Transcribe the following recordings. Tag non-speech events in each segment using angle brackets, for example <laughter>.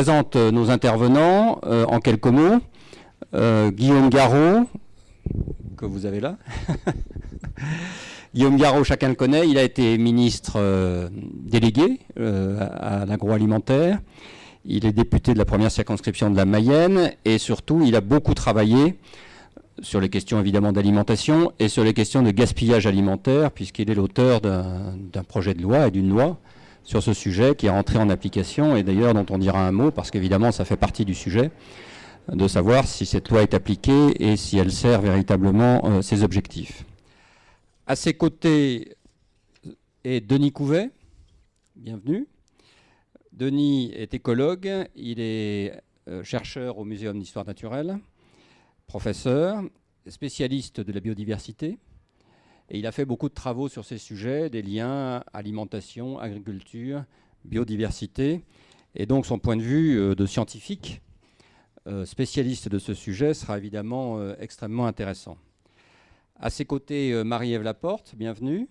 Présente nos intervenants en quelques mots. Guillaume Garot, que vous avez là. <laughs> Guillaume Garot, chacun le connaît, il a été ministre délégué à l'agroalimentaire. Il est député de la première circonscription de la Mayenne et surtout, il a beaucoup travaillé sur les questions évidemment d'alimentation et sur les questions de gaspillage alimentaire, puisqu'il est l'auteur d'un projet de loi et d'une loi sur ce sujet qui est rentré en application et d'ailleurs dont on dira un mot parce qu'évidemment ça fait partie du sujet de savoir si cette loi est appliquée et si elle sert véritablement euh, ses objectifs. À ses côtés est Denis Couvet, bienvenue. Denis est écologue, il est euh, chercheur au Muséum d'histoire naturelle, professeur, spécialiste de la biodiversité, et il a fait beaucoup de travaux sur ces sujets, des liens alimentation, agriculture, biodiversité, et donc son point de vue euh, de scientifique, euh, spécialiste de ce sujet, sera évidemment extrêmement intéressant. À ses côtés, Marie-Ève Laporte, bienvenue.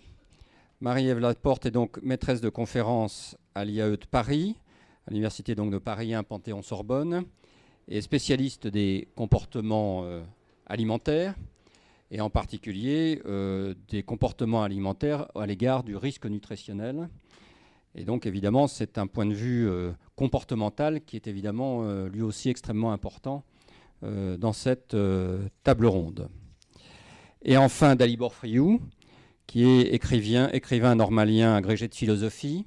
Marie-Ève Laporte est donc maîtresse de conférence à l'IAE de Paris, à l'Université de Paris 1 Panthéon-Sorbonne, et spécialiste des comportements euh, alimentaires, et en particulier euh, des comportements alimentaires à l'égard du risque nutritionnel. Et donc évidemment, c'est un point de vue euh, comportemental qui est évidemment lui aussi extrêmement important dans cette table ronde. Et enfin, Dalibor Friou, qui est écrivain, écrivain normalien agrégé de philosophie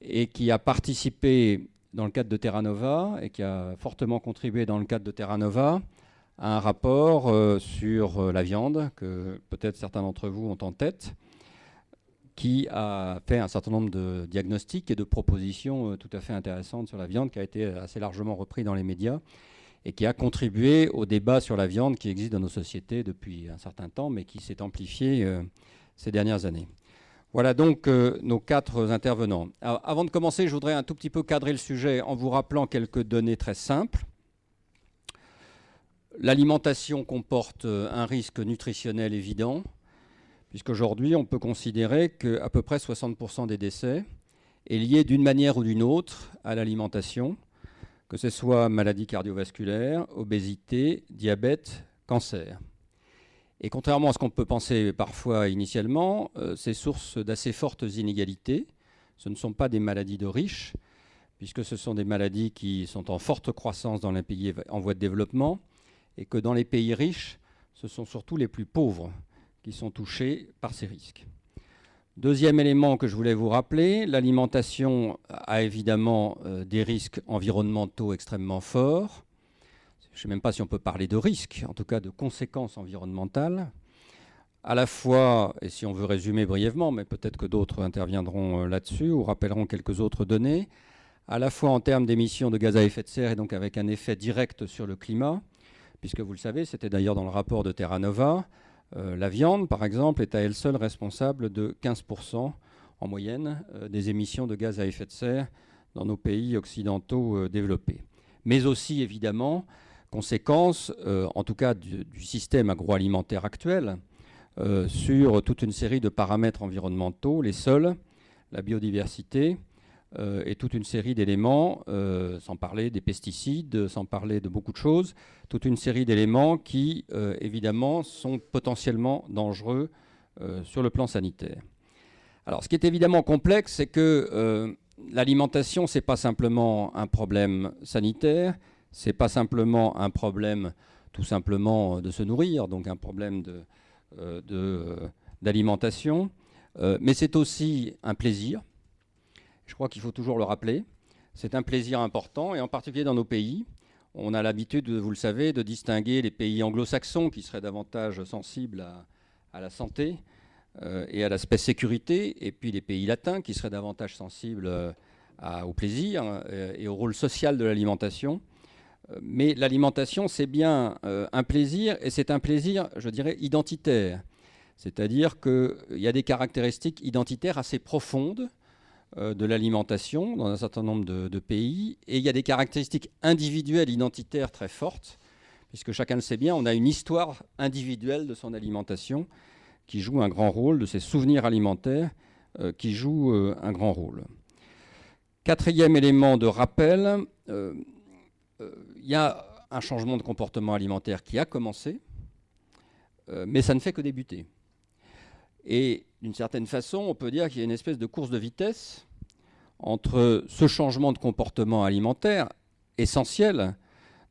et qui a participé dans le cadre de Terra Nova et qui a fortement contribué dans le cadre de Terra Nova un rapport euh, sur euh, la viande que peut-être certains d'entre vous ont en tête, qui a fait un certain nombre de diagnostics et de propositions euh, tout à fait intéressantes sur la viande, qui a été assez largement repris dans les médias et qui a contribué au débat sur la viande qui existe dans nos sociétés depuis un certain temps, mais qui s'est amplifié ces dernières années. Voilà donc nos quatre intervenants. avant de commencer, je voudrais un tout petit peu cadrer le sujet en vous rappelant quelques données très simples. L'alimentation comporte euh, un risque nutritionnel évident, puisqu'aujourd'hui, on peut considérer qu'à peu près 60% des décès est lié d'une manière ou d'une autre à l'alimentation, que ce soit maladie cardiovasculaire, obésité, diabète, cancer. Et contrairement à ce qu'on peut penser parfois initialement, euh, c'est source d'assez fortes inégalités. Ce ne sont pas des maladies de riches, puisque ce sont des maladies qui sont en forte croissance dans les pays en voie de développement, et que dans les pays riches, ce sont surtout les plus pauvres qui sont touchés par ces risques. Deuxième élément que je voulais vous rappeler, l'alimentation a évidemment euh, des risques environnementaux extrêmement forts je ne sais même pas si on peut parler de risque, en tout cas de conséquences environnementales, à la fois, et si on veut résumer brièvement, mais peut-être que d'autres interviendront euh, là-dessus ou rappelleront quelques autres données, à la fois en termes d'émissions de gaz à effet de serre et donc avec un effet direct sur le climat, puisque vous le savez, c'était d'ailleurs dans le rapport de Terra Nova, euh, la viande, par exemple, est à elle seule responsable de 15% en moyenne euh, des émissions de gaz à effet de serre dans nos pays occidentaux développés. Mais aussi, évidemment, conséquences, euh, en tout cas du, système agroalimentaire actuel, euh, sur toute une série de paramètres environnementaux, les sols, la biodiversité euh, et toute une série d'éléments, sans parler des pesticides, sans parler de beaucoup de choses, toute une série d'éléments qui, évidemment, sont potentiellement dangereux sur le plan sanitaire. Alors, ce qui est évidemment complexe, c'est que l'alimentation, ce n'est pas simplement un problème sanitaire, n'est pas simplement un problème tout simplement de se nourrir, donc un problème euh, euh, d'alimentation, euh, mais c'est aussi un plaisir. Je crois qu'il faut toujours le rappeler. C'est un plaisir important, et en particulier dans nos pays. On a l'habitude, vous le savez, de distinguer les pays anglo-saxons qui seraient davantage sensibles à, la santé et à l'aspect sécurité, et puis les pays latins qui seraient davantage sensibles au plaisir et au rôle social de l'alimentation. Mais l'alimentation, c'est bien euh, un plaisir, et c'est un plaisir, je dirais, identitaire. C'est-à-dire qu'il y a des caractéristiques identitaires assez profondes euh, de l'alimentation dans un certain nombre de, pays, et il y a des caractéristiques individuelles identitaires très fortes, puisque chacun le sait bien, on a une histoire individuelle de son alimentation qui joue un grand rôle, de ses souvenirs alimentaires euh, qui jouent un grand rôle. Quatrième élément de rappel, il y a un changement de comportement alimentaire qui a commencé, mais ça ne fait que débuter. Et d'une certaine façon, on peut dire qu'il y a une espèce de course de vitesse entre ce changement de comportement alimentaire essentiel.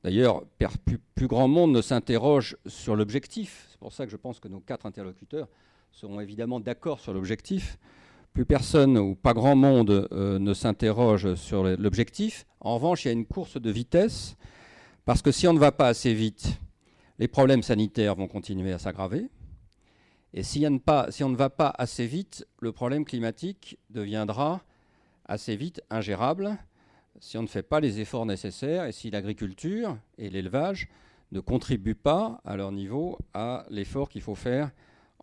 D'ailleurs, plus, grand monde ne s'interroge sur l'objectif. C'est pour ça que je pense que nos quatre interlocuteurs seront évidemment d'accord sur l'objectif. Plus personne ou pas grand monde euh, ne s'interroge sur l'objectif. En revanche, il y a une course de vitesse parce que si on ne va pas assez vite, les problèmes sanitaires vont continuer à s'aggraver. Et si on, ne va pas assez vite, le problème climatique deviendra assez vite ingérable si on ne fait pas les efforts nécessaires et si l'agriculture et l'élevage ne contribuent pas à leur niveau à l'effort qu'il faut faire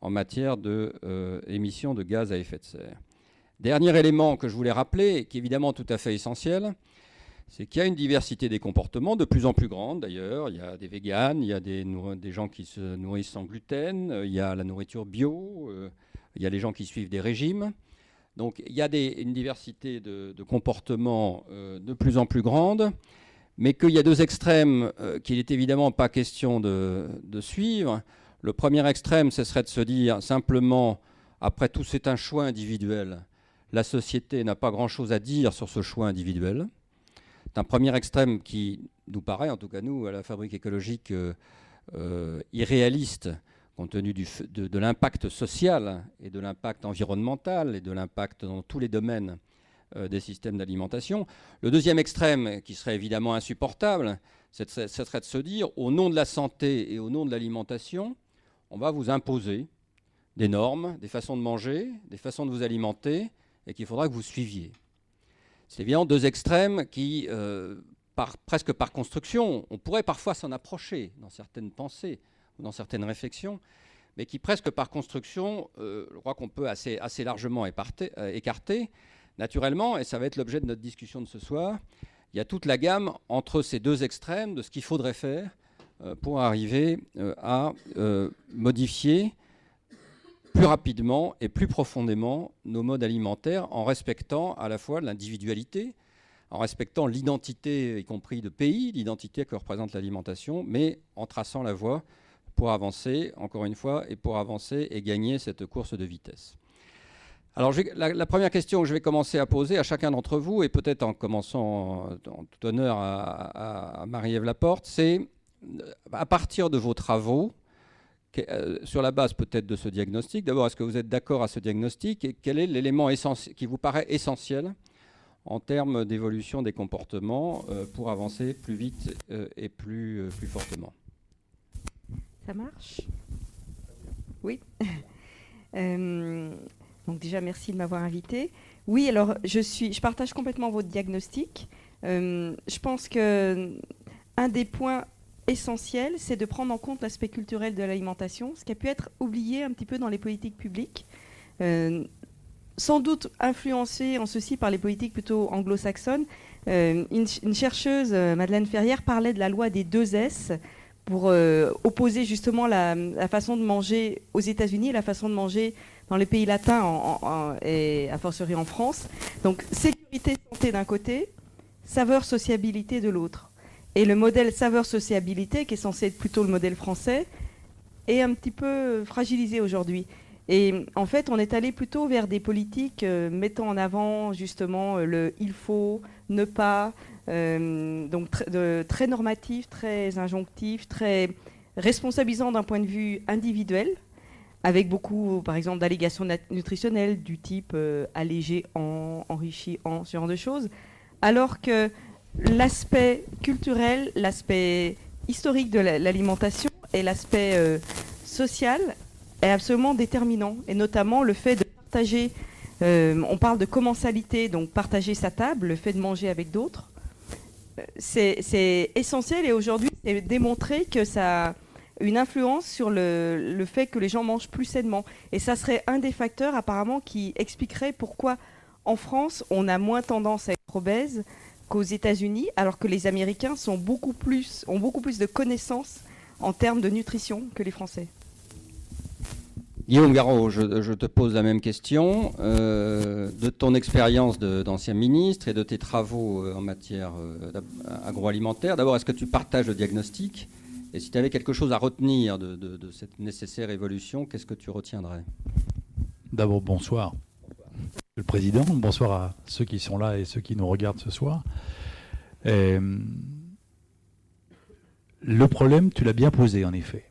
en matière d'émissions de, euh, de gaz à effet de serre. Dernier élément que je voulais rappeler, qui est évidemment tout à fait essentiel, c'est qu'il y a une diversité des comportements de plus en plus grande d'ailleurs. Il y a des véganes, il y a des, gens qui se nourrissent sans gluten, euh, il y a la nourriture bio, euh, il y a les gens qui suivent des régimes. Donc il y a une diversité de, comportements euh, de plus en plus grande, mais qu'il y a deux extrêmes qu'il n'est évidemment pas question de, de, suivre. Le premier extrême, ce serait de se dire simplement, après tout c'est un choix individuel, la société n'a pas grand-chose à dire sur ce choix individuel un premier extrême qui nous paraît, en tout cas nous, à la fabrique écologique, euh, euh, irréaliste compte tenu de, l'impact social et de l'impact environnemental et de l'impact dans tous les domaines euh, des systèmes d'alimentation. Le deuxième extrême, qui serait évidemment insupportable, ce serait de se dire, au nom de la santé et au nom de l'alimentation, on va vous imposer des normes, des façons de manger, des façons de vous alimenter, et qu'il faudra que vous suiviez. C'est évidemment deux extrêmes qui, euh, presque par construction, on pourrait parfois s'en approcher dans certaines pensées ou dans certaines réflexions, mais qui presque par construction, euh, je crois qu'on peut assez, largement euh, écarter. Naturellement, et ça va être l'objet de notre discussion de ce soir, il y a toute la gamme entre ces deux extrêmes de ce qu'il faudrait faire pour arriver à modifier plus rapidement et plus profondément nos modes alimentaires en respectant à la fois l'individualité, en respectant l'identité, y compris de pays, l'identité que représente l'alimentation, mais en traçant la voie pour avancer, encore une fois, et pour avancer et gagner cette course de vitesse. Alors la, première question que je vais commencer à poser à chacun d'entre vous, et peut-être en commençant en tout honneur à, à Marie-Ève Laporte, c'est à partir de vos travaux, euh, sur la base peut-être de ce diagnostic, d'abord, est-ce que vous êtes d'accord à ce diagnostic et quel est l'élément qui vous paraît essentiel en termes d'évolution des comportements euh, pour avancer plus vite euh, et plus, plus fortement? Ça marche? Oui. <laughs> donc déjà, merci de m'avoir invité. Oui, alors je, suis, je partage complètement votre diagnostic. je pense que un des points essentiel, c'est de prendre en compte l'aspect culturel de l'alimentation, ce qui a pu être oublié un petit peu dans les politiques publiques. Euh, sans doute influencé en ceci par les politiques plutôt anglo-saxonnes. Euh, une, chercheuse, euh, Madeleine Ferrière, parlait de la loi des deux S pour opposer justement la, façon de manger aux États-Unis et la façon de manger dans les pays latins et à fortiori en France. Donc sécurité, santé d'un côté, saveur, sociabilité de l'autre. Et le modèle saveur-sociabilité, qui est censé être plutôt le modèle français, est un petit peu fragilisé aujourd'hui. Et en fait, on est allé plutôt vers des politiques euh, mettant en avant justement euh, le il faut, ne pas, euh, donc très normatif, très injonctif, très responsabilisant d'un point de vue individuel, avec beaucoup, par exemple, d'allégations nutritionnelles du type allégé en, enrichi en, ce genre de choses, alors que l'aspect culturel, l'aspect historique de l'alimentation et l'aspect euh, social est absolument déterminant. Et notamment le fait de partager, euh, on parle de commensalité, donc partager sa table, le fait de manger avec d'autres. Euh, c'est essentiel et aujourd'hui, c'est démontré que ça a une influence sur le, le, fait que les gens mangent plus sainement. Et ça serait un des facteurs apparemment qui expliquerait pourquoi en France, on a moins tendance à être obèse qu'aux États-Unis, alors que les Américains sont beaucoup plus, ont beaucoup plus de connaissances en termes de nutrition que les Français. Guillaume Garot, je, te pose la même question. Euh, de ton expérience d'ancien ministre et de tes travaux euh, en matière euh, agroalimentaire, d'abord, est-ce que tu partages le diagnostic? Et si tu avais quelque chose à retenir de, cette nécessaire évolution, qu'est-ce que tu retiendrais? D'abord, bonsoir, le Président. Bonsoir à ceux qui sont là et ceux qui nous regardent ce soir. le problème, tu l'as bien posé, en effet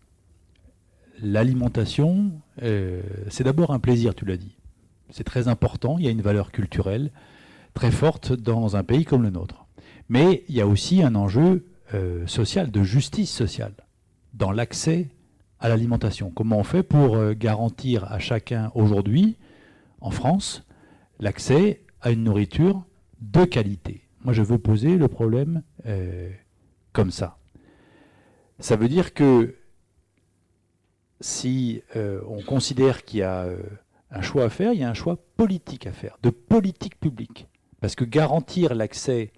l'alimentation, euh, c'est d'abord un plaisir, tu l'as dit. C'est très important, il y a une valeur culturelle très forte dans un pays comme le nôtre. Mais il y a aussi un enjeu euh, social, de justice sociale, dans l'accès à l'alimentation. Comment on fait pour euh, garantir à chacun aujourd'hui, en France, l'accès à une nourriture de qualité Moi, je veux poser le problème comme ça. Ça veut dire que si euh, on considère qu'il y a euh, un choix à faire, il y a un choix politique à faire, de politique publique. Parce que garantir l'accès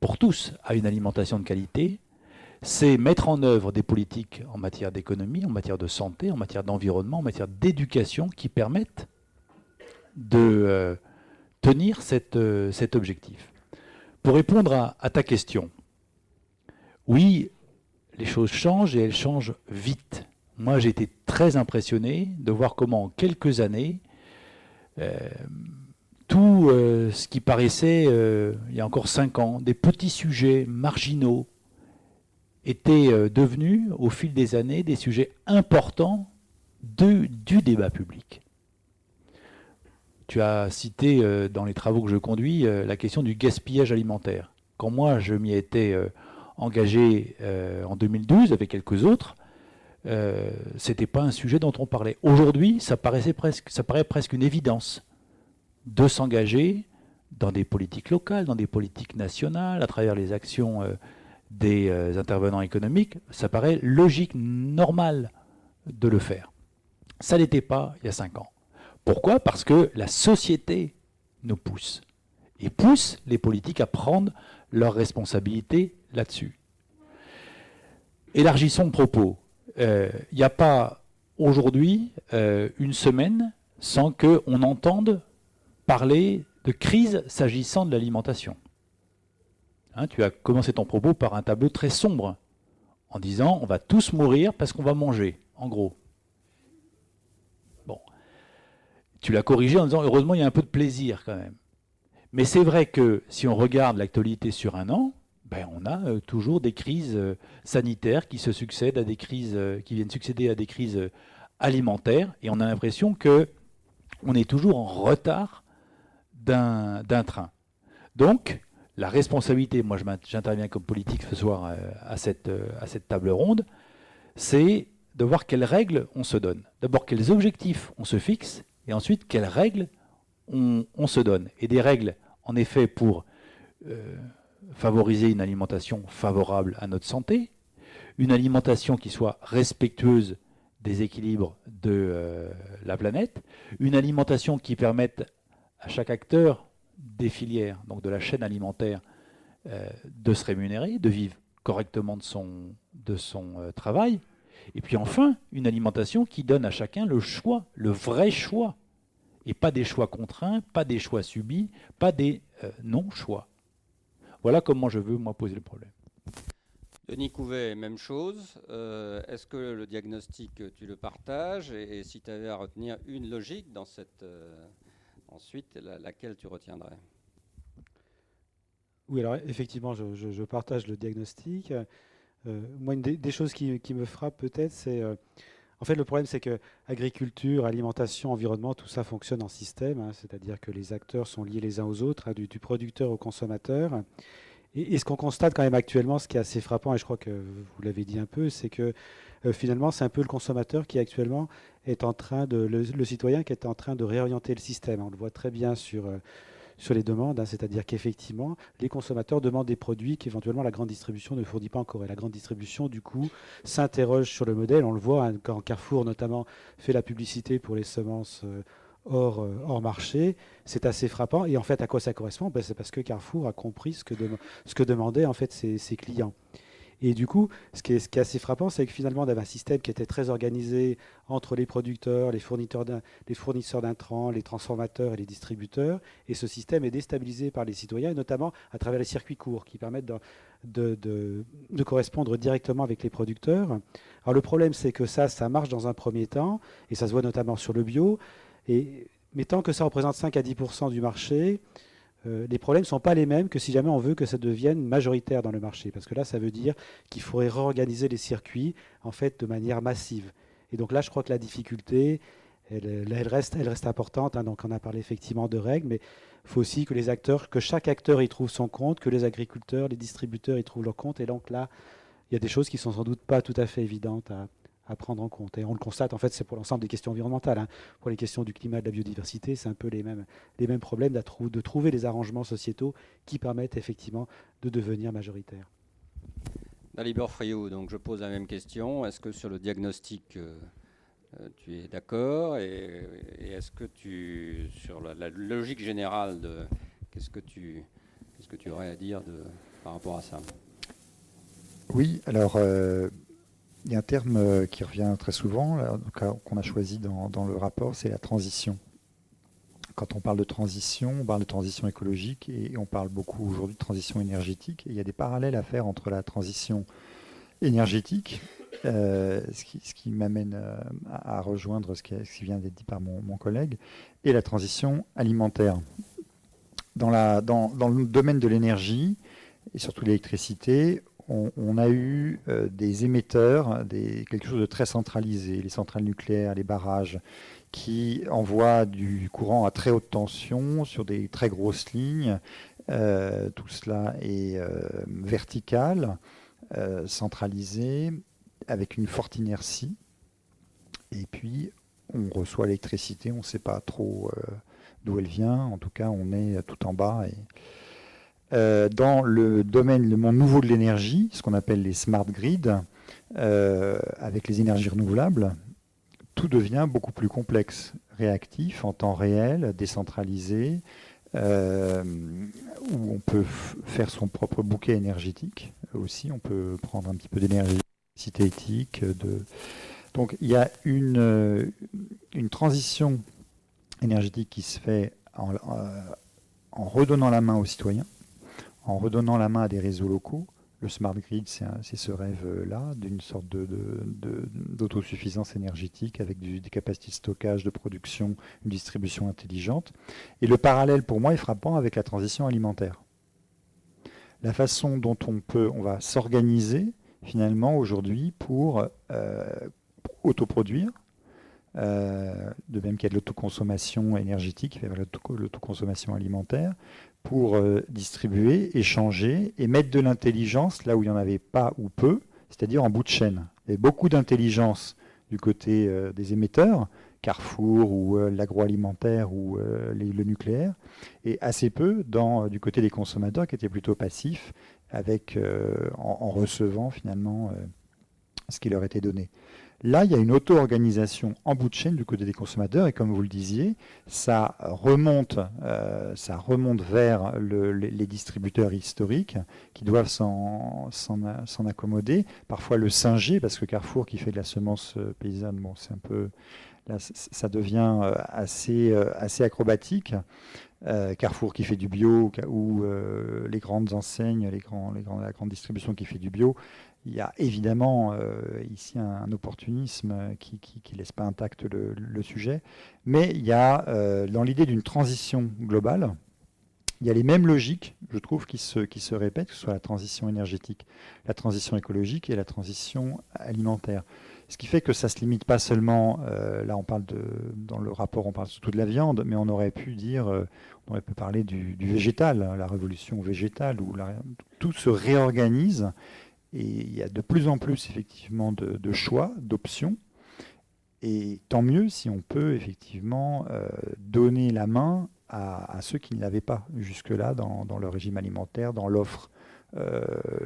pour tous à une alimentation de qualité, c'est mettre en œuvre des politiques en matière d'économie, en matière de santé, en matière d'environnement, en matière d'éducation qui permettent de euh, tenir cet objectif. Pour répondre à ta question, oui, les choses changent et elles changent vite. Moi, j'ai été très impressionné de voir comment en quelques années, euh, tout euh, ce qui paraissait, euh, il y a encore cinq ans, des petits sujets marginaux, étaient devenus, au fil des années, des sujets importants du débat public. Tu as cité dans les travaux que je conduis la question du gaspillage alimentaire. Quand moi, je m'y étais engagé en 2012 avec quelques autres, euh, c'était pas un sujet dont on parlait. Aujourd'hui, ça paraissait presque, ça paraît presque une évidence de s'engager dans des politiques locales, dans des politiques nationales, à travers les actions euh, des euh, intervenants économiques. Ça paraît logique, normal de le faire. Ça n'était pas il y a cinq ans. Pourquoi? Parce que la société nous pousse et pousse les politiques à prendre leurs responsabilités là-dessus. Élargissons le propos il euh, n'y a pas aujourd'hui euh, une semaine sans qu'on entende parler de crise s'agissant de l'alimentation. Hein, tu as commencé ton propos par un tableau très sombre, en disant on va tous mourir parce qu'on va manger, en gros. Bon. Tu l'as corrigé en disant heureusement il y a un peu de plaisir quand même. Mais c'est vrai que si on regarde l'actualité sur un an, ben, on a euh, toujours des crises euh, sanitaires qui se succèdent à des crises, euh, qui viennent succéder à des crises alimentaires, et on a l'impression que on est toujours en retard d'un train. Donc, la responsabilité, moi j'interviens comme politique ce soir à, cette, à cette table ronde, c'est de voir quelles règles on se donne. D'abord, quels objectifs on se fixe, et ensuite, quelles règles on, se donne. Et des règles, en effet, pour favoriser une alimentation favorable à notre santé, une alimentation qui soit respectueuse des équilibres de euh, la planète, une alimentation qui permette à chaque acteur des filières, donc de la chaîne alimentaire, euh, de se rémunérer, de vivre correctement de son, euh, travail, et puis enfin, une alimentation qui donne à chacun le choix, le vrai choix, et pas des choix contraints, pas des choix subis, pas des non-choix. Voilà comment je veux, moi, poser le problème. Denis Couvet, même chose. Euh, est-ce que le diagnostic, tu le partages et, si tu avais à retenir une logique dans cette. Euh, ensuite, laquelle tu retiendrais? Oui, alors effectivement, je, partage le diagnostic. Euh, moi, une des, choses qui, me frappe peut-être, c'est. en fait, le problème, c'est que agriculture, alimentation, environnement, tout ça fonctionne en système, hein, c'est-à-dire que les acteurs sont liés les uns aux autres, hein, du, producteur au consommateur. Et, ce qu'on constate quand même actuellement, ce qui est assez frappant, et je crois que vous l'avez dit un peu, c'est que euh, finalement, c'est un peu le consommateur qui actuellement est en train de, le, citoyen qui est en train de réorienter le système. On le voit très bien sur, euh, sur les demandes, hein, c'est-à-dire qu'effectivement, les consommateurs demandent des produits qu'éventuellement la grande distribution ne fournit pas encore. Et la grande distribution, du coup, s'interroge sur le modèle. On le voit hein, quand Carrefour, notamment, fait la publicité pour les semences. Euh, hors, euh, hors marché, c'est assez frappant. Et en fait, à quoi ça correspond? Ben, C'est parce que Carrefour a compris ce que, ce que demandaient en fait ses, clients. Et du coup, ce qui est, assez frappant, c'est que finalement, on avait un système qui était très organisé entre les producteurs, les fournisseurs d'intrants, les transformateurs et les distributeurs. Et ce système est déstabilisé par les citoyens, et notamment à travers les circuits courts qui permettent de, correspondre directement avec les producteurs. Alors le problème, c'est que ça, ça marche dans un premier temps, et ça se voit notamment sur le bio. Mais tant que ça représente 5 à 10 du marché, euh, les problèmes ne sont pas les mêmes que si jamais on veut que ça devienne majoritaire dans le marché. Parce que là, ça veut dire qu'il faudrait réorganiser les circuits en fait de manière massive. Et donc là, je crois que la difficulté, elle, reste, importante. Hein. donc on a parlé effectivement de règles, mais il faut aussi que chaque acteur y trouve son compte, que les agriculteurs, les distributeurs y trouvent leur compte. Et donc là, il y a des choses qui sont sans doute pas tout à fait évidentes à, à prendre en compte. Et on le constate, en fait, c'est pour l'ensemble des questions environnementales. Hein. Pour les questions du climat, de la biodiversité, c'est un peu les mêmes, les mêmes problèmes de trouver des arrangements sociétaux qui permettent effectivement de devenir majoritaires. Dalibor Friou, donc je pose la même question. Est-ce que sur le diagnostic, euh, euh, tu es d'accord? Et, est-ce que tu, sur la, logique générale, de, qu'est-ce que tu, qu'est-ce que tu aurais à dire de, par rapport à ça? Oui, alors euh, il y a un terme euh, qui revient très souvent, qu'on a choisi dans, le rapport, c'est la transition. Quand on parle de transition, on parle de transition écologique et on parle beaucoup aujourd'hui de transition énergétique. il y a des parallèles à faire entre la transition énergétique, euh, ce qui, m'amène euh, à, rejoindre ce qui, vient d'être dit par mon, collègue, et la transition alimentaire. Dans, dans le domaine de l'énergie, et surtout l'électricité, on, a eu euh, des émetteurs, quelque chose de très centralisé, les centrales nucléaires, les barrages, qui envoient du courant à très haute tension sur des très grosses lignes. Euh, tout cela est euh, vertical, centralisé, avec une forte inertie. Et puis, on reçoit l'électricité, on ne sait pas trop d'où elle vient. En tout cas, on est tout en bas. Euh, dans le domaine, le monde nouveau de l'énergie, ce qu'on appelle les smart grids, euh, avec les énergies renouvelables, tout devient beaucoup plus complexe, réactif, en temps réel, décentralisé, euh, où on peut faire son propre bouquet énergétique aussi, on peut prendre un petit peu d'énergie synthétique. De... Donc il y a une, une transition énergétique qui se fait en, en redonnant la main aux citoyens en redonnant la main à des réseaux locaux. Le smart grid, c'est ce rêve-là, d'une sorte d'autosuffisance énergétique avec des capacités de stockage, de production, une distribution intelligente. Et le parallèle pour moi est frappant avec la transition alimentaire. La façon dont on peut, on va s'organiser finalement aujourd'hui pour euh, autoproduire, euh, de même qu'il y a de l'autoconsommation énergétique, il y a l'autoconsommation alimentaire, pour euh, distribuer, échanger et mettre de l'intelligence là où il n'y en avait pas ou peu, c'est-à-dire en bout de chaîne. Il y a beaucoup d'intelligence du côté euh, des émetteurs, Carrefour ou euh, l'agroalimentaire ou le nucléaire, et assez peu du côté des consommateurs qui étaient plutôt passifs en, recevant finalement ce qui leur était donné. Là, il y a une auto-organisation en bout de chaîne du côté des consommateurs et comme vous le disiez, ça remonte, euh, vers les, distributeurs historiques qui doivent s'en accommoder. Parfois le singer, parce que Carrefour qui fait de la semence euh, paysanne, c'est un peu, ça devient euh, assez, acrobatique. Carrefour qui fait du bio ou les grandes enseignes, la grande distribution qui fait du bio, il y a évidemment euh, ici un, opportunisme qui ne laisse pas intact le, sujet, mais il y a euh, dans l'idée d'une transition globale, il y a les mêmes logiques, je trouve, qui se, qui se répètent, que ce soit la transition énergétique, la transition écologique et la transition alimentaire. Ce qui fait que ça ne se limite pas seulement, euh, là on parle de, dans le rapport on parle surtout de la viande, mais on aurait pu dire, on aurait pu parler du, végétal, hein, la révolution végétale, où tout se réorganise et il y a de plus en plus effectivement de, choix, d'options. Et tant mieux si on peut effectivement euh, donner la main à, ceux qui ne l'avaient pas jusque-là dans, le régime alimentaire, dans l'offre, euh,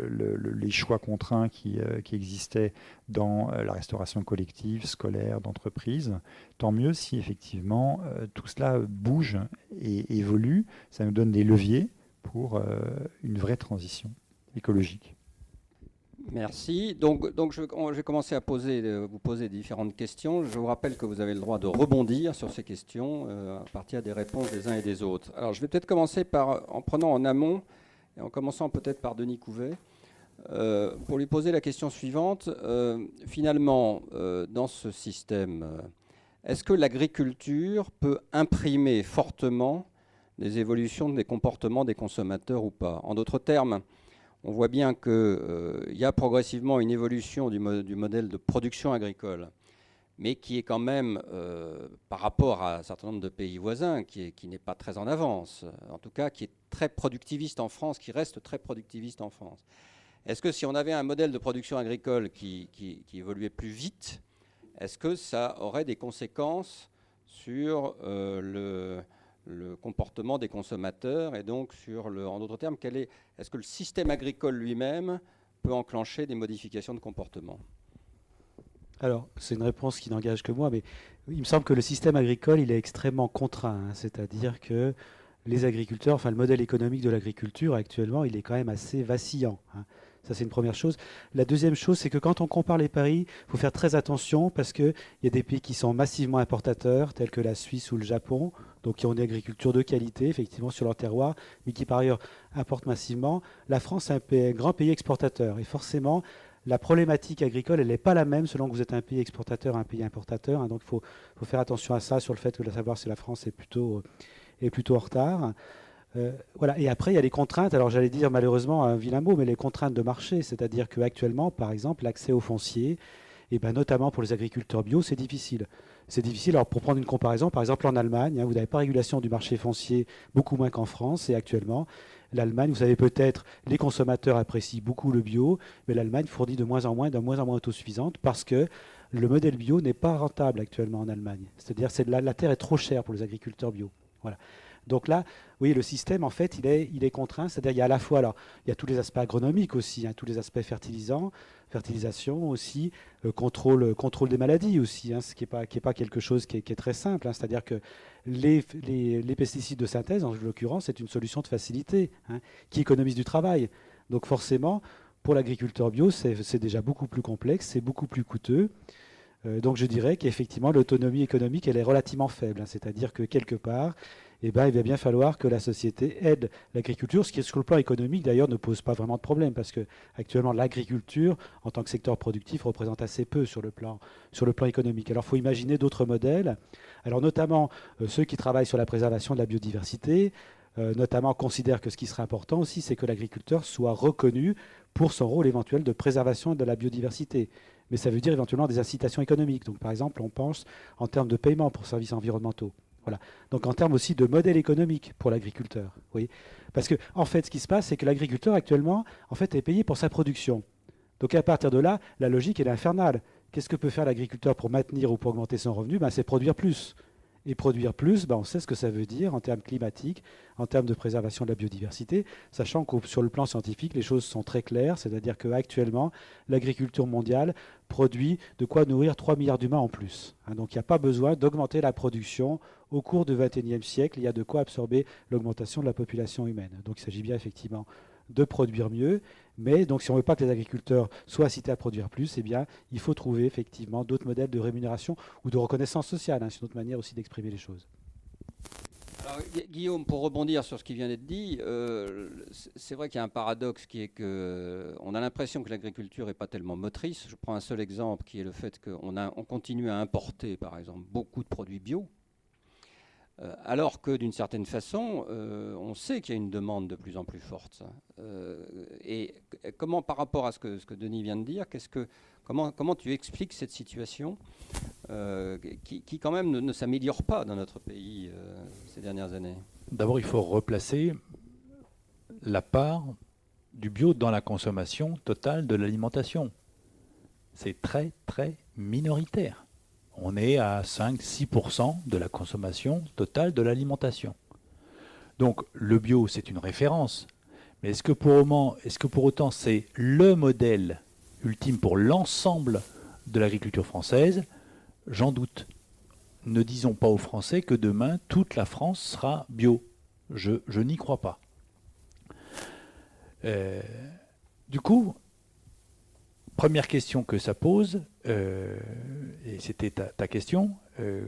les choix contraints qui, euh, existaient dans la restauration collective, scolaire, d'entreprise. Tant mieux si effectivement tout cela bouge et évolue. Ça nous donne des leviers pour une vraie transition écologique. Merci. Donc, donc je, vais commencer à euh, vous poser différentes questions. Je vous rappelle que vous avez le droit de rebondir sur ces questions euh, à partir des réponses des uns et des autres. Alors, je vais peut-être commencer par, en prenant en amont, et en commençant peut-être par Denis Couvet, euh, pour lui poser la question suivante. finalement, dans ce système, est-ce que l'agriculture peut imprimer fortement des évolutions des comportements des consommateurs ou pas? En d'autres termes, on voit bien qu'il euh, y a progressivement une évolution du, modèle de production agricole, mais qui est quand même, euh, par rapport à un certain nombre de pays voisins, qui, n'est pas très en avance, en tout cas qui est très productiviste en France, qui reste très productiviste en France. Est-ce que si on avait un modèle de production agricole qui évoluait plus vite, est-ce que ça aurait des conséquences sur euh, le le comportement des consommateurs et donc en d'autres termes, est, est-ce que le système agricole lui-même peut enclencher des modifications de comportement? Alors, c'est une réponse qui n'engage que moi, mais il me semble que le système agricole, il est extrêmement contraint, hein. c'est-à-dire que les agriculteurs, enfin le modèle économique de l'agriculture actuellement, il est quand même assez vacillant. Hein. Ça, c'est une première chose. La deuxième chose, c'est que quand on compare les paris, il faut faire très attention parce qu'il y a des pays qui sont massivement importateurs, tels que la Suisse ou le Japon, donc qui ont une agriculture de qualité, effectivement, sur leur terroir, mais qui par ailleurs importent massivement. La France est un, grand pays exportateur. Et forcément, la problématique agricole, elle n'est pas la même selon que vous êtes un pays exportateur, un pays importateur. Hein. donc il faut, faire attention à ça, sur le fait de savoir si la France est plutôt, est plutôt en retard. Euh, voilà. Et après, il y a les contraintes. Alors, j'allais dire malheureusement un vilain mot, mais les contraintes de marché. C'est-à-dire qu'actuellement, par exemple, l'accès aux fonciers, et ben, notamment pour les agriculteurs bio, c'est difficile. C'est difficile. Alors, pour prendre une comparaison, par exemple, en Allemagne, hein, vous n'avez pas régulation du marché foncier, beaucoup moins qu'en France. Et actuellement, l'Allemagne, vous savez peut-être, les consommateurs apprécient beaucoup le bio, mais l'Allemagne fournit de moins en moins, de moins en moins autosuffisante parce que le modèle bio n'est pas rentable actuellement en Allemagne. C'est-à-dire que la, la terre est trop chère pour les agriculteurs bio. Voilà. Donc là, oui, le système, en fait, il est, contraint. C'est-à-dire, il y a à la fois, alors, il y a tous les aspects agronomiques aussi, hein, tous les aspects fertilisants, fertilisation aussi, euh, contrôle, contrôle des maladies aussi, hein, ce qui n'est pas, quelque chose qui est, très simple. Hein. C'est-à-dire que les, les, pesticides de synthèse, en l'occurrence, c'est une solution de facilité qui économise du travail. Donc forcément, pour l'agriculteur bio, c'est déjà beaucoup plus complexe, c'est beaucoup plus coûteux. Euh, donc je dirais qu'effectivement, l'autonomie économique, elle est relativement faible. C'est-à-dire que quelque part, eh ben, il va bien falloir que la société aide l'agriculture, ce qui, sur le plan économique, d'ailleurs, ne pose pas vraiment de problème, parce que actuellement, l'agriculture, en tant que secteur productif, représente assez peu sur le plan, sur le plan économique. Alors, il faut imaginer d'autres modèles, alors notamment euh, ceux qui travaillent sur la préservation de la biodiversité, euh, notamment considèrent que ce qui serait important aussi, c'est que l'agriculteur soit reconnu pour son rôle éventuel de préservation de la biodiversité. Mais ça veut dire éventuellement des incitations économiques. Donc, par exemple, on pense en termes de paiement pour services environnementaux. Voilà. Donc en termes aussi de modèle économique pour l'agriculteur. Parce que en fait, ce qui se passe, c'est que l'agriculteur actuellement, est payé pour sa production. Donc à partir de là, la logique est infernale. Qu'est-ce que peut faire l'agriculteur pour maintenir ou pour augmenter son revenu? Ben, C'est produire plus. Et produire plus, ben, on sait ce que ça veut dire en termes climatiques, en termes de préservation de la biodiversité, sachant que sur le plan scientifique, les choses sont très claires, c'est-à-dire qu'actuellement, l'agriculture mondiale produit de quoi nourrir 3 milliards d'humains en plus. Hein. donc il n'y a pas besoin d'augmenter la production au cours du XXIe siècle, il y a de quoi absorber l'augmentation de la population humaine. Donc il s'agit bien effectivement de produire mieux, mais donc si on ne veut pas que les agriculteurs soient incités à produire plus, eh bien il faut trouver effectivement d'autres modèles de rémunération ou de reconnaissance sociale. Hein, c'est une autre manière aussi d'exprimer les choses. Guillaume, pour rebondir sur ce qui vient d'être dit, euh, c'est vrai qu'il y a un paradoxe qui est que euh, on a l'impression que l'agriculture n'est pas tellement motrice. Je prends un seul exemple qui est le fait qu'on on continue à importer, par exemple, beaucoup de produits bio. Euh, alors que d'une certaine façon, euh, on sait qu'il y a une demande de plus en plus forte. Euh, et comment, par rapport à ce que, Denis vient de dire, que, comment, comment tu expliques cette situation qui, quand même ne, s'améliore pas dans notre pays ces dernières années? D'abord, il faut replacer la part du bio dans la consommation totale de l'alimentation. C'est très, très minoritaire on est à 5-6% de la consommation totale de l'alimentation. Donc le bio, c'est une référence. Mais est-ce que, pour autant c'est le modèle ultime pour l'ensemble de l'agriculture française? J'en doute. Ne disons pas aux Français que demain toute la France sera bio. Je, n'y crois pas. Euh, du coup, première question que ça pose, euh, et c'était ta, question, euh,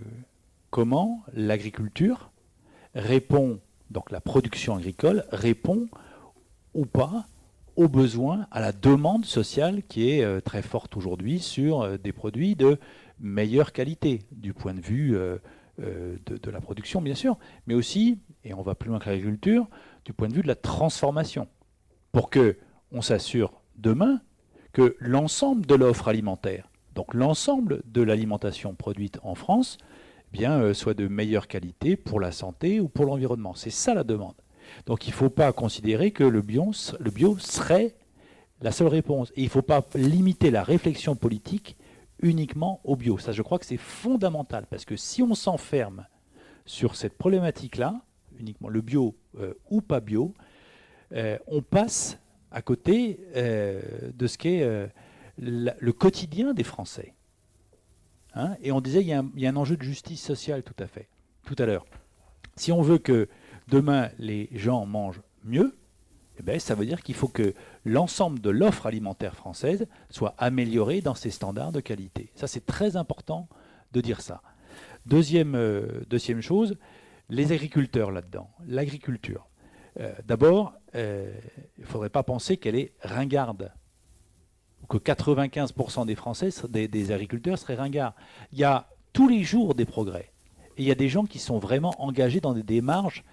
comment l'agriculture répond, donc la production agricole répond ou pas aux besoins, à la demande sociale qui est euh, très forte aujourd'hui sur des produits de meilleure qualité, du point de vue de, de, la production bien sûr, mais aussi, et on va plus loin que l'agriculture, du point de vue de la transformation, pour que on s'assure demain que l'ensemble de l'offre alimentaire, donc l'ensemble de l'alimentation produite en France, eh bien, euh, soit de meilleure qualité pour la santé ou pour l'environnement. C'est ça la demande. Donc il ne faut pas considérer que le bio, serait la seule réponse. Et il ne faut pas limiter la réflexion politique uniquement au bio. Ça, je crois que c'est fondamental, parce que si on s'enferme sur cette problématique-là, uniquement le bio euh, ou pas bio, euh, on passe à côté euh, de ce qu'est euh, le quotidien des Français. Hein. et on disait il y, a un, enjeu de justice sociale tout à fait, tout à l'heure. Si on veut que demain les gens mangent mieux, eh ben, ça veut dire qu'il faut que l'ensemble de l'offre alimentaire française soit améliorée dans ses standards de qualité. Ça, c'est très important de dire ça. Deuxième, euh, deuxième chose, les agriculteurs là-dedans. L'agriculture. Euh, d'abord, euh, il ne faudrait pas penser qu'elle est ringarde, ou que 95% des Français, des, agriculteurs, seraient ringards. Il y a tous les jours des progrès. Et il y a des gens qui sont vraiment engagés dans des démarches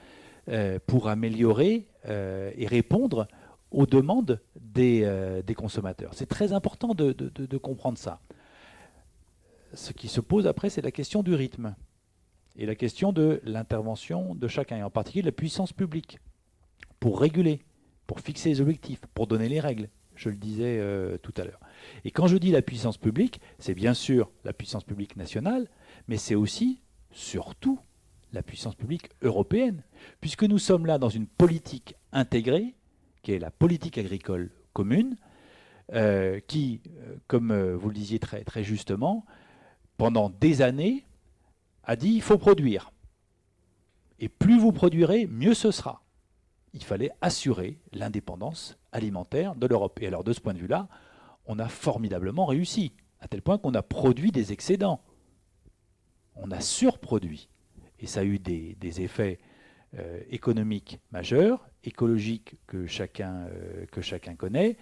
euh, pour améliorer et répondre aux demandes des, consommateurs. C'est très important de, de, comprendre ça. Ce qui se pose après, c'est la question du rythme et la question de l'intervention de chacun, et en particulier la puissance publique pour réguler, pour fixer les objectifs, pour donner les règles. Je le disais euh, tout à l'heure. Et quand je dis la puissance publique, c'est bien sûr la puissance publique nationale, mais c'est aussi, surtout, la puissance publique européenne, puisque nous sommes là dans une politique intégrée, qui est la politique agricole commune, euh, qui, euh, comme vous le disiez très, très justement, pendant des années, a dit il faut produire. Et plus vous produirez, mieux ce sera il fallait assurer l'indépendance alimentaire de l'Europe. Et alors de ce point de vue-là, on a formidablement réussi, à tel point qu'on a produit des excédents. On a surproduit. Et ça a eu des, effets euh, économiques majeurs, écologiques que chacun, euh, que chacun connaît,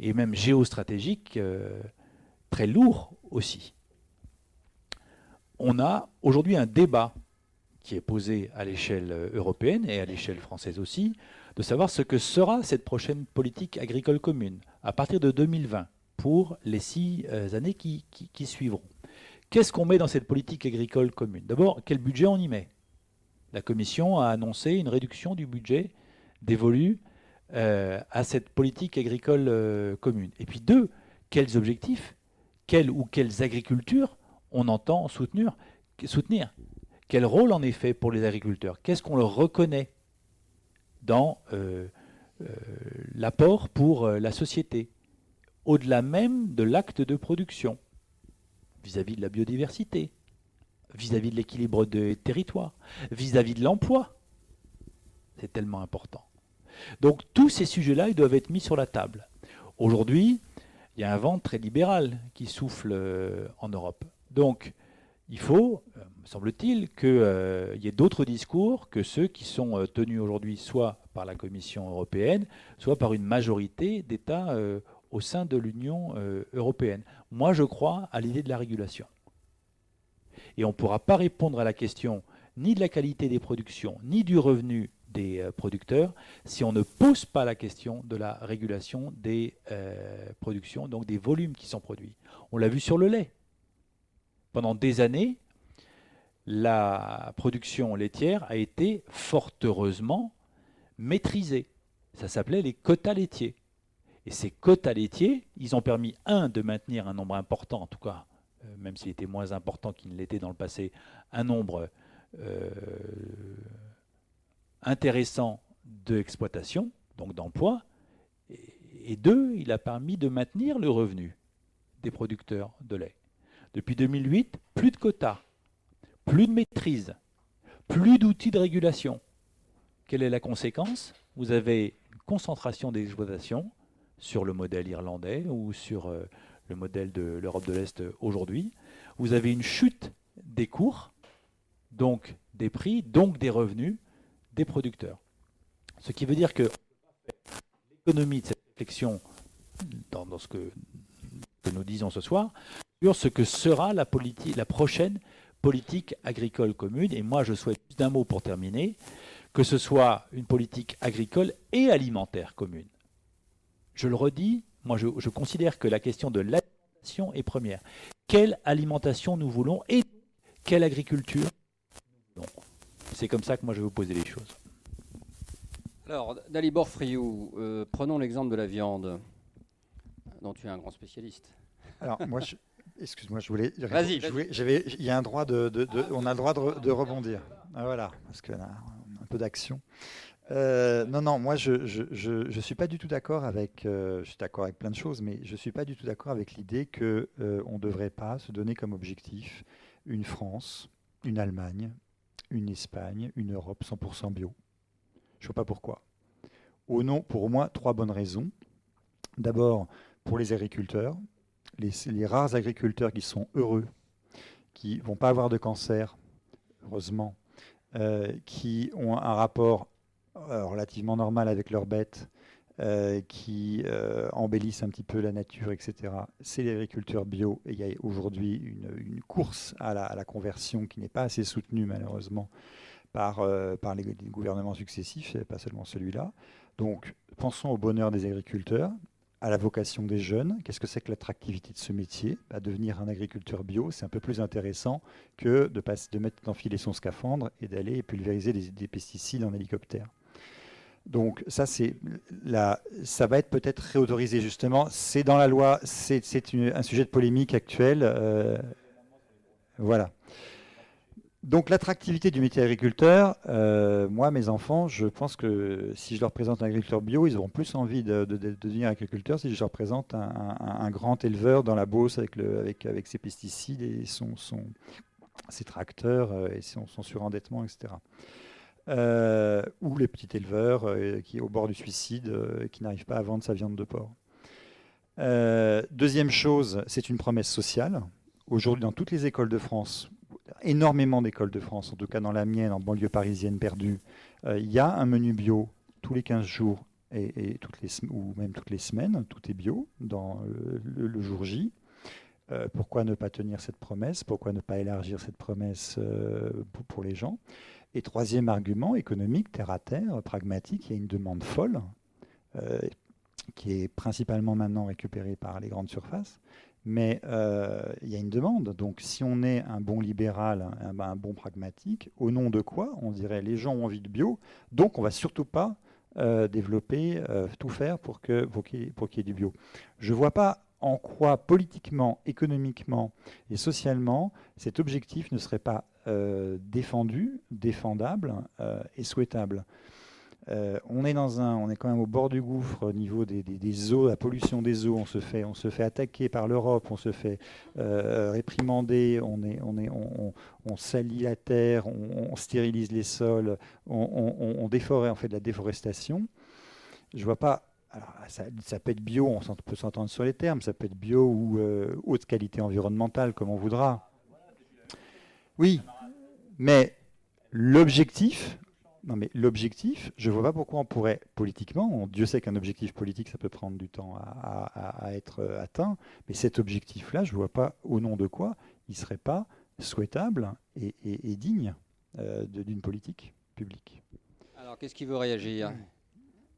et même géostratégiques euh, très lourds aussi. On a aujourd'hui un débat qui est posé à l'échelle euh, européenne et à l'échelle française aussi, de savoir ce que sera cette prochaine politique agricole commune à partir de 2020 pour les six euh, années qui, suivront. Qu'est-ce qu'on met dans cette politique agricole commune? D'abord, quel budget on y met? La Commission a annoncé une réduction du budget dévolu euh, à cette politique agricole commune. Et puis deux, quels objectifs, quelles ou quelles agricultures on entend soutenir? Quel rôle en effet pour les agriculteurs? Qu'est-ce qu'on leur reconnaît dans euh, euh, l'apport pour euh, la société, au-delà même de l'acte de production, vis-à-vis de la biodiversité, vis-à-vis de l'équilibre des territoires, vis-à-vis de l'emploi C'est tellement important. Donc tous ces sujets-là, ils doivent être mis sur la table. Aujourd'hui, il y a un vent très libéral qui souffle en Europe. Donc, il faut, euh, me semble-t-il, qu'il euh, y ait d'autres discours que ceux qui sont euh, tenus aujourd'hui soit par la Commission européenne, soit par une majorité d'États au sein de l'Union européenne. Moi, je crois à l'idée de la régulation. Et on ne pourra pas répondre à la question ni de la qualité des productions, ni du revenu des producteurs, si on ne pose pas la question de la régulation des productions, donc des volumes qui sont produits. On l'a vu sur le lait pendant des années, la production laitière a été fort heureusement maîtrisée. Ça s'appelait les quotas laitiers. Et ces quotas laitiers, ils ont permis, un, de maintenir un nombre important, en tout cas, euh, même s'il était moins important qu'il ne l'était dans le passé, un nombre euh, intéressant d'exploitation, donc d'emploi. Et, et deux, il a permis de maintenir le revenu des producteurs de lait. Depuis 2008, plus de quotas, plus de maîtrise, plus d'outils de régulation. Quelle est la conséquence? Vous avez une concentration des exploitations, sur le modèle irlandais ou sur euh, le modèle de l'Europe de l'Est aujourd'hui. Vous avez une chute des cours, donc des prix, donc des revenus des producteurs. Ce qui veut dire que l'économie de cette réflexion dans, ce que, nous disons ce soir sur ce que sera la, politique, la prochaine politique agricole commune. Et moi, je souhaite juste d'un mot pour terminer, que ce soit une politique agricole et alimentaire commune. Je le redis, moi je, je considère que la question de l'alimentation est première. Quelle alimentation nous voulons et quelle agriculture nous voulons? C'est comme ça que moi je vais vous poser les choses. Alors, Dalibor Friou, euh, prenons l'exemple de la viande, dont tu es un grand spécialiste. Alors, moi, excuse-moi, je voulais. Vas-y. il y a un droit de, on a le droit de, rebondir. Ah, voilà, parce qu'on a un peu d'action. Euh, non, non, moi je je, suis pas du tout d'accord avec. Euh, je suis d'accord avec plein de choses, mais je suis pas du tout d'accord avec l'idée que on ne devrait pas se donner comme objectif une France, une Allemagne, une Espagne, une Europe 100% bio. Je ne vois pas pourquoi. Au nom, pour moins trois bonnes raisons. D'abord, pour les agriculteurs, les, rares agriculteurs qui sont heureux, qui vont pas avoir de cancer, heureusement, euh, qui ont un rapport euh, relativement normal avec leurs bêtes, euh, qui embellissent un petit peu la nature, etc. C'est les agriculteurs bio. Et il y a aujourd'hui une, course à la, conversion qui n'est pas assez soutenue, malheureusement, par, par les, gouvernements successifs, et pas seulement celui-là. Donc, pensons au bonheur des agriculteurs, à la vocation des jeunes. Qu'est-ce que c'est que l'attractivité de ce métier? Bah, Devenir un agriculteur bio, c'est un peu plus intéressant que de, passer, de mettre d'enfiler son scaphandre et d'aller pulvériser des, pesticides en hélicoptère. Donc ça, c'est ça va être peut-être réautorisé justement. C'est dans la loi, c'est un sujet de polémique actuel. Euh, voilà. Donc l'attractivité du métier agriculteur, euh, moi, mes enfants, je pense que si je leur présente un agriculteur bio, ils auront plus envie de, devenir agriculteur si je leur présente un, grand éleveur dans la Beauce avec, le, avec, avec ses pesticides et son, son, ses tracteurs euh, et son, surendettement, etc. Euh, ou les petits éleveurs qui au bord du suicide, qui n'arrivent pas à vendre sa viande de porc. deuxième chose, c'est une promesse sociale. Aujourd'hui, dans toutes les écoles de France, énormément d'écoles de France, en tout cas dans la mienne, en banlieue parisienne perdue, euh, il y a un menu bio tous les 15 jours et, toutes les, ou même toutes les semaines, tout est bio dans le, jour J. Euh, pourquoi ne pas tenir cette promesse? Pourquoi ne pas élargir cette promesse euh, pour, les gens? Et troisième argument, économique, terre à terre, pragmatique, il y a une demande folle qui est principalement maintenant récupérée par les grandes surfaces mais euh, il y a une demande. Donc si on est un bon libéral, un, bon pragmatique, au nom de quoi On dirait les gens ont envie de bio, donc on va surtout pas euh, développer, euh, tout faire pour qu'il pour qu y ait du bio. Je ne vois pas en quoi politiquement, économiquement et socialement cet objectif ne serait pas défendu, défendable et souhaitable. Euh, on est dans un, on est quand même au bord du gouffre au niveau des, eaux, la pollution des eaux. On se fait, on se fait attaquer par l'Europe, on se fait euh, réprimander, on est, on est, on, salit la terre, on, stérilise les sols, on, déforeste, on fait de la déforestation. Je vois pas. ça, peut être bio, on peut s'entendre sur les termes. Ça peut être bio ou euh, haute qualité environnementale, comme on voudra. Oui, mais l'objectif, non, mais l'objectif, je ne vois pas pourquoi on pourrait politiquement, Dieu sait qu'un objectif politique, ça peut prendre du temps à, être euh, atteint, mais cet objectif-là, je ne vois pas au nom de quoi il ne serait pas souhaitable et, digne euh, d'une politique publique. Alors, qu'est-ce qui veut réagir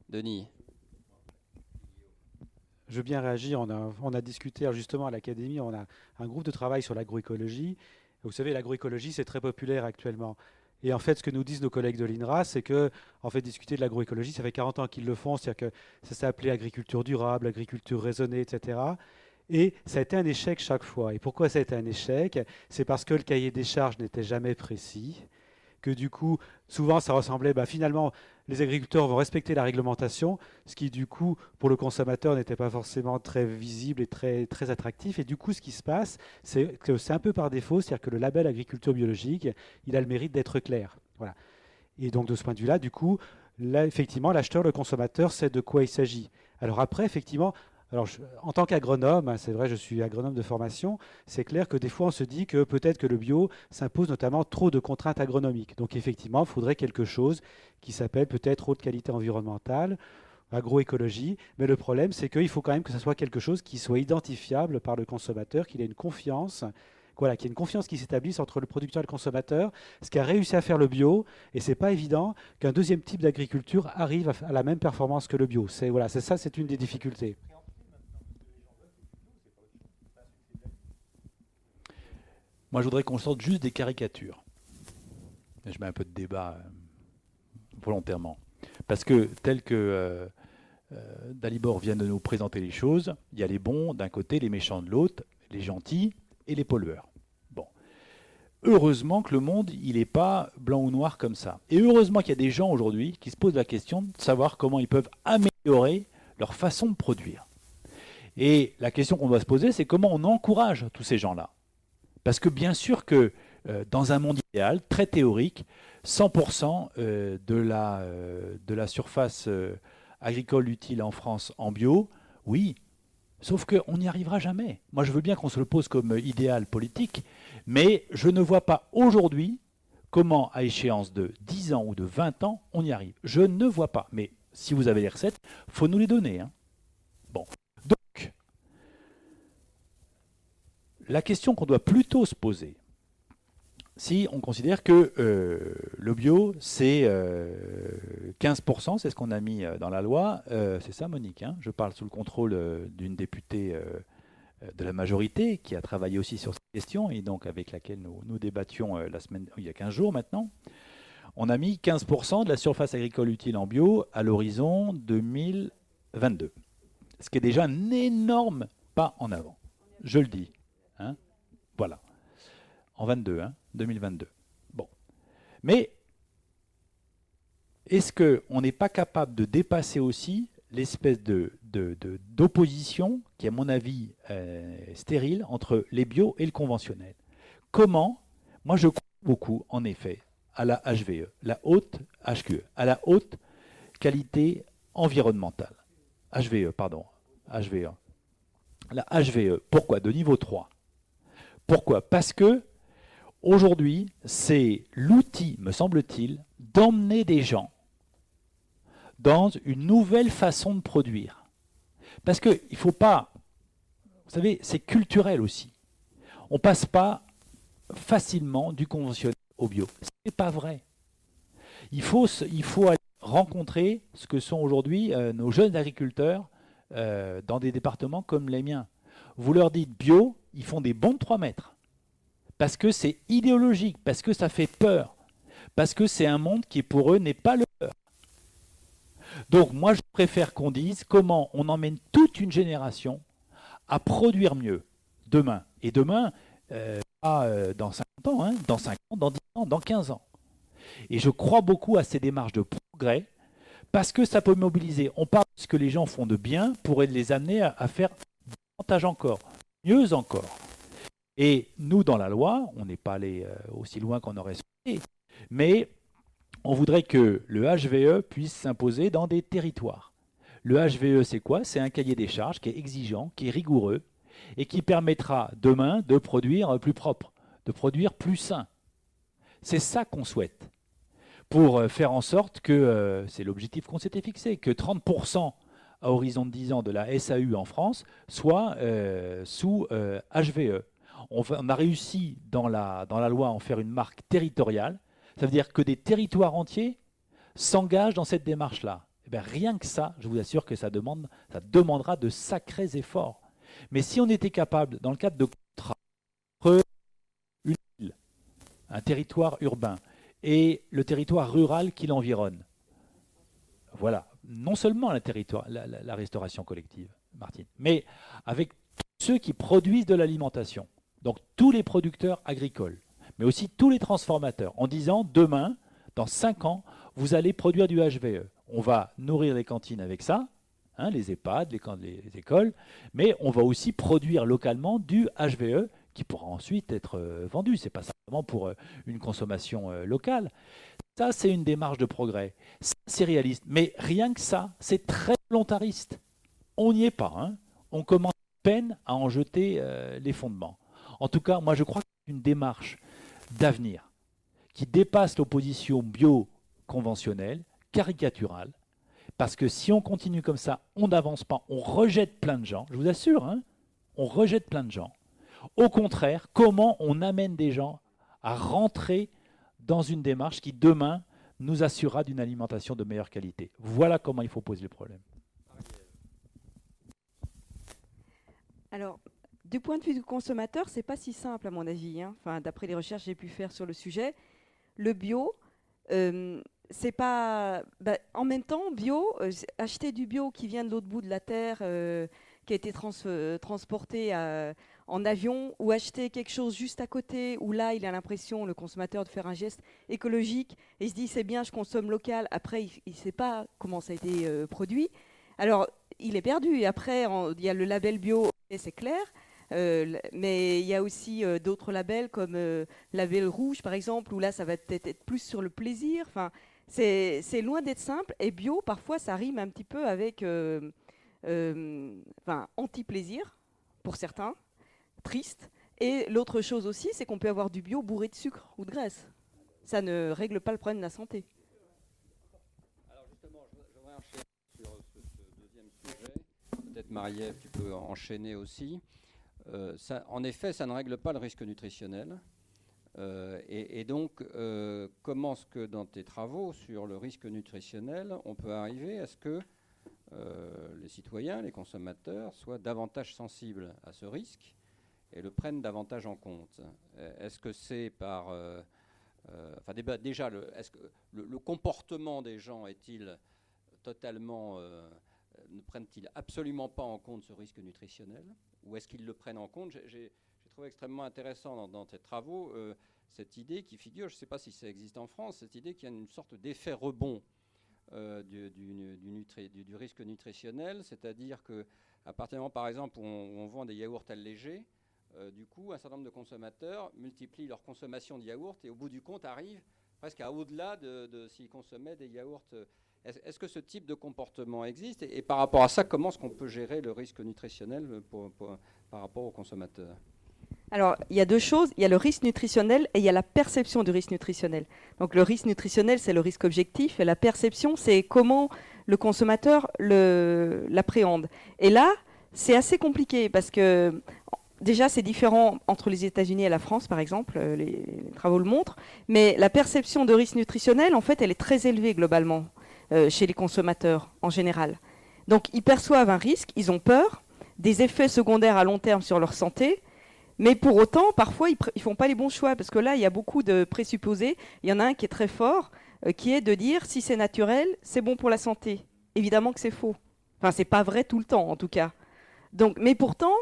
Denis? Je veux bien réagir. On a, on a discuté justement à l'Académie, on a un groupe de travail sur l'agroécologie. Vous savez, l'agroécologie, c'est très populaire actuellement. Et en fait, ce que nous disent nos collègues de l'INRA, c'est que, en fait, discuter de l'agroécologie, ça fait 40 ans qu'ils le font, c'est-à-dire que ça s'est appelé agriculture durable, agriculture raisonnée, etc. Et ça a été un échec chaque fois. Et pourquoi ça a été un échec? C'est parce que le cahier des charges n'était jamais précis, que du coup, souvent, ça ressemblait, bah, finalement, les agriculteurs vont respecter la réglementation, ce qui du coup pour le consommateur n'était pas forcément très visible et très, très attractif. Et du coup ce qui se passe, c'est que c'est un peu par défaut, c'est-à-dire que le label agriculture biologique, il a le mérite d'être clair. Voilà. Et donc de ce point de vue-là, du coup, là, effectivement, l'acheteur, le consommateur sait de quoi il s'agit. Alors après, effectivement, alors en tant qu'agronome, hein, c'est vrai, je suis agronome de formation, c'est clair que des fois on se dit que peut-être que le bio s'impose notamment trop de contraintes agronomiques. Donc effectivement, il faudrait quelque chose qui s'appelle peut-être haute qualité environnementale, agroécologie, mais le problème c'est qu'il faut quand même que ce soit quelque chose qui soit identifiable par le consommateur, qu'il ait une confiance voilà, qu'il y ait une confiance qui s'établisse entre le producteur et le consommateur, ce qui a réussi à faire le bio, et c'est pas évident qu'un deuxième type d'agriculture arrive à, la même performance que le bio. C'est voilà, c'est ça, c'est une des difficultés. Moi, je voudrais qu'on sorte juste des caricatures. Je mets un peu de débat euh, volontairement. Parce que, tel que euh, euh, Dalibor vient de nous présenter les choses, il y a les bons d'un côté, les méchants de l'autre, les gentils et les pollueurs. Bon. Heureusement que le monde, il n'est pas blanc ou noir comme ça. Et heureusement qu'il y a des gens aujourd'hui qui se posent la question de savoir comment ils peuvent améliorer leur façon de produire. Et la question qu'on doit se poser, c'est comment on encourage tous ces gens-là. Parce que bien sûr que euh, dans un monde idéal, très théorique, 100% euh, de, la, euh, de la surface agricole utile en France en bio, oui, sauf qu'on n'y arrivera jamais. Moi, je veux bien qu'on se le pose comme idéal politique, mais je ne vois pas aujourd'hui comment, à échéance de 10 ans ou de 20 ans, on y arrive. Je ne vois pas. Mais si vous avez les recettes, faut nous les donner. Hein. Bon. La question qu'on doit plutôt se poser, si on considère que euh, le bio, c'est 15%, euh, c'est ce qu'on a mis euh, dans la loi, c'est ça Monique, hein? Je parle sous le contrôle d'une députée de la majorité qui a travaillé aussi sur cette question et donc avec laquelle nous, débattions il y a 15 jours maintenant. On a mis 15% de la surface agricole utile en bio à l'horizon 2022. Ce qui est déjà un énorme pas en avant. Je le dis. Hein. voilà. En 22, hein, 2022. Bon. Mais est-ce qu'on n'est pas capable de dépasser aussi l'espèce de, d'opposition qui, à mon avis, stérile entre les bio et le conventionnel? Comment? Moi, je crois beaucoup, en effet, à la HVE, la haute HQE, à la haute qualité environnementale. HVE, pardon. HVE. La HVE. Pourquoi? De niveau 3. Pourquoi? Parce que aujourd'hui, c'est l'outil, me semble-t-il, d'emmener des gens dans une nouvelle façon de produire. Parce qu'il ne faut pas, vous savez, c'est culturel aussi. On ne passe pas facilement du conventionnel au bio. Ce n'est pas vrai. Il faut, il faut aller rencontrer ce que sont aujourd'hui euh, nos jeunes agriculteurs euh, dans des départements comme les miens. Vous leur dites bio, ils font des bons de 3 mètres. Parce que c'est idéologique, parce que ça fait peur, parce que c'est un monde qui pour eux n'est pas le leur. Donc moi je préfère qu'on dise comment on emmène toute une génération à produire mieux demain. Et demain, euh, pas euh, dans 50 ans, hein, dans 5 ans, dans 10 ans, dans 15 ans. Et je crois beaucoup à ces démarches de progrès parce que ça peut mobiliser. On parle de ce que les gens font de bien pour les amener à faire davantage encore, mieux encore. Et nous, dans la loi, on n'est pas allé euh, aussi loin qu'on aurait souhaité, mais on voudrait que le HVE puisse s'imposer dans des territoires. Le HVE, c'est quoi? C'est un cahier des charges qui est exigeant, qui est rigoureux, et qui permettra demain de produire plus propre, de produire plus sain. C'est ça qu'on souhaite, pour euh, faire en sorte que, euh, c'est l'objectif qu'on s'était fixé, que 30% à horizon de 10 ans de la SAU en France soit sous HVE on, a réussi dans la, dans la loi à en faire une marque territoriale. Ça veut dire que des territoires entiers s'engagent dans cette démarche-là. Eh rien que ça, je vous assure que ça, demande, ça demandera de sacrés efforts. Mais si on était capable, dans le cadre de contrats, entre une ville, un territoire urbain, et le territoire rural qui l'environne, voilà, non seulement la, restauration collective, Martine, mais avec ceux qui produisent de l'alimentation. Donc tous les producteurs agricoles, mais aussi tous les transformateurs, en disant demain, dans 5 ans, vous allez produire du HVE. On va nourrir les cantines avec ça, hein, les EHPAD, les, écoles, mais on va aussi produire localement du HVE qui pourra ensuite être euh, vendu. Ce n'est pas simplement pour euh, une consommation euh, locale. C'est une démarche de progrès. C'est réaliste. Mais rien que ça, c'est très volontariste. On n'y est pas. Hein. On commence à peine à en jeter euh, les fondements. En tout cas, moi je crois que c'est une démarche d'avenir qui dépasse l'opposition bio-conventionnelle, caricaturale, parce que si on continue comme ça, on n'avance pas, on rejette plein de gens, je vous assure, hein, on rejette plein de gens. Au contraire, comment on amène des gens à rentrer dans une démarche qui demain nous assurera d'une alimentation de meilleure qualité. Voilà comment il faut poser le problème. Alors, du point de vue du consommateur, c'est pas si simple à mon avis. Hein. Enfin, d'après les recherches que j'ai pu faire sur le sujet, le bio, euh, c'est pas. Bah, en même temps, bio, euh, acheter du bio qui vient de l'autre bout de la terre, euh, qui a été transporté en avion, ou acheter quelque chose juste à côté, où là, il a l'impression, le consommateur, de faire un geste écologique, et il se dit c'est bien, je consomme local. Après, il ne sait pas comment ça a été produit. Alors, il est perdu. Et après, il y a le label bio, c'est clair. Euh, mais il y a aussi euh, d'autres labels comme euh, label rouge par exemple, où là ça va peut-être être plus sur le plaisir. Enfin, c'est loin d'être simple. Et bio, parfois, ça rime un petit peu avec enfin, anti-plaisir pour certains, triste. Et l'autre chose aussi, c'est qu'on peut avoir du bio bourré de sucre ou de graisse. Ça ne règle pas le problème de la santé. Alors justement, je voudrais enchaîner sur ce, deuxième sujet. Peut-être Marie-Ève, tu peux enchaîner aussi. Euh, en effet, ça ne règle pas le risque nutritionnel. Euh, et, donc, euh, comment est-ce que dans tes travaux sur le risque nutritionnel, on peut arriver à ce que les citoyens, les consommateurs soient davantage sensibles à ce risque et le prennent davantage en compte. Est-ce que c'est par... enfin, déjà, est-ce que le, comportement des gens est-il totalement... ne prennent-ils absolument pas en compte ce risque nutritionnel ou est-ce qu'ils le prennent en compte? J'ai trouvé extrêmement intéressant dans, tes travaux euh, cette idée qui figure, je ne sais pas si ça existe en France, cette idée qu'il y a une sorte d'effet rebond euh, du, risque nutritionnel, c'est-à-dire que à partir du moment, par exemple, où on, vend des yaourts allégés, euh, du coup, un certain nombre de consommateurs multiplient leur consommation de yaourts et au bout du compte arrivent presque à au-delà de, s'ils consommaient des yaourts. Est-ce que ce type de comportement existe et, par rapport à ça, comment est-ce qu'on peut gérer le risque nutritionnel par rapport aux consommateurs? Alors, il y a deux choses. Il y a le risque nutritionnel et il y a la perception du risque nutritionnel. Donc, le risque nutritionnel, c'est le risque objectif et la perception, c'est comment le consommateur l'appréhende. Et là, c'est assez compliqué parce que déjà, c'est différent entre les États-Unis et la France, par exemple. Les, les, travaux le montrent. Mais la perception de risque nutritionnel, en fait, elle est très élevée globalement. Euh, chez les consommateurs en général. Donc ils perçoivent un risque, ils ont peur, des effets secondaires à long terme sur leur santé, mais pour autant, parfois, ils ne font pas les bons choix, parce que là, il y a beaucoup de présupposés. Il y en a un qui est très fort, euh, qui est de dire, si c'est naturel, c'est bon pour la santé. Évidemment que c'est faux. Enfin, c'est pas vrai tout le temps, en tout cas. Donc, mais pourtant,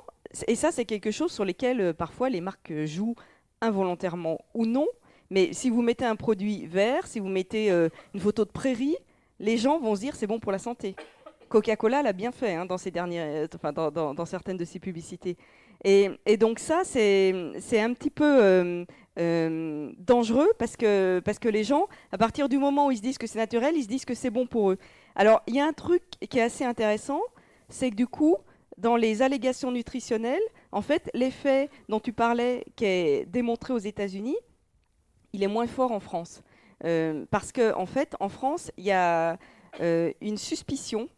et ça, c'est quelque chose sur lequel euh, parfois les marques jouent involontairement ou non. Mais si vous mettez un produit vert, si vous mettez une photo de prairie, les gens vont se dire c'est bon pour la santé. Coca-Cola l'a bien fait hein, dans, enfin, dans, certaines de ses publicités. Et, donc ça, c'est un petit peu euh, euh, dangereux parce que, parce que les gens, à partir du moment où ils se disent que c'est naturel, ils se disent que c'est bon pour eux. Alors, il y a un truc qui est assez intéressant, c'est que du coup, dans les allégations nutritionnelles, en fait, l'effet dont tu parlais, qui est démontré aux États-Unis, il est moins fort en France. Euh, parce qu'en en fait, en France, il y a euh, une suspicion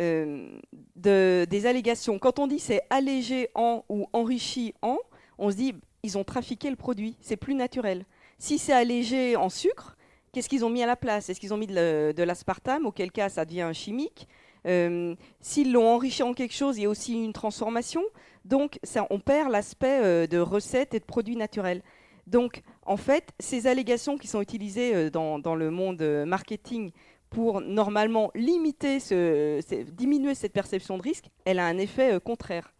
euh, de, des allégations. Quand on dit c'est allégé en ou enrichi en, on se dit ils ont trafiqué le produit, c'est plus naturel. Si c'est allégé en sucre, qu'est-ce qu'ils ont mis à la place? Est-ce qu'ils ont mis de l'aspartame, auquel cas ça devient chimique S'ils l'ont enrichi en quelque chose, il y a aussi une transformation. Donc on perd l'aspect de recette et de produits naturels. Donc, en fait, ces allégations qui sont utilisées euh, dans, le monde euh, marketing pour normalement limiter, diminuer cette perception de risque, elle a un effet euh, contraire.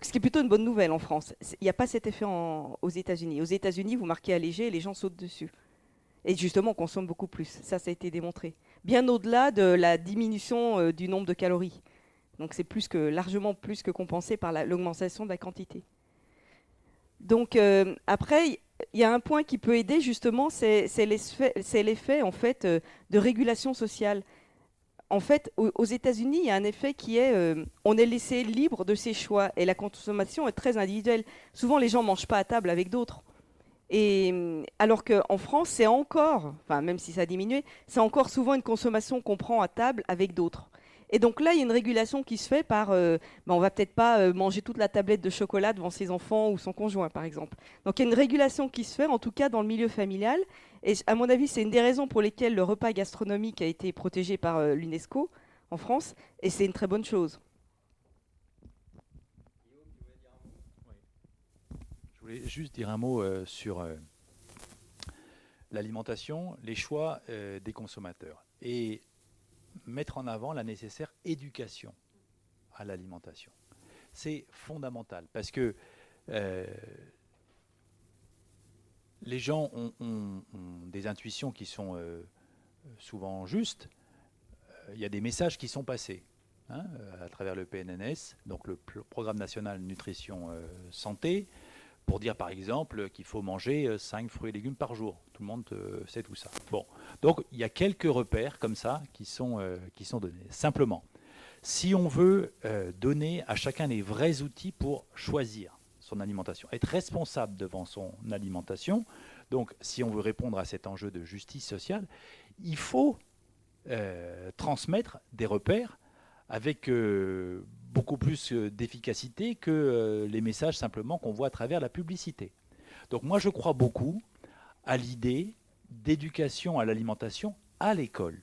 ce qui est plutôt une bonne nouvelle en France. Il n'y a pas cet effet aux États-Unis. Aux États-Unis, vous marquez allégé et les gens sautent dessus. Et justement, on consomme beaucoup plus. Ça, ça a été démontré. Bien au-delà de la diminution du nombre de calories. Donc c'est plus que largement plus que compensé par l'augmentation de la quantité. Donc euh, après, il y a un point qui peut aider justement, c'est l'effet en fait euh, de régulation sociale. en fait, aux, États-Unis, il y a un effet qui est, euh, on est laissé libre de ses choix et la consommation est très individuelle. Souvent, les gens mangent pas à table avec d'autres. Et alors qu'en France, c'est encore, enfin même si ça a diminué, c'est encore souvent une consommation qu'on prend à table avec d'autres. Et donc là, il y a une régulation qui se fait par, euh, ben, on va peut-être pas euh, manger toute la tablette de chocolat devant ses enfants ou son conjoint, par exemple. Donc il y a une régulation qui se fait, en tout cas dans le milieu familial. Et à mon avis, c'est une des raisons pour lesquelles le repas gastronomique a été protégé par euh, l'UNESCO en France, et c'est une très bonne chose. Juste dire un mot sur l'alimentation, les choix des consommateurs. Et mettre en avant la nécessaire éducation à l'alimentation. C'est fondamental parce que euh, les gens ont, des intuitions qui sont euh, souvent justes. Euh, il y a des messages qui sont passés hein, à travers le PNNS, donc le Programme national nutrition santé, pour dire par exemple qu'il faut manger 5 fruits et légumes par jour. Tout le monde sait tout ça. Bon, donc il y a quelques repères comme ça qui sont, euh, qui sont donnés. Simplement, si on veut euh, donner à chacun les vrais outils pour choisir son alimentation, être responsable devant son alimentation, donc si on veut répondre à cet enjeu de justice sociale, il faut euh, transmettre des repères avec beaucoup plus d'efficacité que les messages simplement qu'on voit à travers la publicité. Donc moi je crois beaucoup à l'idée d'éducation à l'alimentation à l'école.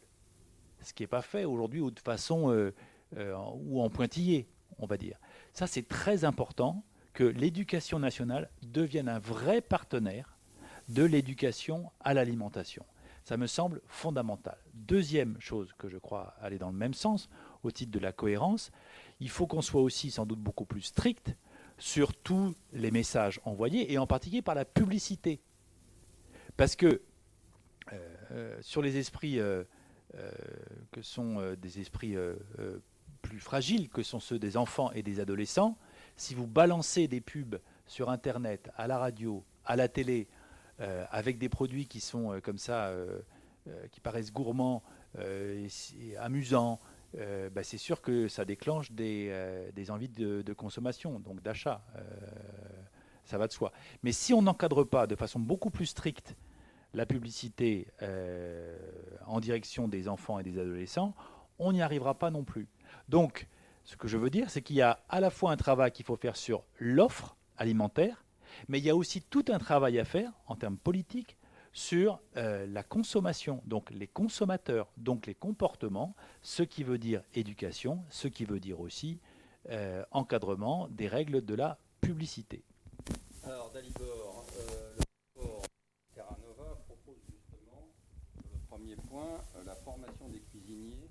Ce qui n'est pas fait aujourd'hui ou de façon euh, euh, ou en pointillé, on va dire. Ça, c'est très important que l'éducation nationale devienne un vrai partenaire de l'éducation à l'alimentation. Ça me semble fondamental. Deuxième chose que je crois aller dans le même sens, au titre de la cohérence, il faut qu'on soit aussi sans doute beaucoup plus strict sur tous les messages envoyés, et en particulier par la publicité. Parce que euh, sur les esprits euh, euh, que sont des esprits plus fragiles, que sont ceux des enfants et des adolescents, si vous balancez des pubs sur Internet, à la radio, à la télé, avec des produits qui sont comme ça, qui paraissent gourmands et, amusants, bah, c'est sûr que ça déclenche des, envies de, consommation, donc d'achat. ça va de soi. Mais si on n'encadre pas de façon beaucoup plus stricte la publicité euh, en direction des enfants et des adolescents, on n'y arrivera pas non plus. Donc, ce que je veux dire, c'est qu'il y a à la fois un travail qu'il faut faire sur l'offre alimentaire, mais il y a aussi tout un travail à faire en termes politiques sur euh, la consommation, donc les consommateurs, donc les comportements, ce qui veut dire éducation, ce qui veut dire aussi euh, encadrement des règles de la publicité. Alors, Dalibor, Euh, la formation des cuisiniers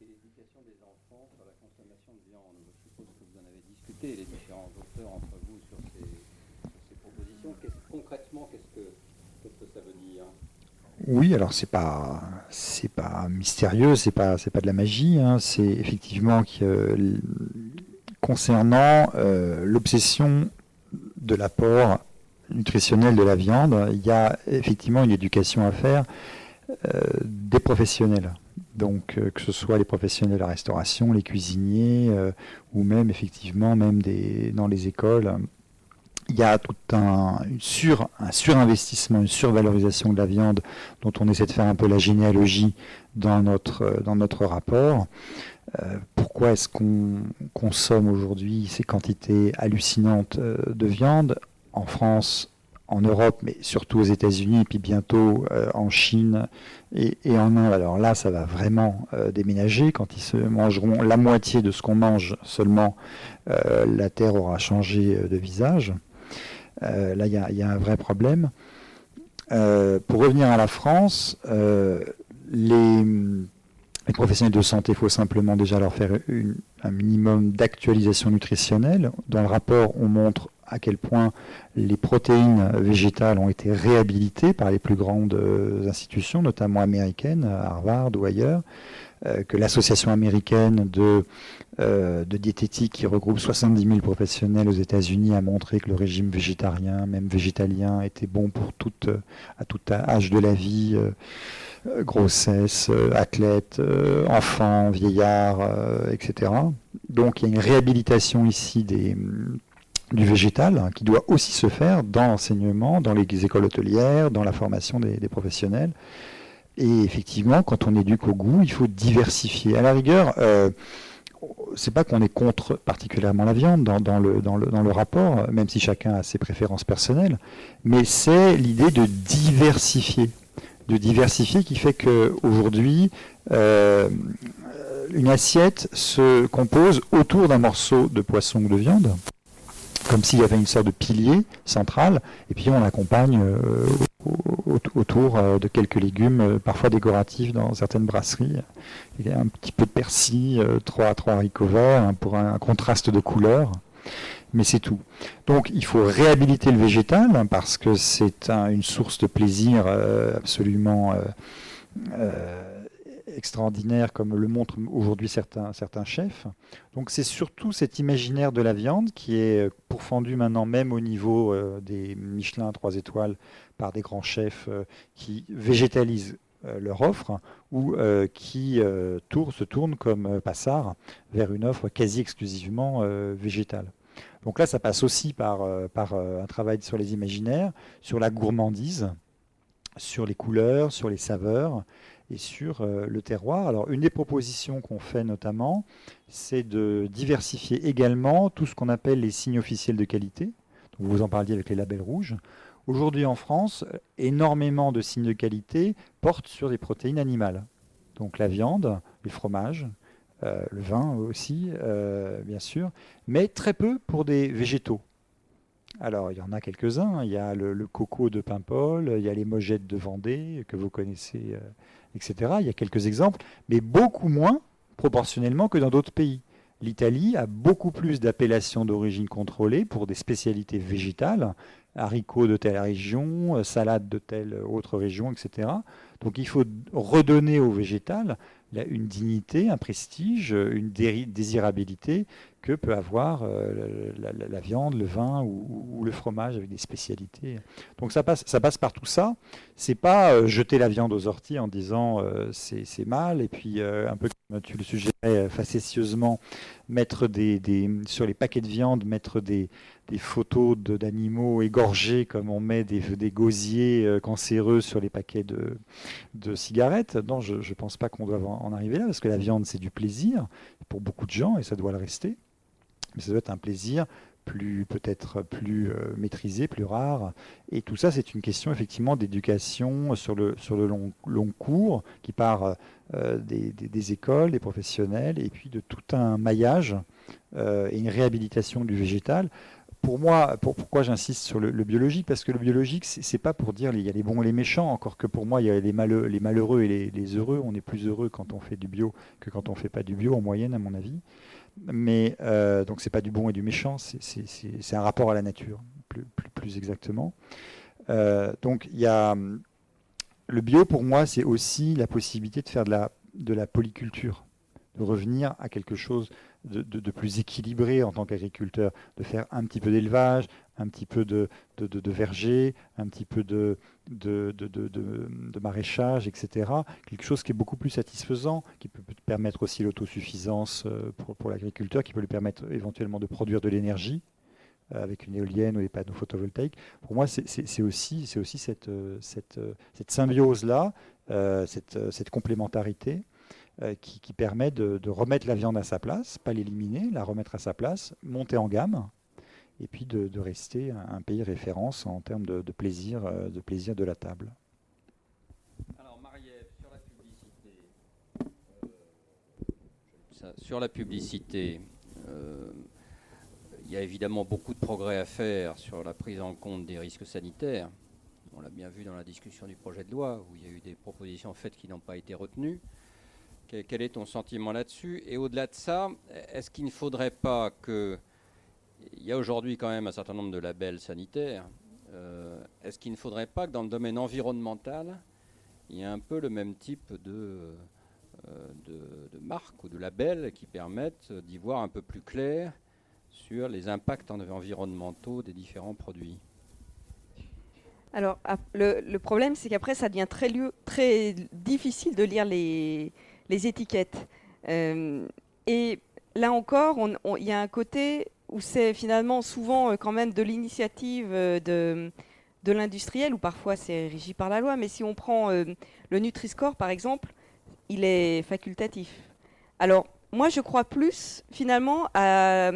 et l'éducation des enfants sur la consommation de viande. Je suppose que vous en avez discuté, les différents auteurs entre vous, sur ces, propositions. concrètement, qu'est-ce que, oui, alors c'est pas c'est pas mystérieux, c'est pas c'est pas de la magie. Hein. c'est effectivement que, concernant euh, l'obsession de l'apport nutritionnel de la viande, il y a effectivement une éducation à faire euh, des professionnels. Donc euh, que ce soit les professionnels de la restauration, les cuisiniers, euh, ou même effectivement même des, dans les écoles, il y a tout un, sur, un surinvestissement, une survalorisation de la viande dont on essaie de faire un peu la généalogie dans notre, dans notre rapport. pourquoi est-ce qu'on consomme aujourd'hui ces quantités hallucinantes de viande En France, en Europe, mais surtout aux États-Unis, et puis bientôt euh, en Chine et, en Inde? Alors là, ça va vraiment euh, déménager. Quand ils se mangeront la moitié de ce qu'on mange seulement, euh, la Terre aura changé de visage. Là, il y, a un vrai problème. pour revenir à la France, les, professionnels de santé, il faut simplement déjà leur faire un minimum d'actualisation nutritionnelle. Dans le rapport, on montre à quel point les protéines végétales ont été réhabilitées par les plus grandes euh, institutions, notamment américaines, Harvard ou ailleurs. Que l'association américaine de, de diététique qui regroupe 70 000 professionnels aux États-Unis a montré que le régime végétarien, même végétalien, était bon pour toute, à tout âge de la vie. grossesse, athlète, enfant, vieillard, etc. Donc il y a une réhabilitation ici des, du végétal hein, qui doit aussi se faire dans l'enseignement, dans les écoles hôtelières, dans la formation des, professionnels. Et effectivement, quand on éduque au goût, il faut diversifier. À la rigueur, euh, c'est pas qu'on est contre particulièrement la viande dans, le, dans, le, dans, le, rapport, même si chacun a ses préférences personnelles, mais c'est l'idée de diversifier. De diversifier qui fait qu'aujourd'hui, euh, une assiette se compose autour d'un morceau de poisson ou de viande comme s'il y avait une sorte de pilier central, et puis on l'accompagne euh, autour euh, de quelques légumes, euh, parfois décoratifs dans certaines brasseries. Il y a un petit peu de persil, trois, trois haricots verts hein, pour un, contraste de couleurs, mais c'est tout. Donc il faut réhabiliter le végétal hein, parce que c'est une source de plaisir absolument extraordinaire comme le montrent aujourd'hui certains, certains chefs. Donc c'est surtout cet imaginaire de la viande qui est pourfendu maintenant même au niveau euh, des Michelin 3 étoiles par des grands chefs euh, qui végétalisent euh, leur offre ou qui tour, se tournent comme Passard vers une offre quasi exclusivement végétale. Donc là, ça passe aussi par, par un travail sur les imaginaires, sur la gourmandise, sur les couleurs, sur les saveurs, et sur euh, le terroir. Alors, une des propositions qu'on fait notamment, c'est de diversifier également tout ce qu'on appelle les signes officiels de qualité. vous en parliez avec les labels rouges. Aujourd'hui en France, énormément de signes de qualité portent sur des protéines animales. Donc la viande, les fromages, euh, le vin aussi, euh, bien sûr, mais très peu pour des végétaux. Alors, il y en a quelques-uns. Il y a le, le, coco de Paimpol, il y a les mojettes de Vendée, que vous connaissez etc. Il y a quelques exemples, mais beaucoup moins proportionnellement que dans d'autres pays. L'Italie a beaucoup plus d'appellations d'origine contrôlée pour des spécialités végétales, haricots de telle région, salades de telle autre région, etc. Donc il faut redonner au végétal une dignité, un prestige, une désirabilité peut avoir euh, la, viande, le vin ou, le fromage avec des spécialités. Donc ça passe, ça passe par tout ça. C'est pas euh, jeter la viande aux orties en disant euh, c'est mal et puis un peu comme tu le suggérais facétieusement mettre des, sur les paquets de viande mettre des, des photos d'animaux égorgés comme on met des, des gosiers cancéreux sur les paquets de, de cigarettes. Non, je ne pense pas qu'on doit en arriver là parce que la viande c'est du plaisir pour beaucoup de gens et ça doit le rester mais ça doit être un plaisir plus peut-être plus euh, maîtrisé, plus rare. Et tout ça, c'est une question effectivement d'éducation sur le, sur le long, long cours qui part euh, des, écoles, des professionnels, et puis de tout un maillage euh, et une réhabilitation du végétal. Pour moi, pourquoi j'insiste sur le, biologique? Parce que le biologique, c'est pas pour dire il y a les bons et les méchants, encore que pour moi, il y a les, malheureux, et les, les, heureux. On est plus heureux quand on fait du bio que quand on fait pas du bio, en moyenne, à mon avis. Mais euh, donc c'est pas du bon et du méchant, c'est un rapport à la nature, plus, plus, exactement. Euh, donc il y a le bio pour moi, c'est aussi la possibilité de faire de la polyculture, de revenir à quelque chose de, plus équilibré en tant qu'agriculteur, de faire un petit peu d'élevage, un petit peu de, verger, un petit peu de, maraîchage, etc. Quelque chose qui est beaucoup plus satisfaisant, qui peut permettre aussi l'autosuffisance euh, pour, l'agriculteur, qui peut lui permettre éventuellement de produire de l'énergie euh, avec une éolienne ou des panneaux photovoltaïques. Pour moi, c'est aussi, aussi cette, euh, symbiose-là, cette, cette complémentarité qui, permet de, remettre la viande à sa place, pas l'éliminer, la remettre à sa place, monter en gamme, et puis de, rester un, pays référence en termes de, plaisir, euh, de plaisir de la table. Alors Marie-Ève, sur la publicité, euh, sur la publicité, il y a évidemment beaucoup de progrès à faire sur la prise en compte des risques sanitaires. On l'a bien vu dans la discussion du projet de loi, où il y a eu des propositions faites qui n'ont pas été retenues. Quel est ton sentiment là-dessus? Et au-delà de ça, est-ce qu'il ne faudrait pas que... Il y a aujourd'hui quand même un certain nombre de labels sanitaires. Euh, est-ce qu'il ne faudrait pas que dans le domaine environnemental, il y ait un peu le même type de, euh, de, marques ou de labels qui permettent d'y voir un peu plus clair sur les impacts environnementaux des différents produits? Alors, le, problème, c'est qu'après, ça devient très, très, difficile de lire les, étiquettes. Euh, et là encore, il y a un côté où c'est finalement souvent euh, quand même de l'initiative euh, de, de l'industriel, ou parfois c'est régi par la loi, mais si on prend le Nutri-Score, par exemple, il est facultatif. Alors, moi, je crois plus finalement à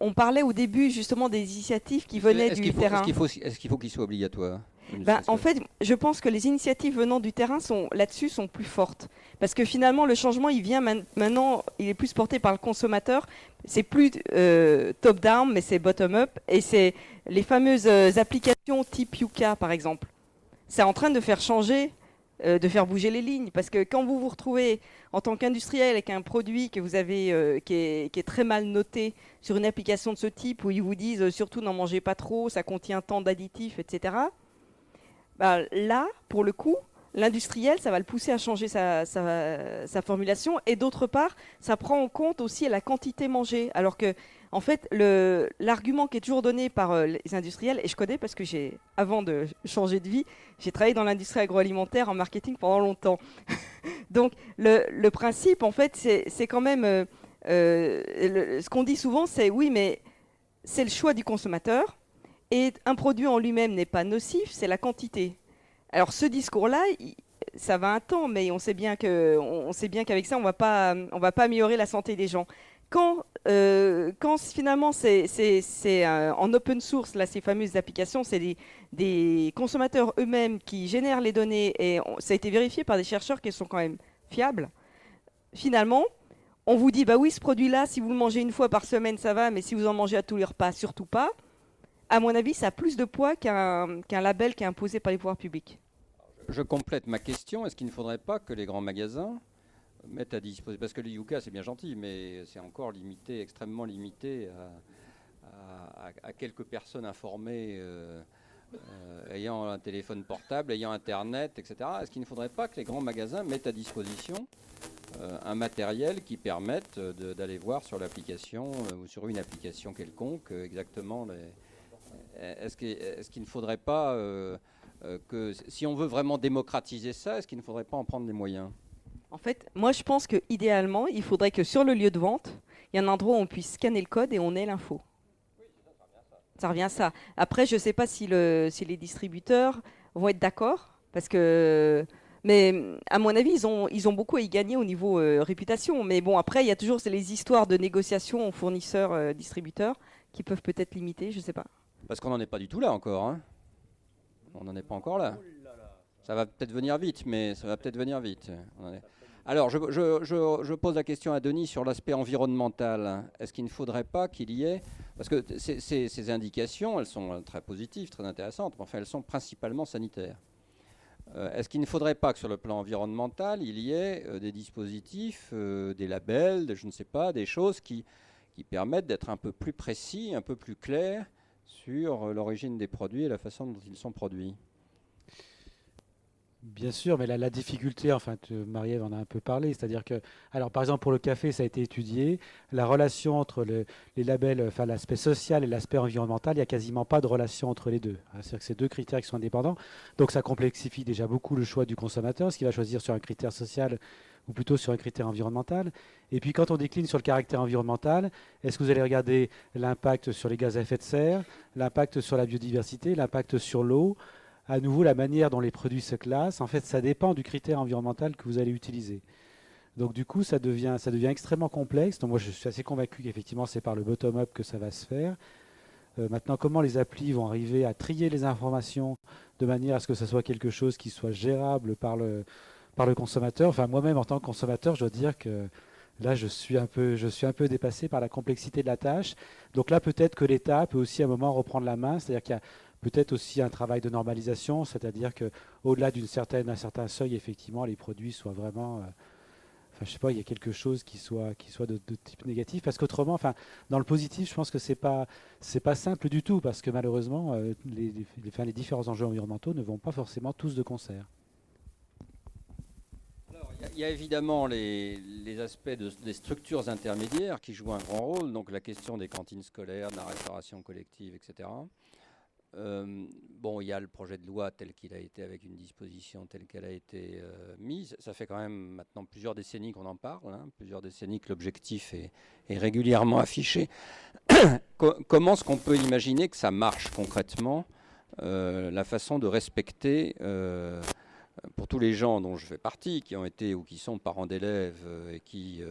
on, parlait au début justement des initiatives qui venaient du terrain. Est-ce qu'il faut qu'il soit obligatoire? Ben, en fait, je pense que les initiatives venant du terrain sont là-dessus sont plus fortes parce que finalement le changement il vient maintenant, il est plus porté par le consommateur. C'est plus euh, top down, mais c'est bottom up et c'est les fameuses euh, applications type Yuka par exemple. C'est en train de faire changer euh, de faire bouger les lignes. Parce que quand vous vous retrouvez en tant qu'industriel avec un produit que vous avez, euh, qui, est, très mal noté sur une application de ce type, où ils vous disent euh, surtout n'en mangez pas trop, ça contient tant d'additifs, etc. Bah, là, pour le coup, l'industriel, ça va le pousser à changer sa, formulation. Et d'autre part, ça prend en compte aussi la quantité mangée. Alors que en fait, l'argument qui est toujours donné par euh, les industriels, et je connais parce que j'ai, avant de changer de vie, j'ai travaillé dans l'industrie agroalimentaire en marketing pendant longtemps. <laughs> Donc, le, principe, en fait, c'est quand même. Euh, euh, ce qu'on dit souvent, c'est oui, mais c'est le choix du consommateur. Et un produit en lui-même n'est pas nocif, c'est la quantité. Alors, ce discours-là, ça va un temps, mais on sait bien qu'avec ça, on ne va pas améliorer la santé des gens quand, euh, quand finalement c'est euh, en open source, là, ces fameuses applications, c'est des, consommateurs eux-mêmes qui génèrent les données et ça a été vérifié par des chercheurs qui sont quand même fiables. Finalement, on vous dit, bah oui, ce produit-là, si vous le mangez une fois par semaine, ça va, mais si vous en mangez à tous les repas, surtout pas. À mon avis, ça a plus de poids qu'un label qui est imposé par les pouvoirs publics. Je complète ma question. Est-ce qu'il ne faudrait pas que les grands magasins mettre à disposition. Parce que le Yuka, c'est bien gentil, mais c'est encore limité, extrêmement limité à, quelques personnes informées. Euh, euh, ayant un téléphone portable, ayant Internet, etc. Est-ce qu'il ne faudrait pas que les grands magasins mettent à disposition euh, un matériel qui permette d'aller voir sur l'application ou sur une application quelconque exactement les... Est-ce qu'il ne faudrait pas que, si on veut vraiment démocratiser ça, est-ce qu'il ne faudrait pas en prendre les moyens? En fait, moi je pense que idéalement, il faudrait que sur le lieu de vente, il y ait un endroit où on puisse scanner le code et on ait l'info. Ça revient à ça. Après, je ne sais pas si, le, si, les distributeurs vont être d'accord, parce que, mais à mon avis, ils ont, beaucoup à y gagner au niveau euh, réputation. Mais bon, après, il y a toujours les histoires de négociations fournisseurs-distributeurs euh, qui peuvent peut-être limiter, je ne sais pas. Parce qu'on n'en est pas du tout là encore. Hein. On n'en est pas encore là. Ça va peut-être venir vite, mais ça va peut-être venir vite. Alors, je, pose la question à Denis sur l'aspect environnemental. Est-ce qu'il ne faudrait pas qu'il y ait... Parce que ces, indications, elles sont très positives, très intéressantes, mais enfin, elles sont principalement sanitaires. Euh, est-ce qu'il ne faudrait pas que sur le plan environnemental, il y ait euh, des dispositifs, euh, des labels, je ne sais pas, des choses qui, qui permettent d'être un peu plus précis, un peu plus clairs sur l'origine des produits et la façon dont ils sont produits. Bien sûr, mais la, difficulté, enfin, Marie-Ève en a un peu parlé, c'est-à-dire que, alors par exemple pour le café, ça a été étudié, la relation entre les labels, enfin l'aspect social et l'aspect environnemental, il n'y a quasiment pas de relation entre les deux. Hein, c'est-à-dire que c'est deux critères qui sont indépendants, donc ça complexifie déjà beaucoup le choix du consommateur, ce qu'il va choisir sur un critère social ou plutôt sur un critère environnemental. Et puis quand on décline sur le caractère environnemental, est-ce que vous allez regarder l'impact sur les gaz à effet de serre, l'impact sur la biodiversité, l'impact sur l'eau à nouveau la manière dont les produits se classent, en fait, ça dépend du critère environnemental que vous allez utiliser. Donc du coup, ça devient, extrêmement complexe. Donc moi, je suis assez convaincu qu'effectivement, c'est par le bottom-up que ça va se faire. Euh, maintenant, comment les applis vont arriver à trier les informations de manière à ce que ce soit quelque chose qui soit gérable par le, par le consommateur. Enfin, moi-même, en tant que consommateur, je dois dire que là, je suis, un peu, je suis un peu dépassé par la complexité de la tâche. Donc là, peut-être que l'État peut aussi à un moment reprendre la main. C'est-à-dire qu'il y a peut-être aussi un travail de normalisation, c'est-à-dire qu'au-delà d'un certain seuil, effectivement, les produits soient vraiment... Euh, enfin, je sais pas, il y a quelque chose qui soit, qui soit de, type négatif, parce qu'autrement, enfin, dans le positif, je pense que c'est pas, c'est pas simple du tout, parce que malheureusement, euh, les, les, différents enjeux environnementaux ne vont pas forcément tous de concert. Il y a évidemment les, aspects des structures intermédiaires qui jouent un grand rôle, donc la question des cantines scolaires, de la restauration collective, etc. Euh, bon, il y a le projet de loi tel qu'il a été, avec une disposition telle qu'elle a été euh, mise. Ça fait quand même maintenant plusieurs décennies qu'on en parle, hein, plusieurs décennies que l'objectif est, régulièrement affiché. <coughs> Comment est-ce qu'on peut imaginer que ça marche concrètement, euh, la façon de respecter, pour tous les gens dont je fais partie, qui ont été ou qui sont parents d'élèves, et qui,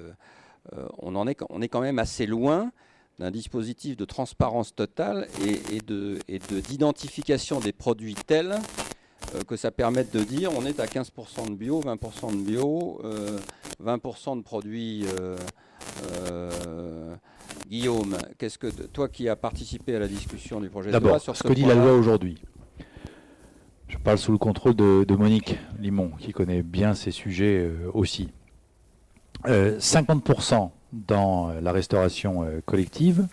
on, en est, on est quand même assez loin d'un dispositif de transparence totale et, de, d'identification des produits tels euh, que ça permette de dire on est à 15% de bio, 20% de bio, 20% euh, de produits. Euh, Guillaume, qu'est-ce que toi qui as participé à la discussion du projet de loi sur ce, ce que dit la loi aujourd'hui Je parle sous le contrôle de, Monique Limon, qui connaît bien ces sujets aussi. 50% dans la restauration euh, collective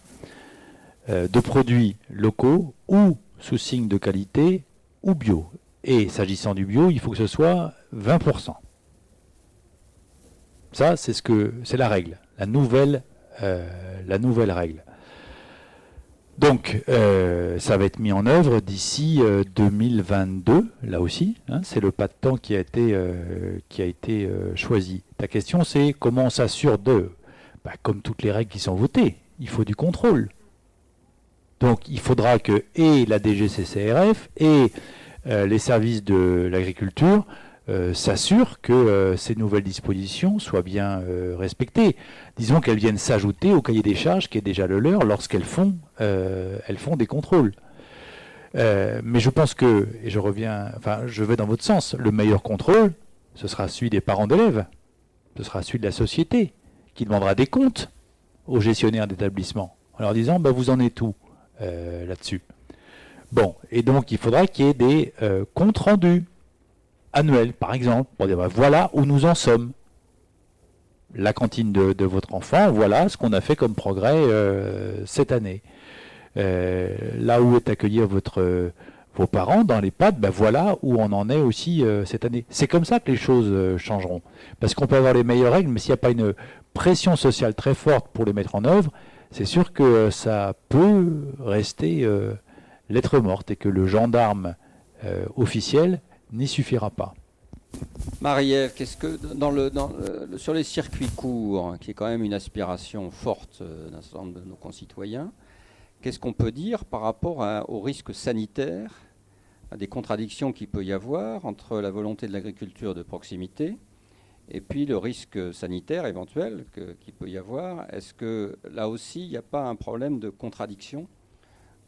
euh, de produits locaux ou sous signe de qualité ou bio. Et s'agissant du bio, il faut que ce soit 20%. Ça, c'est ce que c'est la règle, la nouvelle, euh, la nouvelle règle. Donc, ça va être mis en œuvre d'ici 2022, là aussi. Hein, c'est le pas de temps qui a été, qui a été choisi. Ta question, c'est comment on s'assure de bah, comme toutes les règles qui sont votées, il faut du contrôle. Donc il faudra que et la DGCCRF et euh, les services de l'agriculture euh, s'assurent que euh, ces nouvelles dispositions soient bien respectées. Disons qu'elles viennent s'ajouter au cahier des charges qui est déjà le leur lorsqu'elles font, elles font des contrôles. mais je pense que, et je reviens, enfin je vais dans votre sens, le meilleur contrôle, ce sera celui des parents d'élèves, ce sera celui de la société qui demandera des comptes aux gestionnaires d'établissement en leur disant bah, vous en êtes euh, là-dessus? Bon, et donc il faudra qu'il y ait des euh, comptes rendus annuels, par exemple, pour dire bah, voilà où nous en sommes. La cantine de, votre enfant, voilà ce qu'on a fait comme progrès euh, cette année. là où est accueillir votre vos parents dans les pattes, ben voilà où on en est aussi cette année. C'est comme ça que les choses changeront. Parce qu'on peut avoir les meilleures règles, mais s'il n'y a pas une pression sociale très forte pour les mettre en œuvre, c'est sûr que ça peut rester euh, lettre morte et que le gendarme euh, officiel n'y suffira pas. Marie-Ève, qu'est-ce que sur les circuits courts, qui est quand même une aspiration forte euh, d'un certain nombre de nos concitoyens, qu'est-ce qu'on peut dire par rapport au risque sanitaire, à des contradictions qu'il peut y avoir entre la volonté de l'agriculture de proximité et puis le risque sanitaire éventuel qu'il peut y avoir, est-ce que là aussi, il n'y a pas un problème de contradiction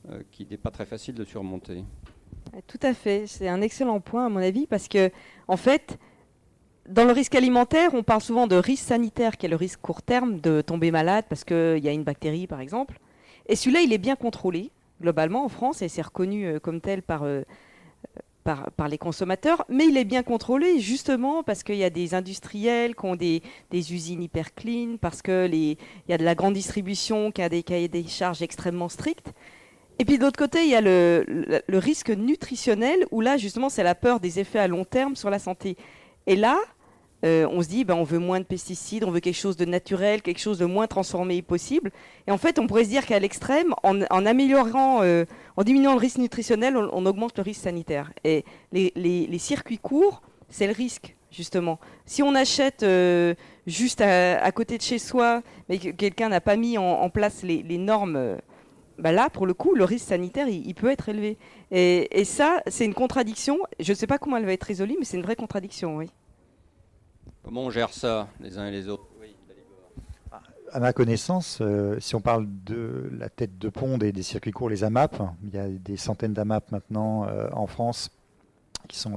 euh, qui n'est pas très facile de surmonter? Tout à fait. C'est un excellent point à mon avis parce que, en fait, dans le risque alimentaire, on parle souvent de risque sanitaire, qui est le risque court terme de tomber malade parce qu'il y a une bactérie, par exemple. Et celui-là, il est bien contrôlé globalement en France et c'est reconnu euh, comme tel par euh, par, les consommateurs, mais il est bien contrôlé justement parce qu'il y a des industriels qui ont des, usines hyper clean, parce qu'il y a de la grande distribution qui a des cahiers des charges extrêmement stricts. Et puis de l'autre côté, il y a le, risque nutritionnel où là justement c'est la peur des effets à long terme sur la santé. Et là, euh, on se dit, ben, on veut moins de pesticides, on veut quelque chose de naturel, quelque chose de moins transformé possible. Et en fait, on pourrait se dire qu'à l'extrême, en, améliorant, euh, en diminuant le risque nutritionnel, on, augmente le risque sanitaire. Et les, circuits courts, c'est le risque, justement. Si on achète euh, juste à, côté de chez soi, mais que quelqu'un n'a pas mis en, place les, normes, ben là, pour le coup, le risque sanitaire, il, peut être élevé. Et, et ça, c'est une contradiction. Je ne sais pas comment elle va être résolue, mais c'est une vraie contradiction, oui. Comment on gère ça, les uns et les autres? À ma connaissance, euh, si on parle de la tête de pont des, des, circuits courts, les AMAP, il y a des centaines d'AMAP maintenant euh, en France qui sont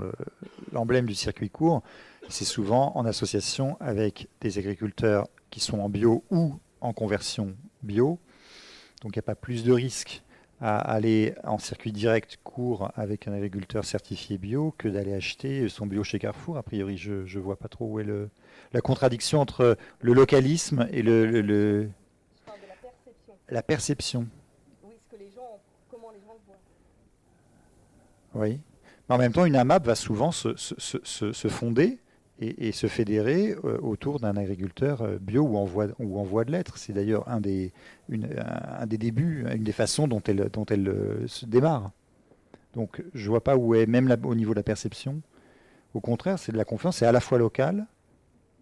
l'emblème du circuit court. C'est souvent en association avec des agriculteurs qui sont en bio ou en conversion bio. Donc il n'y a pas plus de risques à aller en circuit direct court avec un agriculteur certifié bio que d'aller acheter son bio chez Carrefour. A priori, je ne vois pas trop où est le, la contradiction entre le localisme et le, le, la perception. Oui, ce que les gens, comment les gens le voient. Oui. Mais en même temps, une AMAP va souvent se, se, se, se fonder et, se fédérer euh, autour d'un agriculteur euh, bio ou en voie, ou en voie de l'être. C'est d'ailleurs un des, un des débuts, une des façons dont elle, dont elle euh, se démarre. Donc je vois pas où est, même au niveau de la perception, au contraire, c'est de la confiance, c'est à la fois local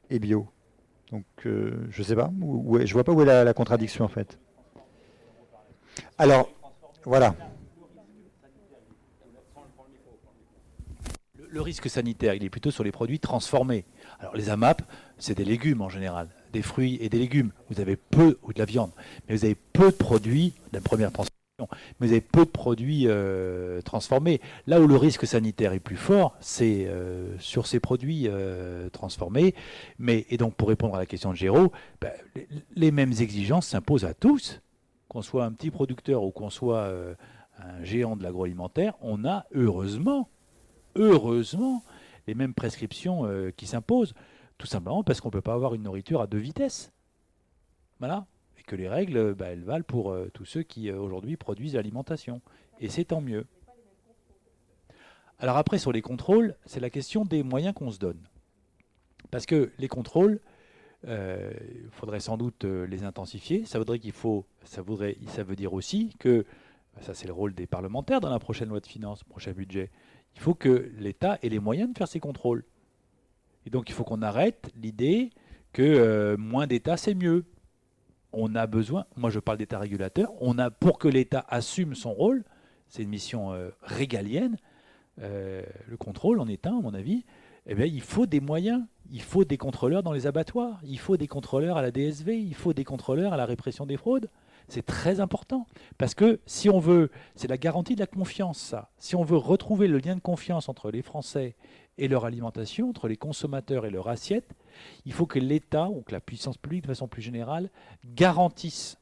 et bio. Donc je ne sais pas, où, je ne vois pas où est la contradiction en fait. Alors, voilà. Le risque sanitaire, il est plutôt sur les produits transformés. Alors les AMAP, c'est des légumes en général, des fruits et des légumes. Vous avez peu, ou de la viande, mais vous avez peu de produits, la première transformation, mais vous avez peu de produits euh, transformés. Là où le risque sanitaire est plus fort, c'est euh, sur ces produits euh, transformés. Mais, et donc pour répondre à la question de Géraud, ben, les, mêmes exigences s'imposent à tous, qu'on soit un petit producteur ou qu'on soit un géant de l'agroalimentaire, on a heureusement heureusement, les mêmes prescriptions euh, qui s'imposent, tout simplement parce qu'on ne peut pas avoir une nourriture à deux vitesses. Voilà. Et que les règles, bah, elles valent pour euh, tous ceux qui euh, aujourd'hui produisent l'alimentation. Et c'est tant mieux. Alors après, sur les contrôles, c'est la question des moyens qu'on se donne. Parce que les contrôles, il faudrait sans doute les intensifier. Ça voudrait qu'il faut, ça veut dire aussi que, ça c'est le rôle des parlementaires dans la prochaine loi de finances, prochain budget, il faut que l'État ait les moyens de faire ses contrôles. Et donc il faut qu'on arrête l'idée que euh, moins d'État, c'est mieux. On a besoin, moi je parle d'État régulateur, on a, pour que l'État assume son rôle, c'est une mission euh, régalienne, euh, le contrôle en État, à mon avis, eh bien, il faut des moyens. Il faut des contrôleurs dans les abattoirs, il faut des contrôleurs à la DSV, il faut des contrôleurs à la répression des fraudes. C'est très important. Parce que si on veut, c'est la garantie de la confiance, ça. Si on veut retrouver le lien de confiance entre les Français et leur alimentation, entre les consommateurs et leur assiette, il faut que l'État ou que la puissance publique, de façon plus générale, garantisse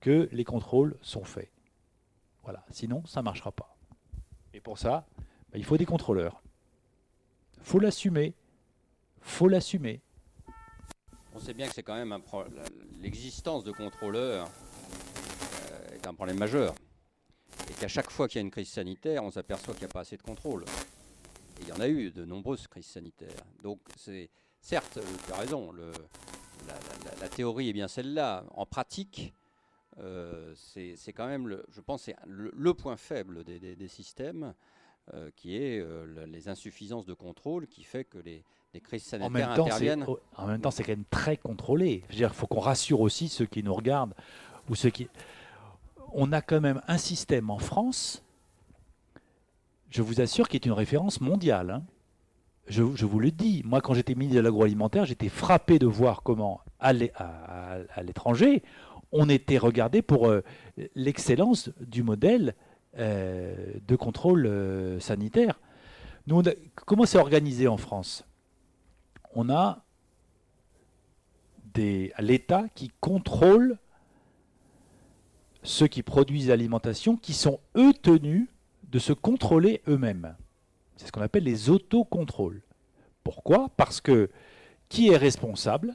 que les contrôles sont faits. Voilà. Sinon, ça ne marchera pas. Et pour ça, bah, il faut des contrôleurs. Faut l'assumer. faut l'assumer. On sait bien que c'est quand même l'existence de contrôleurs un problème majeur. Et qu'à chaque fois qu'il y a une crise sanitaire, on s'aperçoit qu'il n'y a pas assez de contrôle. Et il y en a eu de nombreuses crises sanitaires. Donc, c'est certes, tu as raison, le, la, théorie est bien celle-là. En pratique, euh, c'est quand même, le, je pense, c'est le, point faible des, systèmes, euh, qui est euh, les insuffisances de contrôle, qui fait que les, crises sanitaires interviennent. En même temps, c'est quand même très contrôlé. Il faut qu'on rassure aussi ceux qui nous regardent ou ceux qui on a quand même un système en France, je vous assure, qui est une référence mondiale. Hein. Je, vous le dis, moi quand j'étais ministre de l'agroalimentaire, j'étais frappé de voir comment à l'étranger, on était regardé pour euh, l'excellence du modèle euh, de contrôle euh, sanitaire. Comment c'est organisé en France? On a l'État qui contrôle ceux qui produisent l'alimentation qui sont eux tenus de se contrôler eux-mêmes. C'est ce qu'on appelle les autocontrôles. Pourquoi? Parce que qui est responsable?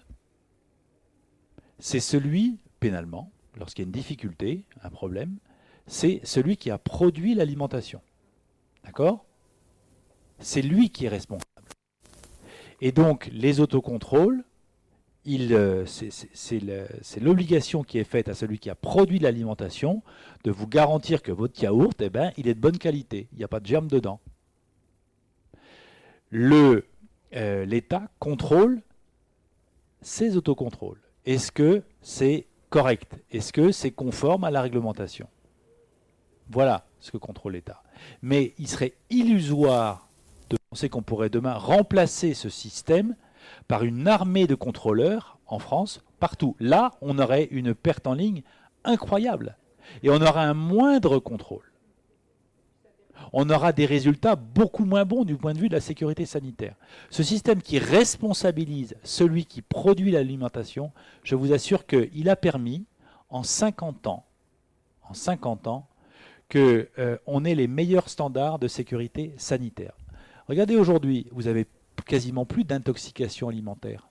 C'est celui, pénalement, lorsqu'il y a une difficulté, un problème, c'est celui qui a produit l'alimentation. D'accord? C'est lui qui est responsable. Et donc, les autocontrôles c'est l'obligation qui est faite à celui qui a produit l'alimentation de vous garantir que votre yaourt, eh ben, il est de bonne qualité. Il n'y a pas de germes dedans. Euh, L'État contrôle ces autocontrôles. Est-ce que c'est correct? Est-ce que c'est conforme à la réglementation? Voilà ce que contrôle l'État. Mais il serait illusoire de penser qu'on pourrait demain remplacer ce système par une armée de contrôleurs en France, partout. Là, on aurait une perte en ligne incroyable. Et on aura un moindre contrôle. On aura des résultats beaucoup moins bons du point de vue de la sécurité sanitaire. Ce système qui responsabilise celui qui produit l'alimentation, je vous assure qu'il a permis, en 50 ans, en 50 ans, qu'on euh, ait les meilleurs standards de sécurité sanitaire. Regardez aujourd'hui, vous avez quasiment plus d'intoxication alimentaire.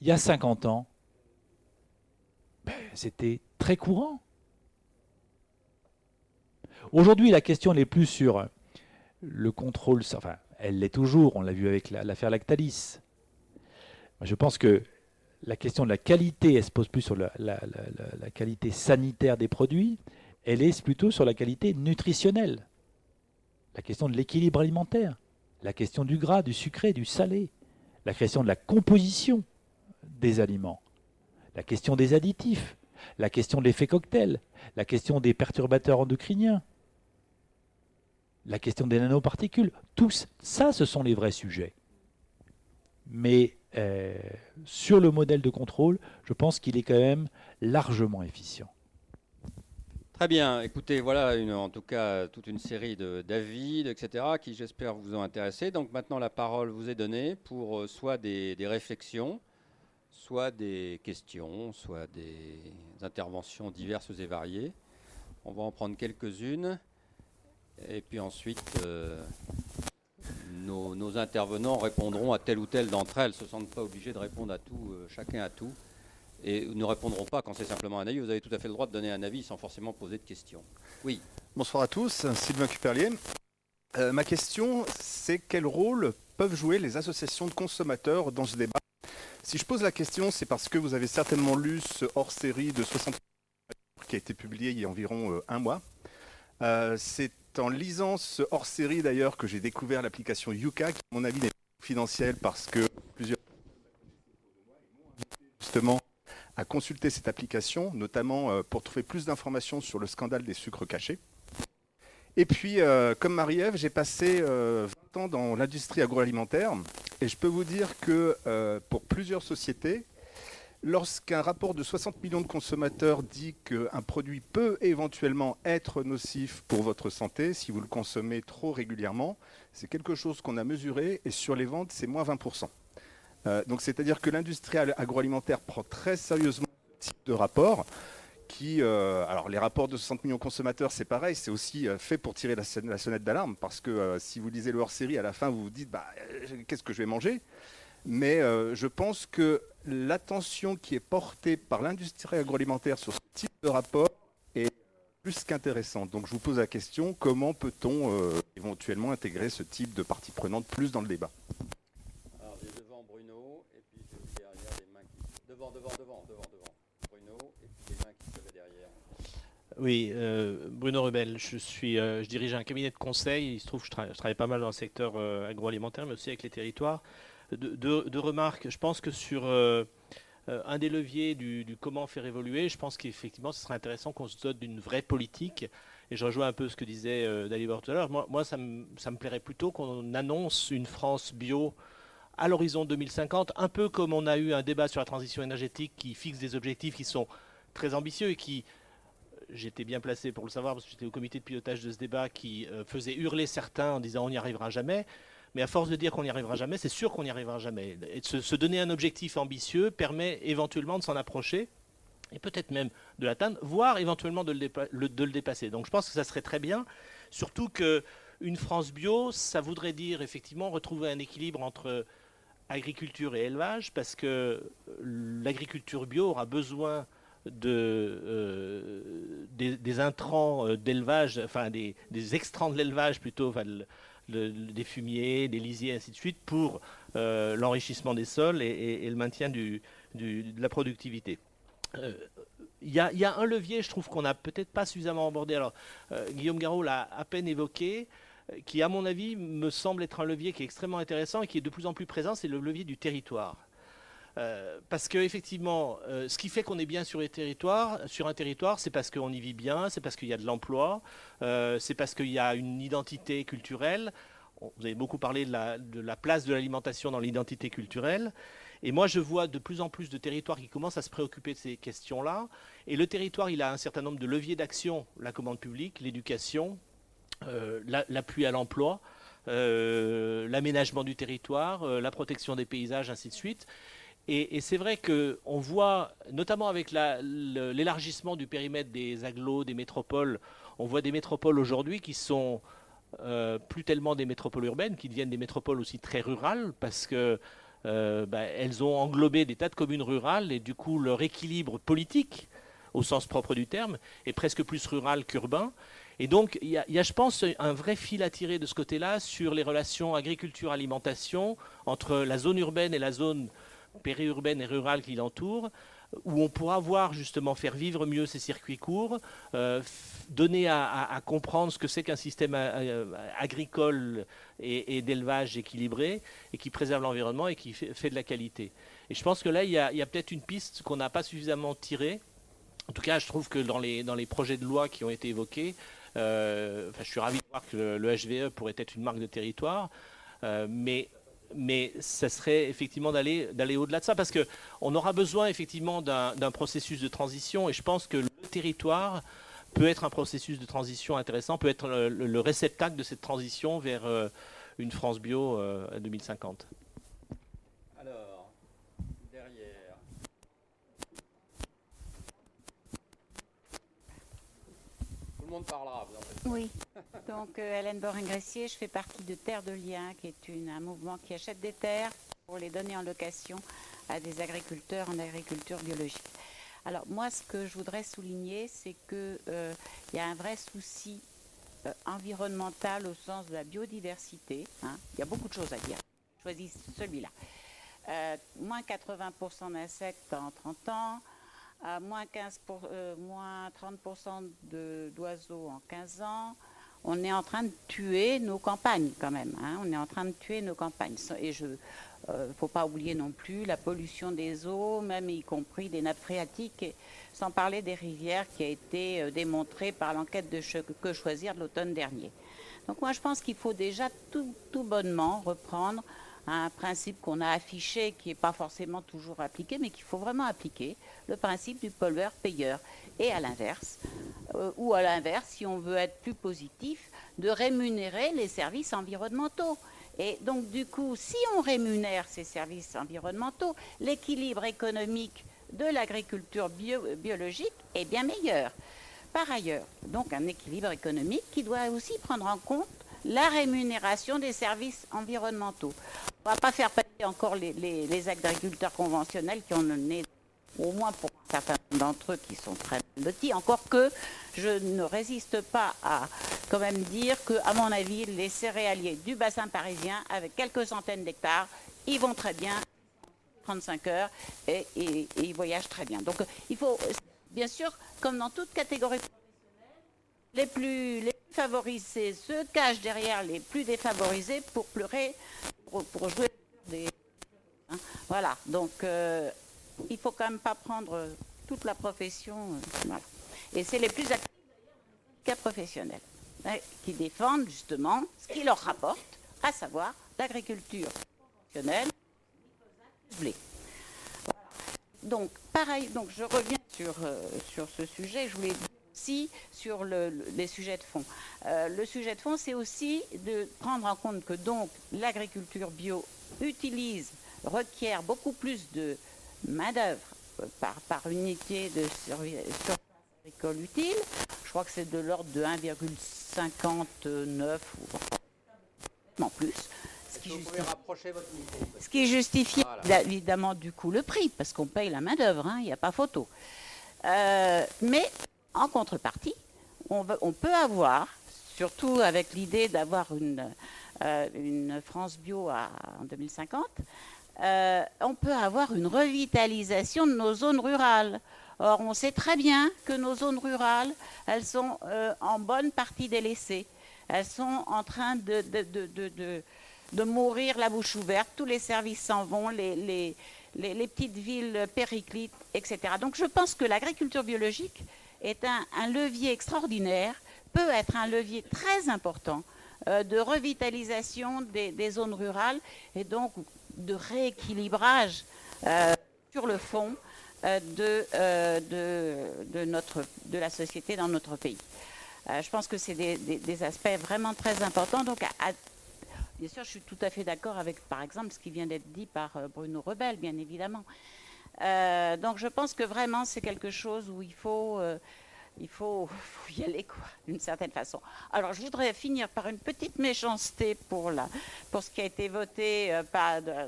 Il y a 50 ans, ben, c'était très courant. Aujourd'hui, la question n'est plus sur le contrôle, enfin, Elle l'est toujours, on l'a vu avec l'affaire Lactalis. Je pense que la question de la qualité, elle se pose plus sur la, qualité sanitaire des produits, elle est plutôt sur la qualité nutritionnelle. La question de l'équilibre alimentaire, la question du gras, du sucré, du salé, la question de la composition des aliments, la question des additifs, la question de l'effet cocktail, la question des perturbateurs endocriniens, la question des nanoparticules. Tous, ça, ce sont les vrais sujets. Mais euh, sur le modèle de contrôle, je pense qu'il est quand même largement efficient. Très bien. Écoutez, voilà en tout cas toute une série d'avis, etc., qui j'espère vous ont intéressé. Donc maintenant, la parole vous est donnée pour euh, soit des, réflexions, soit des questions, soit des interventions diverses et variées. On va en prendre quelques-unes. Et puis ensuite, euh, nos, intervenants répondront à telle ou telle d'entre elles, ne se sentent pas obligés de répondre à tout, euh, chacun à tout, et ne répondront pas quand c'est simplement un avis. Vous avez tout à fait le droit de donner un avis sans forcément poser de questions. Oui. Bonsoir à tous, Sylvain Cuperlier. Euh, ma question, c'est quel rôle peuvent jouer les associations de consommateurs dans ce débat? Si je pose la question, c'est parce que vous avez certainement lu ce hors-série de 60 qui a été publié il y a environ euh, un mois. c'est en lisant ce hors-série d'ailleurs que j'ai découvert l'application Yuka, qui à mon avis n'est pas confidentielle parce que plusieurs justement à consulter cette application, notamment euh, pour trouver plus d'informations sur le scandale des sucres cachés. Et puis, euh, comme Marie-Ève, j'ai passé 20 euh, ans dans l'industrie agroalimentaire et je peux vous dire que pour plusieurs sociétés, Lorsqu'un rapport de 60 millions de consommateurs dit qu'un produit peut éventuellement être nocif pour votre santé si vous le consommez trop régulièrement, c'est quelque chose qu'on a mesuré et sur les ventes, c'est moins 20%. Euh, donc c'est-à-dire que l'industrie agroalimentaire prend très sérieusement ce type de rapport qui, euh, alors les rapports de 60 millions de consommateurs, c'est pareil, c'est aussi euh, fait pour tirer la, sonnette d'alarme, parce que si vous lisez le hors-série, à la fin, vous vous dites, bah, qu'est-ce que je vais manger? Mais je pense que l'attention qui est portée par l'industrie agroalimentaire sur ce type de rapport est plus qu'intéressante. Donc je vous pose la question, comment peut-on éventuellement intégrer ce type de partie prenante plus dans le débat Alors j'ai devant Bruno, et puis derrière les mains qui... Devant, devant, devant. Bruno, et puis qui se derrière. Oui, euh, Bruno Rebel, je, suis, je dirige un cabinet de conseil. Il se trouve que je, je travaille pas mal dans le secteur agroalimentaire, mais aussi avec les territoires de, remarques. Je pense que sur euh, euh, un des leviers du, comment faire évoluer, je pense qu'effectivement, ce serait intéressant qu'on se dote d'une vraie politique. Et je rejoins un peu ce que disait euh, Dalibor tout à l'heure. Moi, me, ça, me plairait plutôt qu'on annonce une France bio à l'horizon 2050, un peu comme on a eu un débat sur la transition énergétique qui fixe des objectifs qui sont très ambitieux et qui, j'étais bien placé pour le savoir parce que j'étais au comité de pilotage de ce débat, qui faisait hurler certains en disant on n'y arrivera jamais. Mais à force de dire qu'on n'y arrivera jamais, c'est sûr qu'on n'y arrivera jamais. Et se, donner un objectif ambitieux permet éventuellement de s'en approcher et peut-être même de l'atteindre, voire éventuellement de le, de le, dépasser. Donc je pense que ça serait très bien, surtout qu'une France bio, ça voudrait dire effectivement retrouver un équilibre entre agriculture et élevage, parce que l'agriculture bio aura besoin euh, des, intrants euh, d'élevage, enfin des, extrants de l'élevage plutôt, des fumiers, des lisiers, ainsi de suite, pour euh, l'enrichissement des sols et, le maintien de la productivité. Il y, a un levier, je trouve qu'on n'a peut-être pas suffisamment abordé. Alors, Guillaume Garot l'a à peine évoqué, qui, à mon avis, me semble être un levier qui est extrêmement intéressant et qui est de plus en plus présent, c'est le levier du territoire. Euh, parce que effectivement, euh, ce qui fait qu'on est bien sur, un territoire, c'est parce qu'on y vit bien, c'est parce qu'il y a de l'emploi, euh, c'est parce qu'il y a une identité culturelle. Vous avez beaucoup parlé de la place de l'alimentation dans l'identité culturelle. Et moi, je vois de plus en plus de territoires qui commencent à se préoccuper de ces questions-là. Et le territoire, il a un certain nombre de leviers d'action la commande publique, l'éducation, l'appui à l'emploi, l'aménagement du territoire, la protection des paysages, ainsi de suite. Et, c'est vrai qu'on voit, notamment avec l'élargissement du périmètre des agglos, des métropoles, on voit des métropoles aujourd'hui qui sont euh, plus tellement des métropoles urbaines, qui deviennent des métropoles aussi très rurales, parce que euh, bah, elles ont englobé des tas de communes rurales, et du coup leur équilibre politique, au sens propre du terme, est presque plus rural qu'urbain. Et donc, il y, a, je pense, un vrai fil à tirer de ce côté-là sur les relations agriculture-alimentation entre la zone urbaine et la zone périurbaine et rurale qui l'entoure, où on pourra voir justement faire vivre mieux ces circuits courts, euh, donner à, comprendre ce que c'est qu'un système euh, agricole et, d'élevage équilibré et qui préserve l'environnement et qui fait, de la qualité. Et je pense que là, il y a, peut-être une piste qu'on n'a pas suffisamment tirée. En tout cas, je trouve que dans les, dans les projets de loi qui ont été évoqués, euh, je suis ravi de voir que le, HVE pourrait être une marque de territoire, mais mais ça serait effectivement d'aller au-delà de ça parce qu'on aura besoin effectivement d'un processus de transition et je pense que le territoire peut être un processus de transition intéressant, peut être le, réceptacle de cette transition vers euh, une France bio euh, à 2050. Le monde parlera. Oui. Donc, euh, Hélène Borin-Gressier, je fais partie de Terre de Liens, qui est un mouvement qui achète des terres pour les donner en location à des agriculteurs en agriculture biologique. Alors, moi, ce que je voudrais souligner, c'est qu'il euh, y a un vrai souci euh, environnemental au sens de la biodiversité. Hein. Il y a beaucoup de choses à dire. Choisis celui-là. moins 80% d'insectes en 30 ans, moins, 15 euh, moins 30% d'oiseaux en 15 ans. On est en train de tuer nos campagnes quand même. Hein. On est en train de tuer nos campagnes. Et je ne euh, faut pas oublier non plus la pollution des eaux, même y compris des nappes phréatiques, sans parler des rivières qui a été euh, démontrée par l'enquête de Que choisir de l'automne dernier. Donc moi je pense qu'il faut déjà tout bonnement reprendre un principe qu'on a affiché, qui n'est pas forcément toujours appliqué, mais qu'il faut vraiment appliquer, le principe du pollueur-payeur. Et à l'inverse, euh, ou à l'inverse, si on veut être plus positif, de rémunérer les services environnementaux. Et donc, du coup, si on rémunère ces services environnementaux, l'équilibre économique de l'agriculture biologique est bien meilleur. Par ailleurs, donc un équilibre économique qui doit aussi prendre en compte la rémunération des services environnementaux. On ne va pas faire passer encore les, agriculteurs conventionnels qui ont mené, au moins pour certains d'entre eux qui sont très lotis, encore que je ne résiste pas à quand même dire que, à mon avis, les céréaliers du bassin parisien, avec quelques centaines d'hectares, ils vont très bien, 35 heures, et, ils voyagent très bien. Donc il faut, bien sûr, comme dans toute catégorie les plus, favorisés se cachent derrière les plus défavorisés pour pleurer, pour, jouer des... Hein. voilà, donc euh, il faut quand même pas prendre toute la profession. Euh, Et c'est les plus actifs cas professionnels hein, qui défendent justement ce qui leur rapporte, à savoir l'agriculture professionnelle, blé. Donc, pareil, donc je reviens sur, euh, sur ce sujet. Je voulais aussi sur les sujets de fond. Euh, le sujet de fond, c'est aussi de prendre en compte que donc l'agriculture bio utilise, requiert beaucoup plus de main-d'œuvre euh, par, par unité de surface agricole utile. Je crois que c'est de l'ordre de 1,59 ou en plus. Ce qui, justifie, ce qui justifie évidemment du coup le prix, parce qu'on paye la main-d'œuvre, hein, il n'y a pas photo. Euh, mais en contrepartie, on, peut avoir, surtout avec l'idée d'avoir une, euh, France bio en 2050, euh, on peut avoir une revitalisation de nos zones rurales. Or, on sait très bien que nos zones rurales, elles sont euh, en bonne partie délaissées. Elles sont en train de, mourir la bouche ouverte. Tous les services s'en vont, les, les, petites villes périclites, etc. Donc, je pense que l'agriculture biologique est un, levier extraordinaire, peut être un levier très important euh, de revitalisation des, zones rurales et donc de rééquilibrage euh, sur le fond euh, de, notre, de la société dans notre pays. je pense que c'est des, aspects vraiment très importants. Donc, bien sûr, je suis tout à fait d'accord avec, par exemple, ce qui vient d'être dit par Bruno Rebel, bien évidemment. Euh, donc je pense que vraiment c'est quelque chose où il faut, euh, il <laughs> faut, y aller, quoi, d'une certaine façon. Alors, je voudrais finir par une petite méchanceté pour, la, pour ce qui a été voté euh,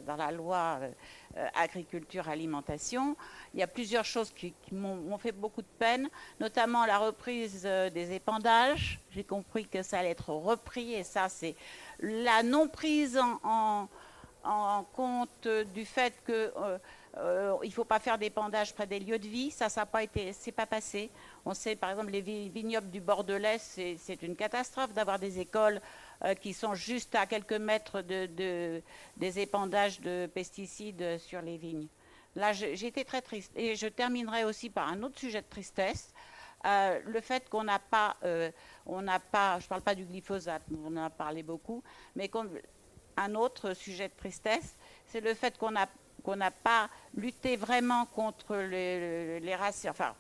dans la loi euh, agriculture-alimentation. Il y a plusieurs choses qui, m'ont fait beaucoup de peine, notamment la reprise des épandages. J'ai compris que ça allait être repris, et ça, c'est la non-prise en, en, compte du fait que... Euh, il ne faut pas faire d'épandage près des lieux de vie. Ça, ça n'a pas été, c'est pas passé. On sait, par exemple, les vignobles du Bordelais, c'est une catastrophe d'avoir des écoles euh, qui sont juste à quelques mètres de, des épandages de pesticides sur les vignes. Là, été très triste. Et je terminerai aussi par un autre sujet de tristesse. Euh, le fait qu'on n'a pas, on n'a pas, je ne parle pas du glyphosate, on en a parlé beaucoup, mais un autre sujet de tristesse, c'est le fait qu'on a qu'on n'a pas lutté vraiment contre les, les races, enfin,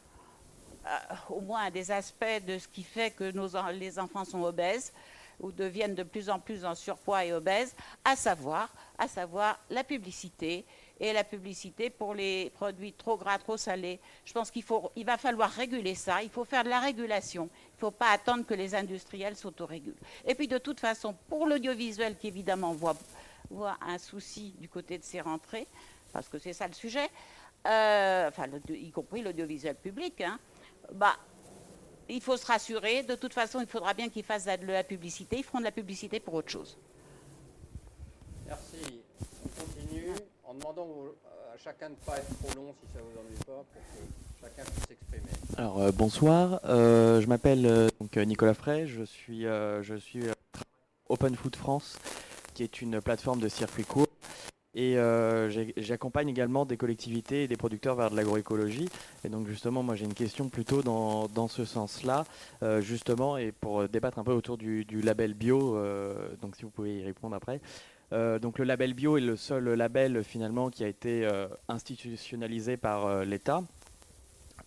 euh, au moins des aspects de ce qui fait que les enfants sont obèses ou deviennent de plus en plus en surpoids et obèses, à savoir, à savoir la publicité et la publicité pour les produits trop gras, trop salés. Je pense qu'il il va falloir réguler ça. Il faut faire de la régulation. Il ne faut pas attendre que les industriels s'autorégulent. Et puis de toute façon, pour l'audiovisuel qui évidemment voit voit un souci du côté de ces rentrées, parce que c'est ça le sujet, euh, enfin, y compris l'audiovisuel public, hein, bah, il faut se rassurer. De toute façon, il faudra bien qu'ils fassent de la publicité. Ils feront de la publicité pour autre chose. Merci. On continue en demandant à chacun de ne pas être trop long si ça vous ennuie pas, pour que chacun puisse s'exprimer. Alors euh, bonsoir, euh, je m'appelle donc Nicolas Frey, je suis, je suis Open Food France qui est une plateforme de circuit court. Et euh, j'accompagne également des collectivités et des producteurs vers de l'agroécologie. Et donc justement, moi j'ai une question plutôt dans, dans ce sens-là, euh, justement, et pour débattre un peu autour du, label bio, euh, donc si vous pouvez y répondre après. donc le label bio est le seul label finalement qui a été institutionnalisé par l'État,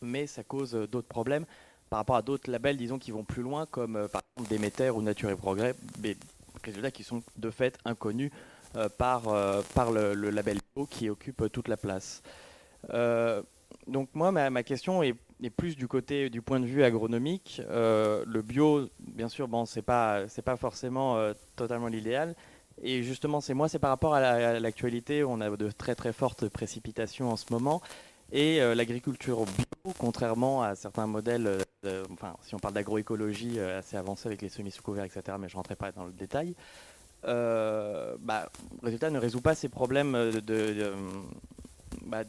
mais ça cause d'autres problèmes par rapport à d'autres labels, disons, qui vont plus loin, comme par exemple Déméter ou Nature et Progrès, résultats qui sont de fait inconnus euh, par, euh, par le, label bio qui occupe toute la place. Euh, donc moi, ma, question est, plus du côté du point de vue agronomique. le bio, bien sûr, bon, c'est pas c'est pas forcément totalement l'idéal. Et justement, c'est moi, c'est par rapport à l'actualité. on a de très très fortes précipitations en ce moment. Et l'agriculture bio, contrairement à certains modèles, enfin, si on parle d'agroécologie assez avancée avec les semis sous couvert, etc., mais je rentrerai pas dans le détail, euh, bah, résultat, ne résout pas ces problèmes de, bah,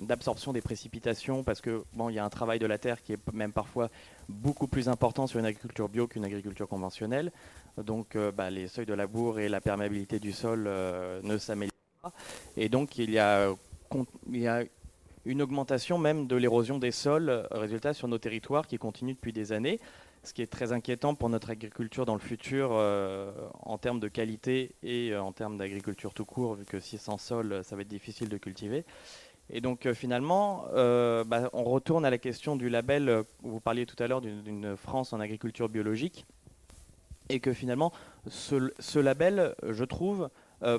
d'absorption des précipitations parce que bon, il y a un travail de la terre qui est même parfois beaucoup plus important sur une agriculture bio qu'une agriculture conventionnelle. Donc, euh, bah, les seuils de labour et la perméabilité du sol euh, ne s'améliorent pas. Et donc, il y a une augmentation même de l'érosion des sols, résultat sur nos territoires qui continue depuis des années ce qui est très inquiétant pour notre agriculture dans le futur euh, en termes de qualité et euh, en termes d'agriculture tout court, vu que si sans sol, ça va être difficile de cultiver. Et donc euh, finalement, bah, on retourne à la question du label, vous parliez tout à l'heure d'une France en agriculture biologique, et que finalement, ce, label, je trouve,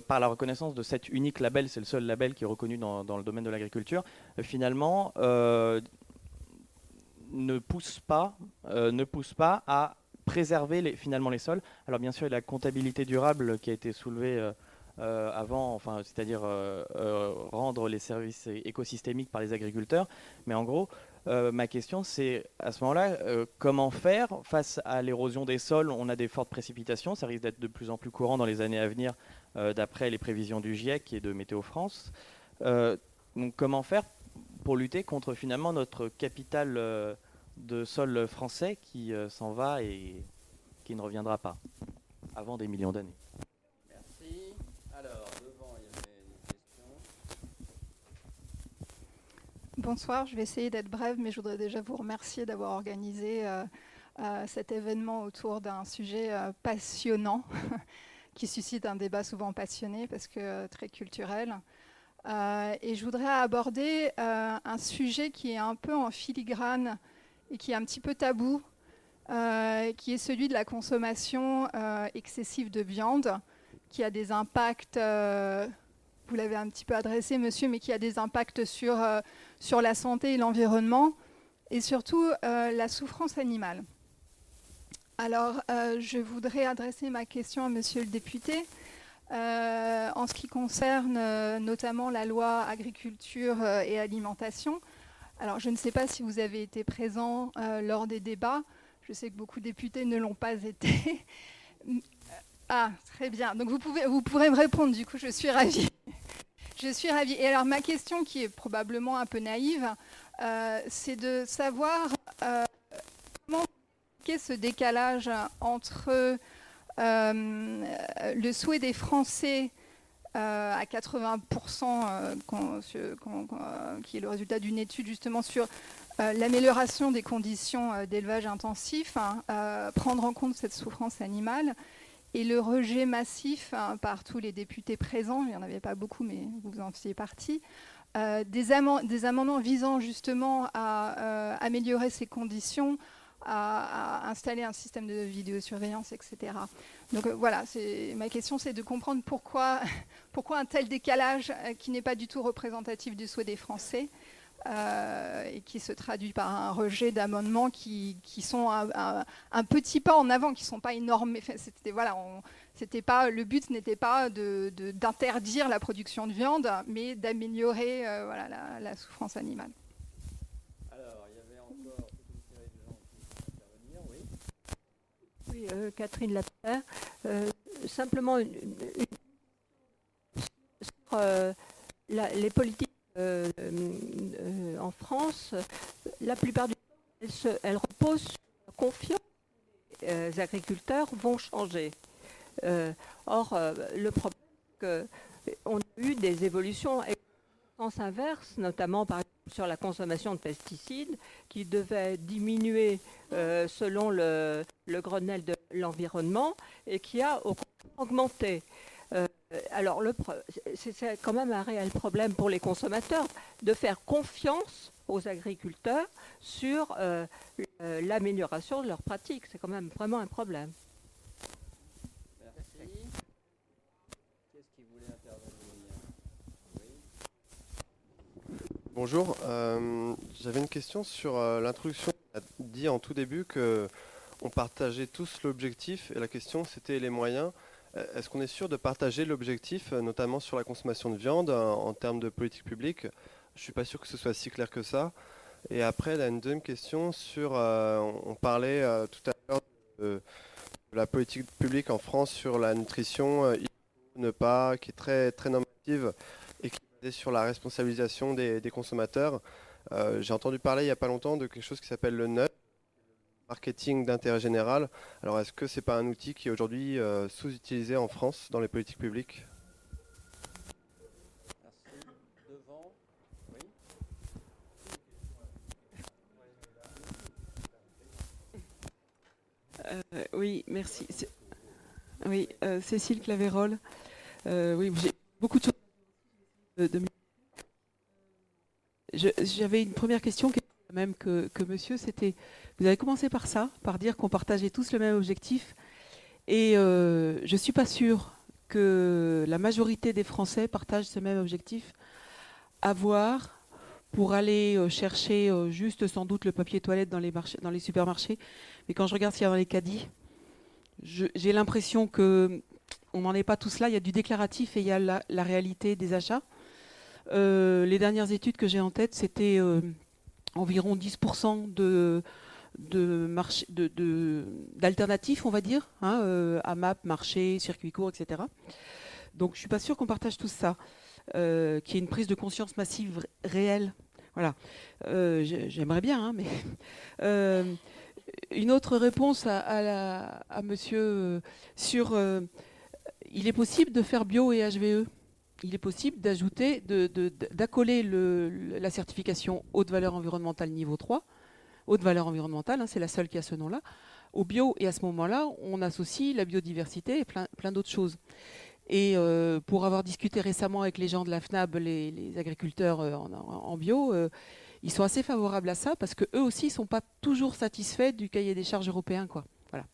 par la reconnaissance de cet unique label, c'est le seul label qui est reconnu dans, dans le domaine de l'agriculture, finalement ne pousse pas, euh, ne pousse pas à préserver les, finalement les sols. Alors bien sûr, il y a la comptabilité durable qui a été soulevée euh, euh, avant, enfin, c'est-à-dire rendre les services écosystémiques par les agriculteurs. Mais en gros, ma question, c'est à ce moment-là, comment faire face à l'érosion des sols? On a des fortes précipitations, ça risque d'être de plus en plus courant dans les années à venir, d'après les prévisions du GIEC et de Météo France. donc, comment faire pour lutter contre finalement notre capital euh, de sol français qui euh, s'en va et qui ne reviendra pas avant des millions d'années. Merci. Alors, devant, il y avait une question. Bonsoir, je vais essayer d'être brève, mais je voudrais déjà vous remercier d'avoir organisé euh, cet événement autour d'un sujet passionnant <laughs> qui suscite un débat souvent passionné parce que très culturel. Euh, et je voudrais aborder euh, un sujet qui est un peu en filigrane et qui est un petit peu tabou, euh, qui est celui de la consommation excessive de viande, qui a des impacts, vous l'avez un petit peu adressé monsieur, mais qui a des impacts sur, sur la santé et l'environnement. et surtout la souffrance animale. Alors, je voudrais adresser ma question à Monsieur le député. En ce qui concerne notamment la loi agriculture et alimentation, alors je ne sais pas si vous avez été présent lors des débats, je sais que beaucoup de députés ne l'ont pas été. <laughs> ah, très bien. Donc vous, pouvez, vous pourrez me répondre, du coup, je suis ravie. je suis ravie. Et alors ma question, qui est probablement un peu naïve, euh, c'est de savoir euh, comment est ce décalage entre euh, le souhait des Français à 80%, qui est le résultat d'une étude justement sur euh, l'amélioration des conditions euh, d'élevage intensif, hein, euh, prendre en compte cette souffrance animale et le rejet massif hein, par tous les députés présents, il n'y en avait pas beaucoup mais vous en faisiez partie, des, amendements visant justement à améliorer ces conditions, à, installer un système de vidéosurveillance, etc. Donc voilà, ma question c'est de comprendre pourquoi, <laughs> un tel décalage qui n'est pas du tout représentatif du souhait des Français. Euh, et qui se traduit par un rejet d'amendements qui, sont un, petit pas en avant, qui ne sont pas énormes. C'était, voilà, c'était pas, le but n'était pas d'interdire la production de viande, mais d'améliorer euh, la, souffrance animale. Alors, il y avait encore une série de gens qui intervenir, euh, Catherine Lapierre. simplement, une, sur les politiques euh, euh, en France, la plupart du temps, elle, repose sur la confiance que les agriculteurs vont changer. Euh, or, le problème, c'est qu'on a eu des évolutions en sens inverse, notamment par sur la consommation de pesticides, qui devait diminuer selon le, le, Grenelle de l'environnement et qui a augmenté. Euh, alors, c'est quand même un réel problème pour les consommateurs de faire confiance aux agriculteurs sur euh, l'amélioration de leurs pratiques. C'est quand même vraiment un problème. Merci. Qu'est-ce qui voulait intervenir Bonjour. Euh, j'avais une question sur l'introduction. On a dit en tout début que on partageait tous l'objectif et la question c'était les moyens. Euh, est-ce qu'on est sûr de partager l'objectif, euh, notamment sur la consommation de viande, en, termes de politique publique? Je ne suis pas sûr que ce soit si clair que ça. Et après, a une deuxième question sur, euh, on, parlait tout à l'heure de, la politique publique en France sur la nutrition, ne pas, qui est très, très normative sur la responsabilisation des, consommateurs. J'ai entendu parler il n'y a pas longtemps de quelque chose qui s'appelle le NUT, marketing d'intérêt général. Alors est-ce que ce n'est pas un outil qui est aujourd'hui euh, sous-utilisé en France dans les politiques publiques? Euh, oui, merci. Oui, euh, Cécile Clavérol. oui, j'ai beaucoup de choses. J'avais une première question qui est la même que, monsieur. C'était vous avez commencé par ça, par dire qu'on partageait tous le même objectif. Et euh, je ne suis pas sûre que la majorité des Français partagent ce même objectif. Avoir pour aller euh, chercher euh, juste sans doute le papier toilette dans les, dans les supermarchés. Mais quand je regarde ce qu'il y a dans les caddies, j'ai l'impression que on n'en est pas tous là. Il y a du déclaratif et il y a la, réalité des achats. Les dernières études que j'ai en tête, c'était environ 10% de, d'alternatifs, on va dire, hein, euh, AMAP, marché, circuit court, etc. Donc je ne suis pas sûre qu'on partage tout ça, euh, qu'il y ait une prise de conscience massive réelle. Voilà. Euh, j'aimerais bien, hein, mais <laughs> une autre réponse à, monsieur sur il est possible de faire bio et HVE. Il est possible d'ajouter, d'accoler la certification haute valeur environnementale niveau 3 haute valeur environnementale, hein, c'est la seule qui a ce nom-là, au bio. Et à ce moment-là, on associe la biodiversité et plein, d'autres choses. Et euh, pour avoir discuté récemment avec les gens de la FNAB, les, agriculteurs euh, en, bio, euh, ils sont assez favorables à ça parce qu'eux aussi ne sont pas toujours satisfaits du cahier des charges européen. Quoi. Voilà.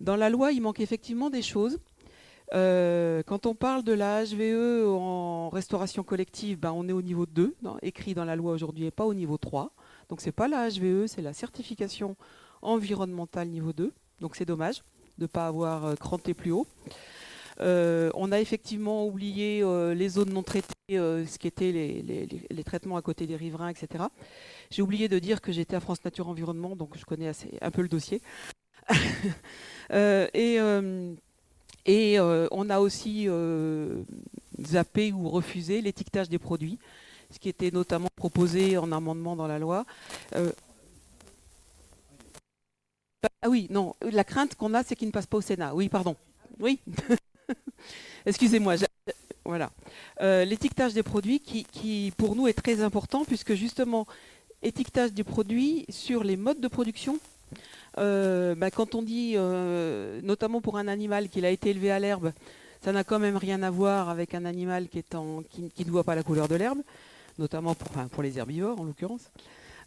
dans la loi, il manque effectivement des choses. Quand on parle de la HVE en restauration collective, ben, on est au niveau 2, écrit dans la loi aujourd'hui, et pas au niveau 3. Donc c'est pas la HVE, c'est la certification environnementale niveau 2. Donc c'est dommage de ne pas avoir euh, cranté plus haut. Euh, on a effectivement oublié euh, les zones non traitées, ce qui était les, traitements à côté des riverains, etc. J'ai oublié de dire que j'étais à France Nature Environnement, donc je connais assez, un peu le dossier. <laughs> et, et on a aussi zappé ou refusé l'étiquetage des produits, ce qui était notamment proposé en amendement dans la loi. Ah oui, non, la crainte qu'on a, c'est qu'il ne passe pas au Sénat. Oui, pardon. Oui. <laughs> Excusez-moi. Voilà. Euh, l'étiquetage des produits qui, pour nous, est très important, puisque justement, étiquetage des produits sur les modes de production. Euh, bah, quand on dit, euh, notamment pour un animal qu'il a été élevé à l'herbe, ça n'a quand même rien à voir avec un animal qui, ne voit pas la couleur de l'herbe, notamment pour, les herbivores en l'occurrence.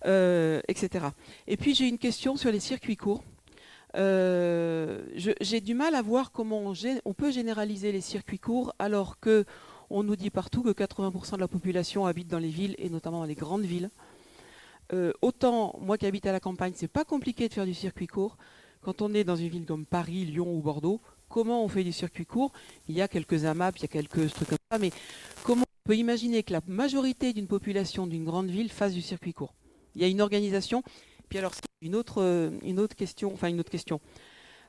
Euh, etc. Et puis j'ai une question sur les circuits courts. J'ai du mal à voir comment on, peut généraliser les circuits courts alors que on nous dit partout que 80% de la population habite dans les villes et notamment dans les grandes villes. Euh, autant moi qui habite à la campagne, c'est pas compliqué de faire du circuit court. Quand on est dans une ville comme Paris, Lyon ou Bordeaux, comment on fait du circuit court? Il y a quelques AMAP, il y a quelques trucs comme ça, mais comment on peut imaginer que la majorité d'une population d'une grande ville fasse du circuit court? Il y a une organisation. Puis alors, une autre, euh, une autre question, enfin une autre question.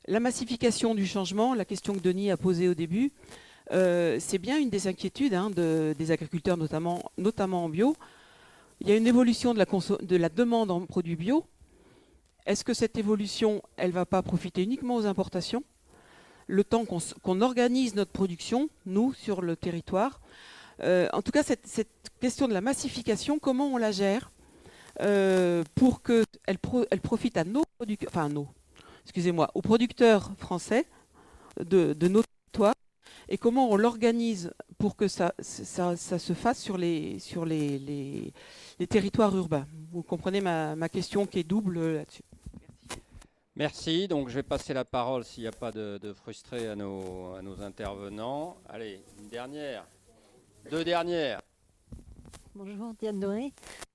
La massification du changement, la question que Denis a posée au début, euh, c'est bien une des inquiétudes hein, des agriculteurs, notamment, notamment en bio. Il y a une évolution de la, de la demande en produits bio. Est-ce que cette évolution, elle ne va pas profiter uniquement aux importations? Le temps qu'on organise notre production, nous, sur le territoire. Euh, en tout cas, cette, question de la massification, comment on la gère euh, pour qu'elle elle profite à nos producteurs, enfin excusez-moi, aux producteurs français de, nos territoires? Et comment on l'organise pour que ça, se fasse sur les, sur les, territoires urbains. Vous comprenez ma, ma question qui est double là-dessus. Merci. Donc, je vais passer la parole, s'il n'y a pas de, de frustrés, à nos, à nos intervenants. Allez, une dernière. Deux dernières. Bonjour, Diane Doré.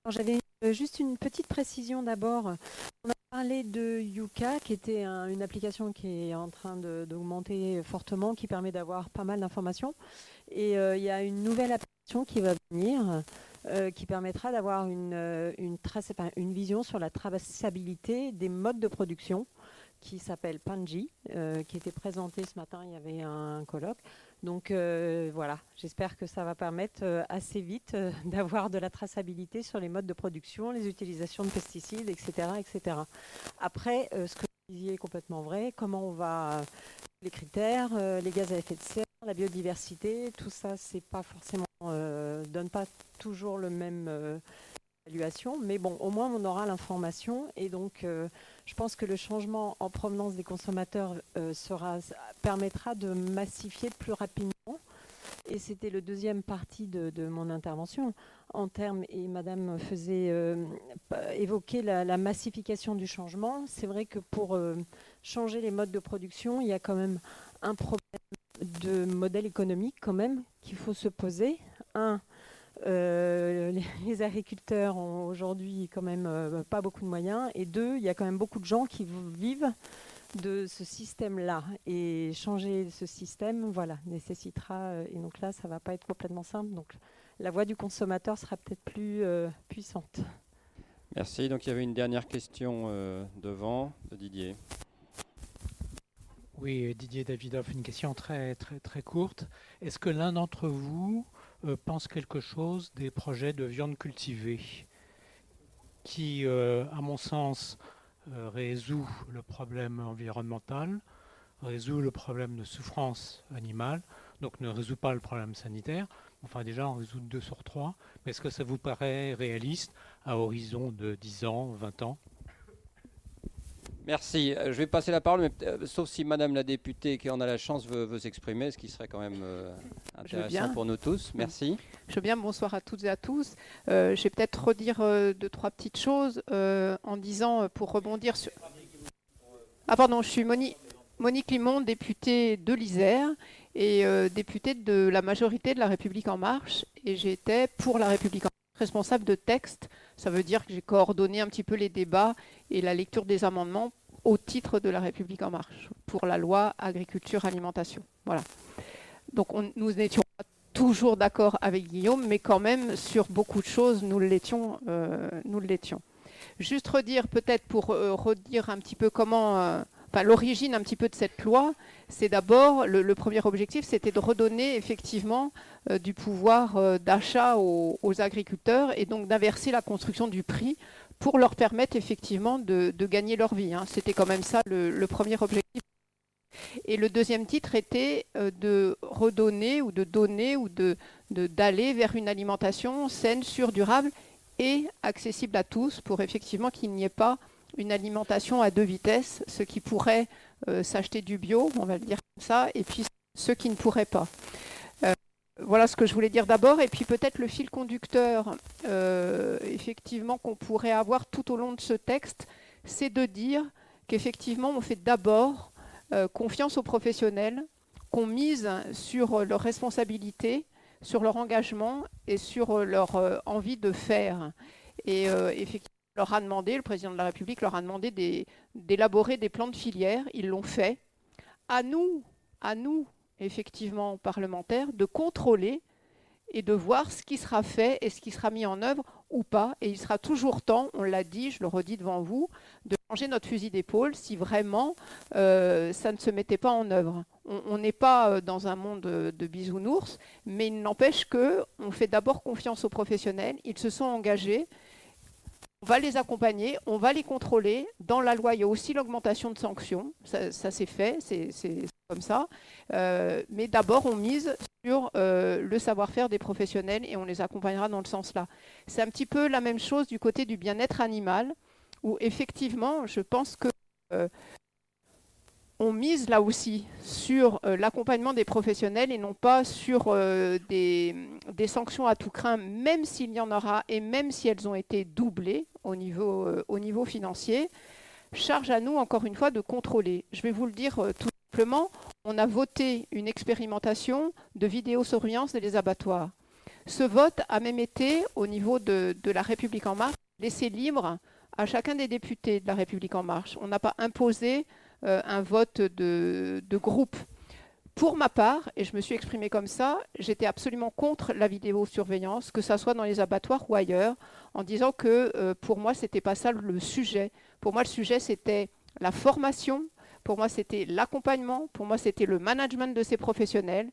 J'avais euh, juste une petite précision d'abord. On a parlé de Yuka, qui était une application qui est en train d'augmenter fortement, qui permet d'avoir pas mal d'informations. Et euh, il y a une nouvelle application qui va venir, euh, qui permettra d'avoir une, une, une, vision sur la traçabilité des modes de production, qui s'appelle Panji, qui était présenté ce matin, il y avait un colloque. Donc euh, voilà, j'espère que ça va permettre euh, assez vite euh, <laughs> d'avoir de la traçabilité sur les modes de production, les utilisations de pesticides, etc. etc. Après, ce que vous disiez est complètement vrai, comment on va les critères, les gaz à effet de serre, la biodiversité, tout ça, c'est pas forcément donne pas toujours le même évaluation, mais bon, au moins on aura l'information et donc je pense que le changement en provenance des consommateurs euh, permettra de massifier plus rapidement. Et c'était le deuxième partie de, mon intervention en termes, et Madame faisait euh, évoquer la, massification du changement. C'est vrai que pour euh, changer les modes de production, il y a quand même un problème de modèle économique quand même qu'il faut se poser. Un, euh, les, agriculteurs ont aujourd'hui quand même euh, pas beaucoup de moyens. Et deux, il y a quand même beaucoup de gens qui vivent de ce système-là. Et changer ce système, voilà, nécessitera. Euh, et donc là, ça va pas être complètement simple. Donc la voix du consommateur sera peut-être plus puissante. Merci. Donc il y avait une dernière question devant de Didier. Oui, Didier Davidoff, une question très très très courte. Est-ce que l'un d'entre vous euh, pense quelque chose des projets de viande cultivée qui, euh, à mon sens, euh, résout le problème environnemental, résout le problème de souffrance animale, donc ne résout pas le problème sanitaire? Enfin, déjà, on résout deux sur trois. Mais est-ce que ça vous paraît réaliste à horizon de 10 ans, 20 ans? Merci. Euh, je vais passer la parole, mais euh, sauf si Madame la députée qui en a la chance veut, s'exprimer, ce qui serait quand même euh, intéressant pour nous tous. Merci. Je veux bien. Bonsoir à toutes et à tous. je vais peut-être redire deux trois petites choses en disant pour rebondir sur. Ah pardon, je suis Monique, Monique Limon, députée de l'Isère et députée de la majorité de la République en marche, et j'étais pour la République en marche responsable de texte. Ça veut dire que j'ai coordonné un petit peu les débats et la lecture des amendements au titre de la République en marche pour la loi agriculture alimentation. Voilà. Donc nous n'étions pas toujours d'accord avec Guillaume, mais quand même sur beaucoup de choses nous l'étions. Euh, nous. Juste redire peut-être pour euh, redire un petit peu comment, euh, l'origine un petit peu de cette loi, c'est d'abord le, premier objectif, c'était de redonner effectivement du pouvoir d'achat aux, agriculteurs et donc d'inverser la construction du prix pour leur permettre effectivement de, gagner leur vie. Hein. C'était quand même ça le, premier objectif. Et le deuxième titre était euh, de redonner ou de donner ou d'aller vers une alimentation saine, sûre, durable et accessible à tous pour effectivement qu'il n'y ait pas une alimentation à deux vitesses, ceux qui pourraient euh, s'acheter du bio, on va le dire comme ça, et puis ceux qui ne pourraient pas. Euh, voilà ce que je voulais dire d'abord, et puis peut-être le fil conducteur, effectivement, qu'on pourrait avoir tout au long de ce texte, c'est de dire qu'effectivement, on fait d'abord euh, confiance aux professionnels, qu'on mise sur leur responsabilité, sur leur engagement et sur euh, leur euh, envie de faire. Et effectivement, demandé, le président de la République leur a demandé d'élaborer des plans de filière. Ils l'ont fait. À nous, à nous, effectivement, parlementaires, de contrôler et de voir ce qui sera fait et ce qui sera mis en œuvre ou pas. Et il sera toujours temps, on l'a dit, je le redis devant vous, de changer notre fusil d'épaule si vraiment euh, ça ne se mettait pas en œuvre. On n'est pas euh, dans un monde de, bisounours, mais il n'empêche que on fait d'abord confiance aux professionnels. Ils se sont engagés. On va les accompagner, on va les contrôler. Dans la loi, il y a aussi l'augmentation de sanctions. Ça, ça s'est fait, c'est comme ça. Euh, mais d'abord, on mise sur le savoir-faire des professionnels et on les accompagnera dans le sens-là. C'est un petit peu la même chose du côté du bien-être animal où effectivement, je pense que euh, on mise là aussi sur euh, l'accompagnement des professionnels et non pas sur euh, des, sanctions à tout craint, même s'il y en aura et même si elles ont été doublées au niveau, au niveau financier. Charge à nous, encore une fois, de contrôler. Je vais vous le dire tout simplement, on a voté une expérimentation de vidéosurveillance des abattoirs. Ce vote a même été, au niveau de, la République en marche, laissé libre à chacun des députés de la République en marche. On n'a pas imposé euh, un vote de, groupe. Pour ma part, et je me suis exprimée comme ça, j'étais absolument contre la vidéosurveillance, que ce soit dans les abattoirs ou ailleurs, en disant que euh, pour moi, ce n'était pas ça le sujet. Pour moi, le sujet, c'était la formation, pour moi, c'était l'accompagnement, pour moi, c'était le management de ces professionnels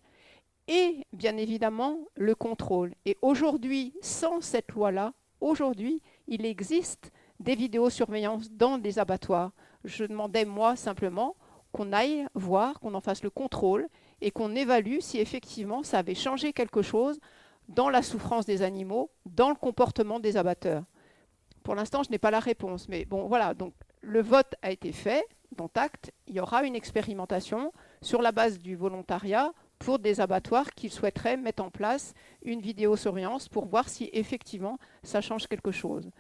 et, bien évidemment, le contrôle. Et aujourd'hui, sans cette loi-là, aujourd'hui, il existe des vidéosurveillance dans des abattoirs. Je demandais, moi, simplement qu'on aille voir, qu'on en fasse le contrôle et qu'on évalue si effectivement ça avait changé quelque chose dans la souffrance des animaux, dans le comportement des abatteurs. Pour l'instant, je n'ai pas la réponse, mais bon, voilà, donc le vote a été fait, dont acte, il y aura une expérimentation sur la base du volontariat pour des abattoirs qui souhaiteraient mettre en place une vidéosurveillance pour voir si effectivement ça change quelque chose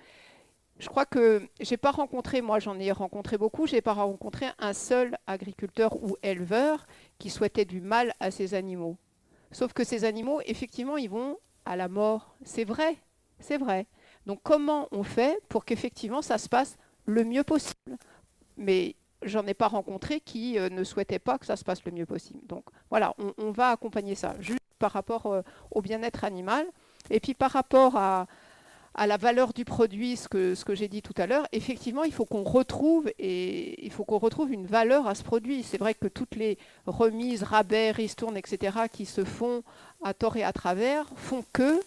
je crois que j'ai pas rencontré, moi j'en ai rencontré beaucoup, j'ai pas rencontré un seul agriculteur ou éleveur qui souhaitait du mal à ces animaux. Sauf que ces animaux, effectivement, ils vont à la mort. C'est vrai, c'est vrai. Donc comment on fait pour qu'effectivement ça se passe le mieux possible? Mais j'en ai pas rencontré qui euh, ne souhaitaient pas que ça se passe le mieux possible. Donc voilà, on, va accompagner ça, juste par rapport euh, au bien-être animal. Et puis par rapport à, à la valeur du produit, ce que, ce que j'ai dit tout à l'heure, effectivement, il faut qu'on retrouve et il faut qu'on retrouve une valeur à ce produit. C'est vrai que toutes les remises, rabais, ristournes, etc., qui se font à tort et à travers, font que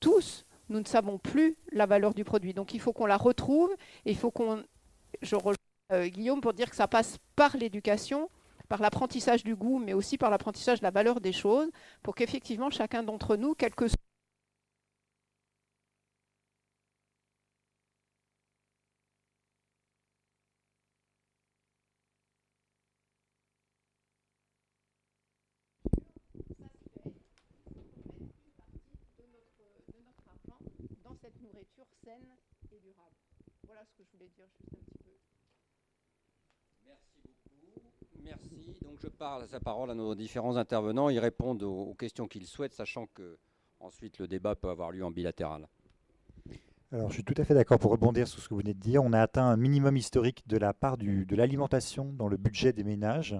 tous, nous ne savons plus la valeur du produit. Donc il faut qu'on la retrouve et il faut qu'on. Je rejoins euh, Guillaume pour dire que ça passe par l'éducation, par l'apprentissage du goût, mais aussi par l'apprentissage de la valeur des choses, pour qu'effectivement chacun d'entre nous, quel que soit et durable. Voilà ce que je voulais dire juste un petit peu. Merci beaucoup. Merci. Donc je parle sa parole à nos différents intervenants. Ils répondent aux, questions qu'ils souhaitent, sachant que ensuite le débat peut avoir lieu en bilatéral. Alors, je suis tout à fait d'accord pour rebondir sur ce que vous venez de dire. On a atteint un minimum historique de la part du, de l'alimentation dans le budget des ménages.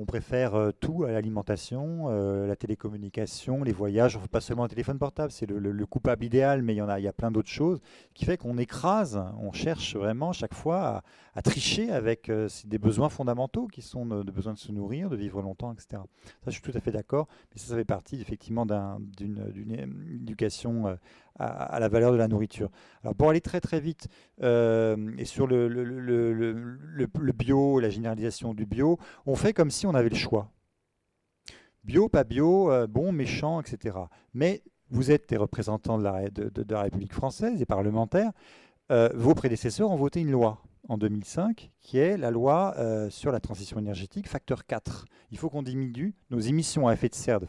On préfère euh, tout à l'alimentation, euh, la télécommunication, les voyages. On ne pas seulement un téléphone portable, c'est le, le- le coupable idéal, mais il y a, plein d'autres choses qui fait qu'on écrase, on cherche vraiment chaque fois à, tricher avec euh, des besoins fondamentaux qui sont de, besoin de se nourrir, de vivre longtemps, etc. Ça, je suis tout à fait d'accord, mais ça, fait partie effectivement d'un- d'une éducation à, la valeur de la nourriture. Alors pour aller très très vite euh, et sur le, bio, la généralisation du bio, on fait comme si on avait le choix. Bio, pas bio, euh, bon, méchant, etc. Mais vous êtes des représentants de la, République française, des parlementaires. Euh, vos prédécesseurs ont voté une loi en 2005 qui est la loi sur la transition énergétique, facteur 4. Il faut qu'on diminue nos émissions à effet de serre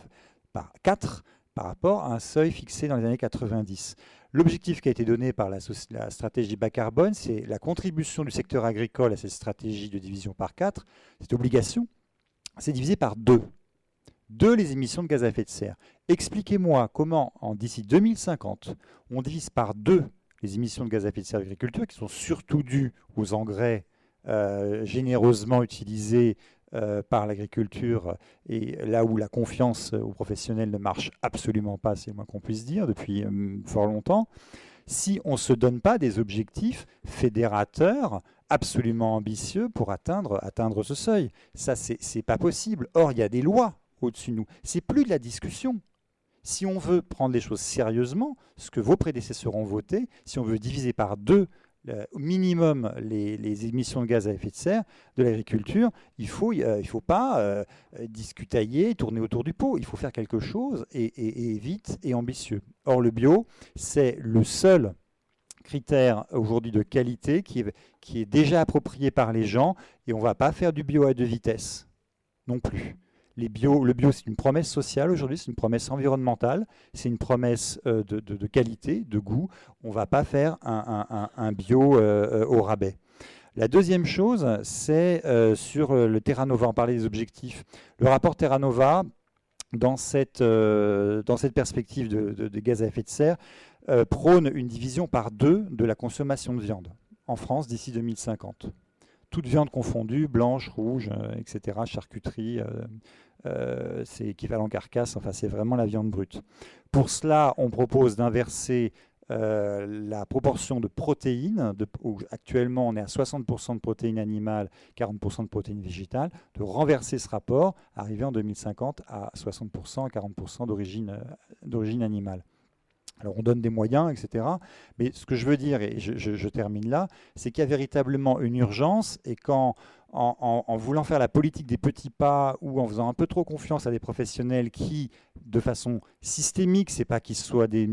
par 4 par rapport à un seuil fixé dans les années 90. L'objectif qui a été donné par la, stratégie bas carbone, c'est la contribution du secteur agricole à cette stratégie de division par 4. Cette obligation, c'est divisé par 2. 2 les émissions de gaz à effet de serre. Expliquez-moi comment, en d'ici 2050, on divise par 2 les émissions de gaz à effet de serre de qui sont surtout dues aux engrais euh, généreusement utilisés euh, par l'agriculture, et là où la confiance aux professionnels ne marche absolument pas, c'est le moins qu'on puisse dire, depuis euh, fort longtemps, si on ne se donne pas des objectifs fédérateurs absolument ambitieux pour atteindre, ce seuil. Ça, c'est pas possible. Or, il y a des lois au-dessus de nous. C'est plus de la discussion. Si on veut prendre les choses sérieusement, ce que vos prédécesseurs ont voté, si on veut diviser par deux euh, au minimum les, émissions de gaz à effet de serre de l'agriculture, il faut, euh, faut pas euh, discutailler, tourner autour du pot. Il faut faire quelque chose et vite et ambitieux. Or, le bio, c'est le seul critère aujourd'hui de qualité qui est, qui est déjà approprié par les gens et on ne va pas faire du bio à deux vitesses non plus. Le bio, c'est une promesse sociale aujourd'hui, c'est une promesse environnementale, c'est une promesse euh, de, qualité, de goût. On ne va pas faire un, bio euh, au rabais. La deuxième chose, c'est euh, sur le Terra Nova. On parlait des objectifs. Le rapport Terra Nova, dans cette, perspective de, gaz à effet de serre, prône une division par deux de la consommation de viande en France d'ici 2050 toute viande confondue, blanche, rouge, euh, etc., charcuterie, euh, euh, c'est équivalent carcasse, enfin c'est vraiment la viande brute. Pour cela, on propose d'inverser la proportion de protéines. Où actuellement, on est à 60% de protéines animales, 40% de protéines végétales, de renverser ce rapport, arriver en 2050 à 60% à 40% d'origine euh, d'origine animale. Alors on donne des moyens, etc. Mais ce que je veux dire, et je, termine là, c'est qu'il y a véritablement une urgence et quand, voulant faire la politique des petits pas ou en faisant un peu trop confiance à des professionnels qui, de façon systémique, c'est pas qu'ils soient des,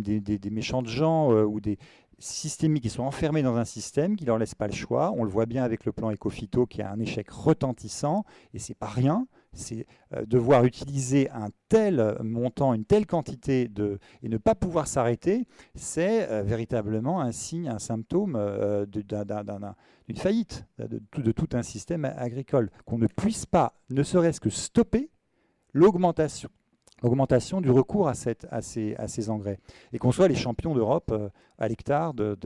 méchants de gens euh, ou des systémiques qui sont enfermés dans un système qui leur laisse pas le choix. On le voit bien avec le plan Ecofito qui a un échec retentissant et c'est pas rien. C'est euh, devoir utiliser un tel montant, une telle quantité de, et ne pas pouvoir s'arrêter, c'est euh, véritablement un signe, un symptôme euh, d'une faillite de tout, un système agricole. Qu'on ne puisse pas, ne serait-ce que stopper l'augmentation du recours à, ces, engrais. Et qu'on soit les champions d'Europe à l'hectare de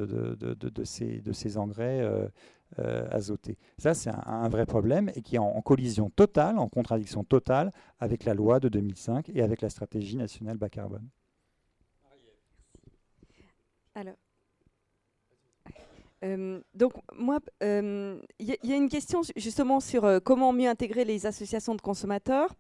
ces engrais euh, euh, azotés. Ça, c'est un, un vrai problème et qui est en, en collision totale, en contradiction totale avec la loi de 2005 et avec la stratégie nationale bas carbone. Alors. Euh, donc moi, euh, il y, a- il y a une question ju- justement sur euh, comment mieux intégrer les associations de consommateurs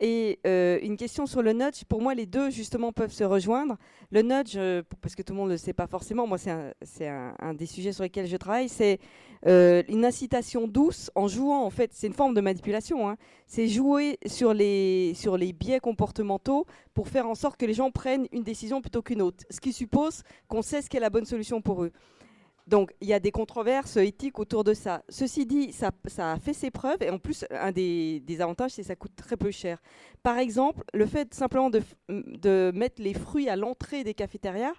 et euh, une question sur le nudge. Pour moi, les deux justement peuvent se rejoindre. Le nudge, euh, parce que tout le monde ne le sait pas forcément, moi c'est un, des sujets sur lesquels je travaille, c'est euh, une incitation douce en jouant, en fait, c'est une forme de manipulation, hein. c'est jouer sur les, sur les biais comportementaux pour faire en sorte que les gens prennent une décision plutôt qu'une autre, ce qui suppose qu'on sait ce qui est la bonne solution pour eux. Donc, il y a des controverses éthiques autour de ça. Ceci dit, ça, a fait ses preuves et en plus, un des, avantages, c'est que ça coûte très peu cher. Par exemple, le fait simplement de mettre les fruits à l'entrée des cafétérias,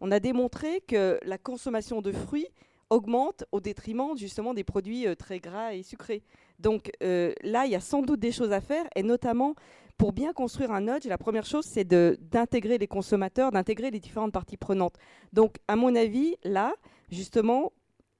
on a démontré que la consommation de fruits augmente au détriment justement des produits euh, très gras et sucrés. Donc euh, là, il y a sans doute des choses à faire et notamment pour bien construire un nudge, la première chose, c'est d'intégrer les consommateurs, d'intégrer les différentes parties prenantes. Donc, à mon avis, là, justement,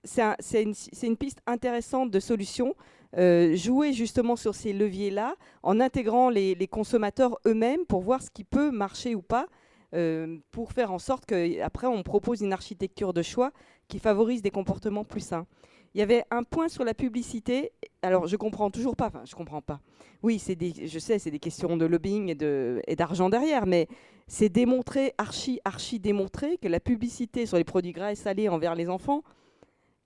c'est une, piste intéressante de solution. Euh, jouer justement sur ces leviers-là en intégrant les, consommateurs eux-mêmes pour voir ce qui peut marcher ou pas, euh, pour faire en sorte qu'après on propose une architecture de choix qui favorise des comportements plus sains. Il y avait un point sur la publicité. Alors, je comprends toujours pas. Enfin, je comprends pas. Oui, c'est des, je sais, c'est des questions de lobbying et, d'argent derrière, mais c'est démontré, archi, archi démontré que la publicité sur les produits gras et salés envers les enfants,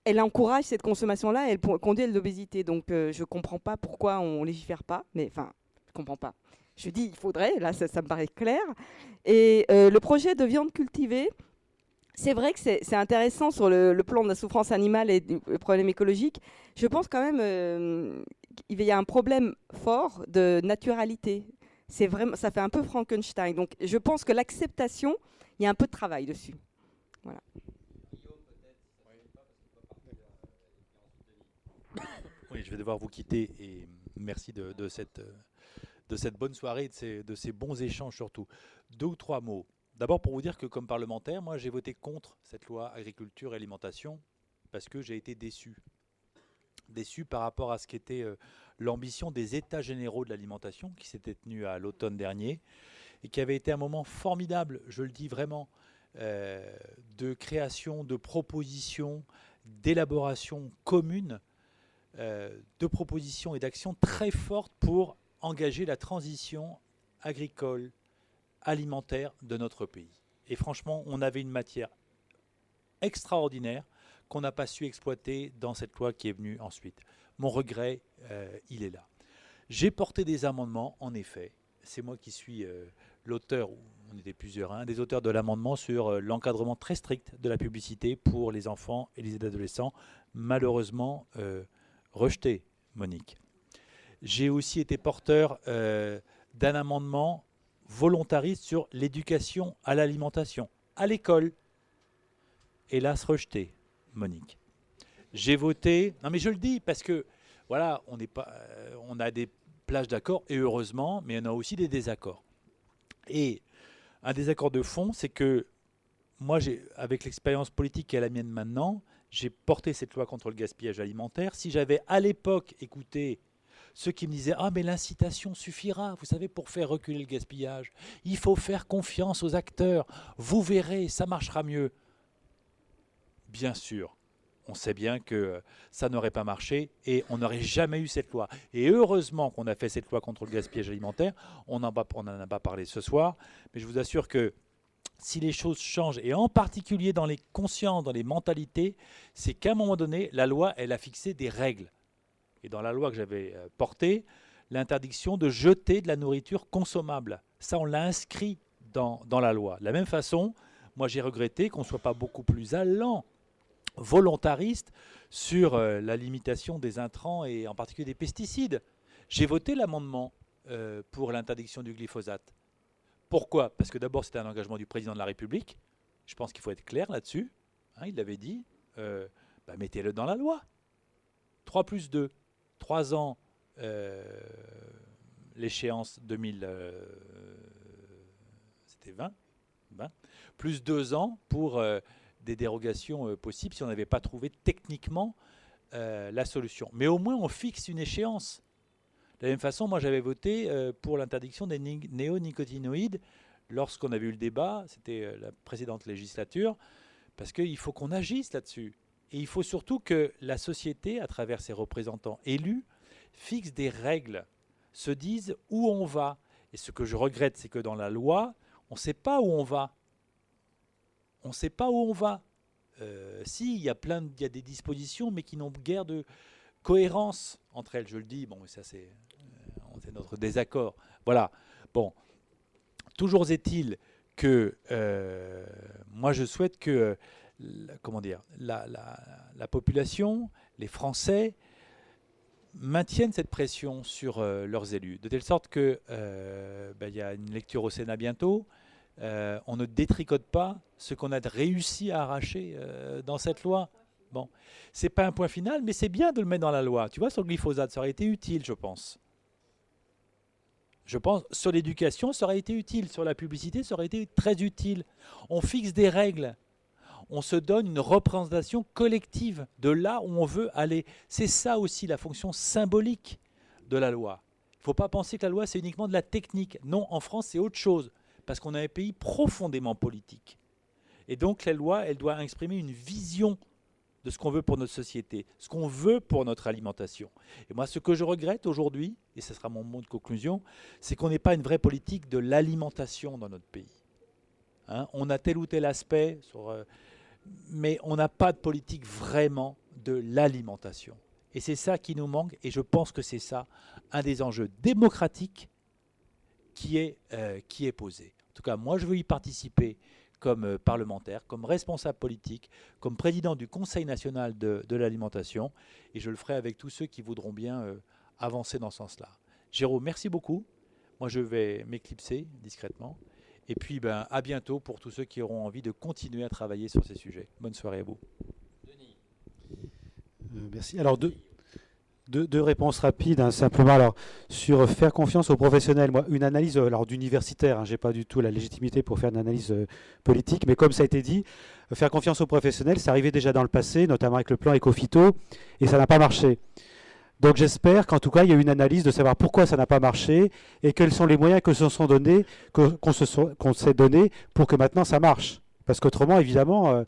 elle encourage cette consommation-là elle conduit à l'obésité. Donc, euh, je comprends pas pourquoi on légifère pas. Mais enfin, je comprends pas. Je dis, il faudrait. Là, ça, me paraît clair. Et euh, le projet de viande cultivée, c'est vrai que c'est intéressant sur le, plan de la souffrance animale et du problème écologique. Je pense quand même euh, qu'il y a un problème fort de naturalité. C'est vraiment, ça fait un peu Frankenstein. Donc, je pense que l'acceptation, il y a un peu de travail dessus. Voilà. Oui, je vais devoir vous quitter et merci de, cette, de cette bonne soirée, de ces, de ces bons échanges surtout. Deux ou trois mots. D'abord pour vous dire que comme parlementaire, moi j'ai voté contre cette loi agriculture et alimentation parce que j'ai été déçu. Déçu par rapport à ce qu'était euh, l'ambition des États généraux de l'alimentation qui s'était tenue à l'automne dernier et qui avait été un moment formidable, je le dis vraiment, euh, de création, de propositions, d'élaboration commune, euh, de propositions et d'actions très fortes pour engager la transition agricole, alimentaire de notre pays. Et franchement, on avait une matière extraordinaire qu'on n'a pas su exploiter dans cette loi qui est venue ensuite. Mon regret, euh, il est là. J'ai porté des amendements, en effet. C'est moi qui suis euh, l'auteur, on était plusieurs, hein, des auteurs de l'amendement sur euh, l'encadrement très strict de la publicité pour les enfants et les adolescents, malheureusement rejeté, Monique. J'ai aussi été porteur d'un amendement volontariste sur l'éducation à l'alimentation, à l'école. Hélas rejeté, Monique. J'ai voté. Non, mais je le dis parce que voilà, on n'est pas, euh, on a des plages d'accord et heureusement, mais on a aussi des désaccords. Et un désaccord de fond, c'est que moi, avec l'expérience politique qui est la mienne maintenant, j'ai porté cette loi contre le gaspillage alimentaire. Si j'avais à l'époque écouté ceux qui me disaient Ah, mais l'incitation suffira, vous savez, pour faire reculer le gaspillage. Il faut faire confiance aux acteurs. Vous verrez, ça marchera mieux. Bien sûr, on sait bien que ça n'aurait pas marché et on n'aurait jamais eu cette loi. Et heureusement qu'on a fait cette loi contre le gaspillage alimentaire. On n'en a pas parlé ce soir, mais je vous assure que si les choses changent, et en particulier dans les consciences, dans les mentalités, c'est qu'à un moment donné, la loi, elle a fixé des règles et dans la loi que j'avais euh, portée, l'interdiction de jeter de la nourriture consommable. Ça, on l'a inscrit dans, la loi. De la même façon, moi j'ai regretté qu'on ne soit pas beaucoup plus allant, volontariste sur euh, la limitation des intrants et en particulier des pesticides. J'ai voté l'amendement euh, pour l'interdiction du glyphosate. Pourquoi? Parce que d'abord c'était un engagement du président de la République. Je pense qu'il faut être clair là-dessus. Hein, il l'avait dit. Bah, mettez-le dans la loi. 3 plus 2. 3 ans, euh, l'échéance 2000, euh, c'était 20, plus 2 ans pour euh, des dérogations possibles si on n'avait pas trouvé techniquement la solution. Mais au moins, on fixe une échéance. De la même façon, moi j'avais voté pour l'interdiction des néonicotinoïdes lorsqu'on avait eu le débat, c'était la précédente législature, parce qu'il faut qu'on agisse là-dessus. Et il faut surtout que la société, à travers ses représentants élus, fixe des règles, se dise où on va. Et ce que je regrette, c'est que dans la loi, on ne sait pas où on va. On ne sait pas où on va. Euh, si, il y a plein, il y a des dispositions, mais qui n'ont guère de cohérence entre elles. Je le dis, bon, ça c'est, euh, notre désaccord. Voilà. Bon, toujours est-il que euh, moi je souhaite que comment dire, la, population, les Français, maintiennent cette pression sur euh, leurs élus, de telle sorte que euh, ben, y a une lecture au Sénat bientôt. Euh, on ne détricote pas ce qu'on a réussi à arracher dans cette loi. Bon, c'est pas un point final, mais c'est bien de le mettre dans la loi. Tu vois, sur le glyphosate, ça aurait été utile, je pense. Je pense sur l'éducation, ça aurait été utile. Sur la publicité, ça aurait été très utile. On fixe des règles. On se donne une représentation collective de là où on veut aller. C'est ça aussi la fonction symbolique de la loi. Il ne faut pas penser que la loi, c'est uniquement de la technique. Non, en France, c'est autre chose. Parce qu'on a un pays profondément politique. Et donc, la loi, elle doit exprimer une vision de ce qu'on veut pour notre société, ce qu'on veut pour notre alimentation. Et moi, ce que je regrette aujourd'hui, et ce sera mon mot de conclusion, c'est qu'on n'ait pas une vraie politique de l'alimentation dans notre pays. Hein, on a tel ou tel aspect, sur, euh, mais on n'a pas de politique vraiment de l'alimentation. Et c'est ça qui nous manque, et je pense que c'est ça un des enjeux démocratiques qui est, euh, posé. En tout cas, moi, je veux y participer comme euh, parlementaire, comme responsable politique, comme président du Conseil national de, l'alimentation, et je le ferai avec tous ceux qui voudront bien euh, avancer dans ce sens-là. Jérôme, merci beaucoup. Moi, je vais m'éclipser discrètement. Et puis, ben, à bientôt pour tous ceux qui auront envie de continuer à travailler sur ces sujets. Bonne soirée à vous. Euh, merci. Alors, deux, deux, réponses rapides, hein, simplement. Alors, sur faire confiance aux professionnels, moi, une analyse euh, d'universitaire, hein, j'ai pas du tout la légitimité pour faire une analyse euh, politique, mais comme ça a été dit, faire confiance aux professionnels, c'est arrivé déjà dans le passé, notamment avec le plan Ecofito, et ça n'a pas marché. Donc j'espère qu'en tout cas, il y a une analyse de savoir pourquoi ça n'a pas marché et quels sont les moyens qu'on s'est donnés pour que maintenant ça marche. Parce qu'autrement, évidemment,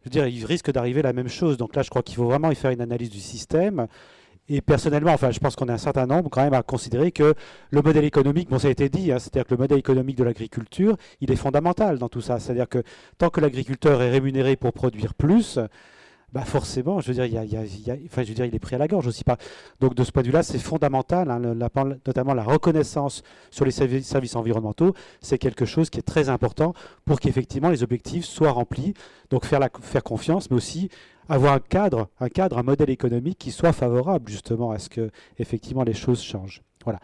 je veux dire, il risque d'arriver la même chose. Donc là, je crois qu'il faut vraiment y faire une analyse du système. Et personnellement, enfin, je pense qu'on est un certain nombre quand même à considérer que le modèle économique, bon, ça a été dit, hein, c'est-à-dire que le modèle économique de l'agriculture, il est fondamental dans tout ça. C'est-à-dire que tant que l'agriculteur est rémunéré pour produire plus, bah forcément, je veux dire, il, est pris à la gorge aussi. Pas. Donc de ce point de vue-là, c'est fondamental, hein, notamment la reconnaissance sur les services environnementaux, c'est quelque chose qui est très important pour qu'effectivement les objectifs soient remplis. Donc faire, faire confiance, mais aussi avoir un cadre, un cadre, un modèle économique qui soit favorable justement à ce que effectivement les choses changent. Voilà.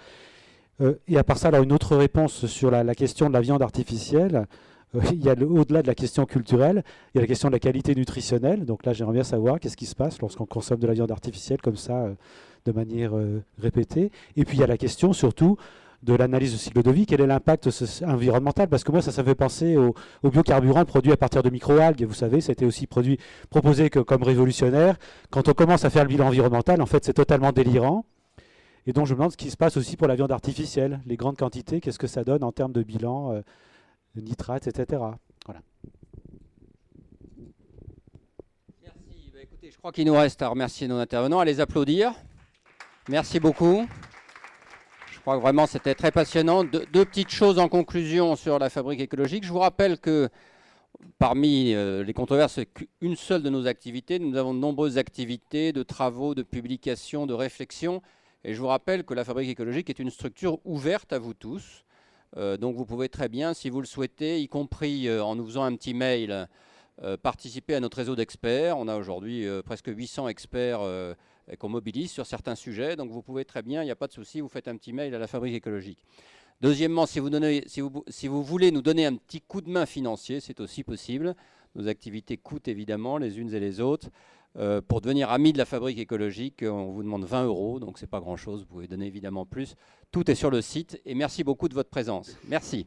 Euh, et à part ça, alors une autre réponse sur la, question de la viande artificielle. Euh, <laughs> il y a au-delà de la question culturelle, il y a la question de la qualité nutritionnelle. Donc là, j'aimerais bien savoir qu'est-ce qui se passe lorsqu'on consomme de la viande artificielle comme ça, euh, de manière répétée. Et puis il y a la question surtout de l'analyse de cycle de vie, quel est l'impact environnemental? Parce que moi, ça, ça fait penser au, biocarburant produit à partir de microalgues. Vous savez, c'était aussi proposé comme révolutionnaire. Quand on commence à faire le bilan environnemental, en fait, c'est totalement délirant. Et donc, je me demande ce qui se passe aussi pour la viande artificielle. Les grandes quantités, qu'est-ce que ça donne en termes de bilan, euh, nitrates, etc. Voilà. Merci. Bah, écoutez, je crois qu'il nous reste à remercier nos intervenants, à les applaudir. Merci beaucoup. Je crois que vraiment c'était très passionnant. deux petites choses en conclusion sur la fabrique écologique. Je vous rappelle que parmi euh, les controverses, qu'une seule de nos activités. Nous avons de nombreuses activités de travaux, de publications, de réflexions. Et je vous rappelle que la fabrique écologique est une structure ouverte à vous tous. Euh, donc vous pouvez très bien, si vous le souhaitez, y compris euh, en nous faisant un petit mail, participer à notre réseau d'experts. On a aujourd'hui presque 800 experts qu'on mobilise sur certains sujets. Donc vous pouvez très bien, il n'y a pas de souci, vous faites un petit mail à la fabrique écologique. Deuxièmement, si vous, voulez nous donner un petit coup de main financier, c'est aussi possible. Nos activités coûtent évidemment les unes et les autres. Euh, pour devenir ami de la fabrique écologique, on vous demande 20 euros, donc c'est pas grand-chose. Vous pouvez donner évidemment plus. Tout est sur le site et merci beaucoup de votre présence. Merci.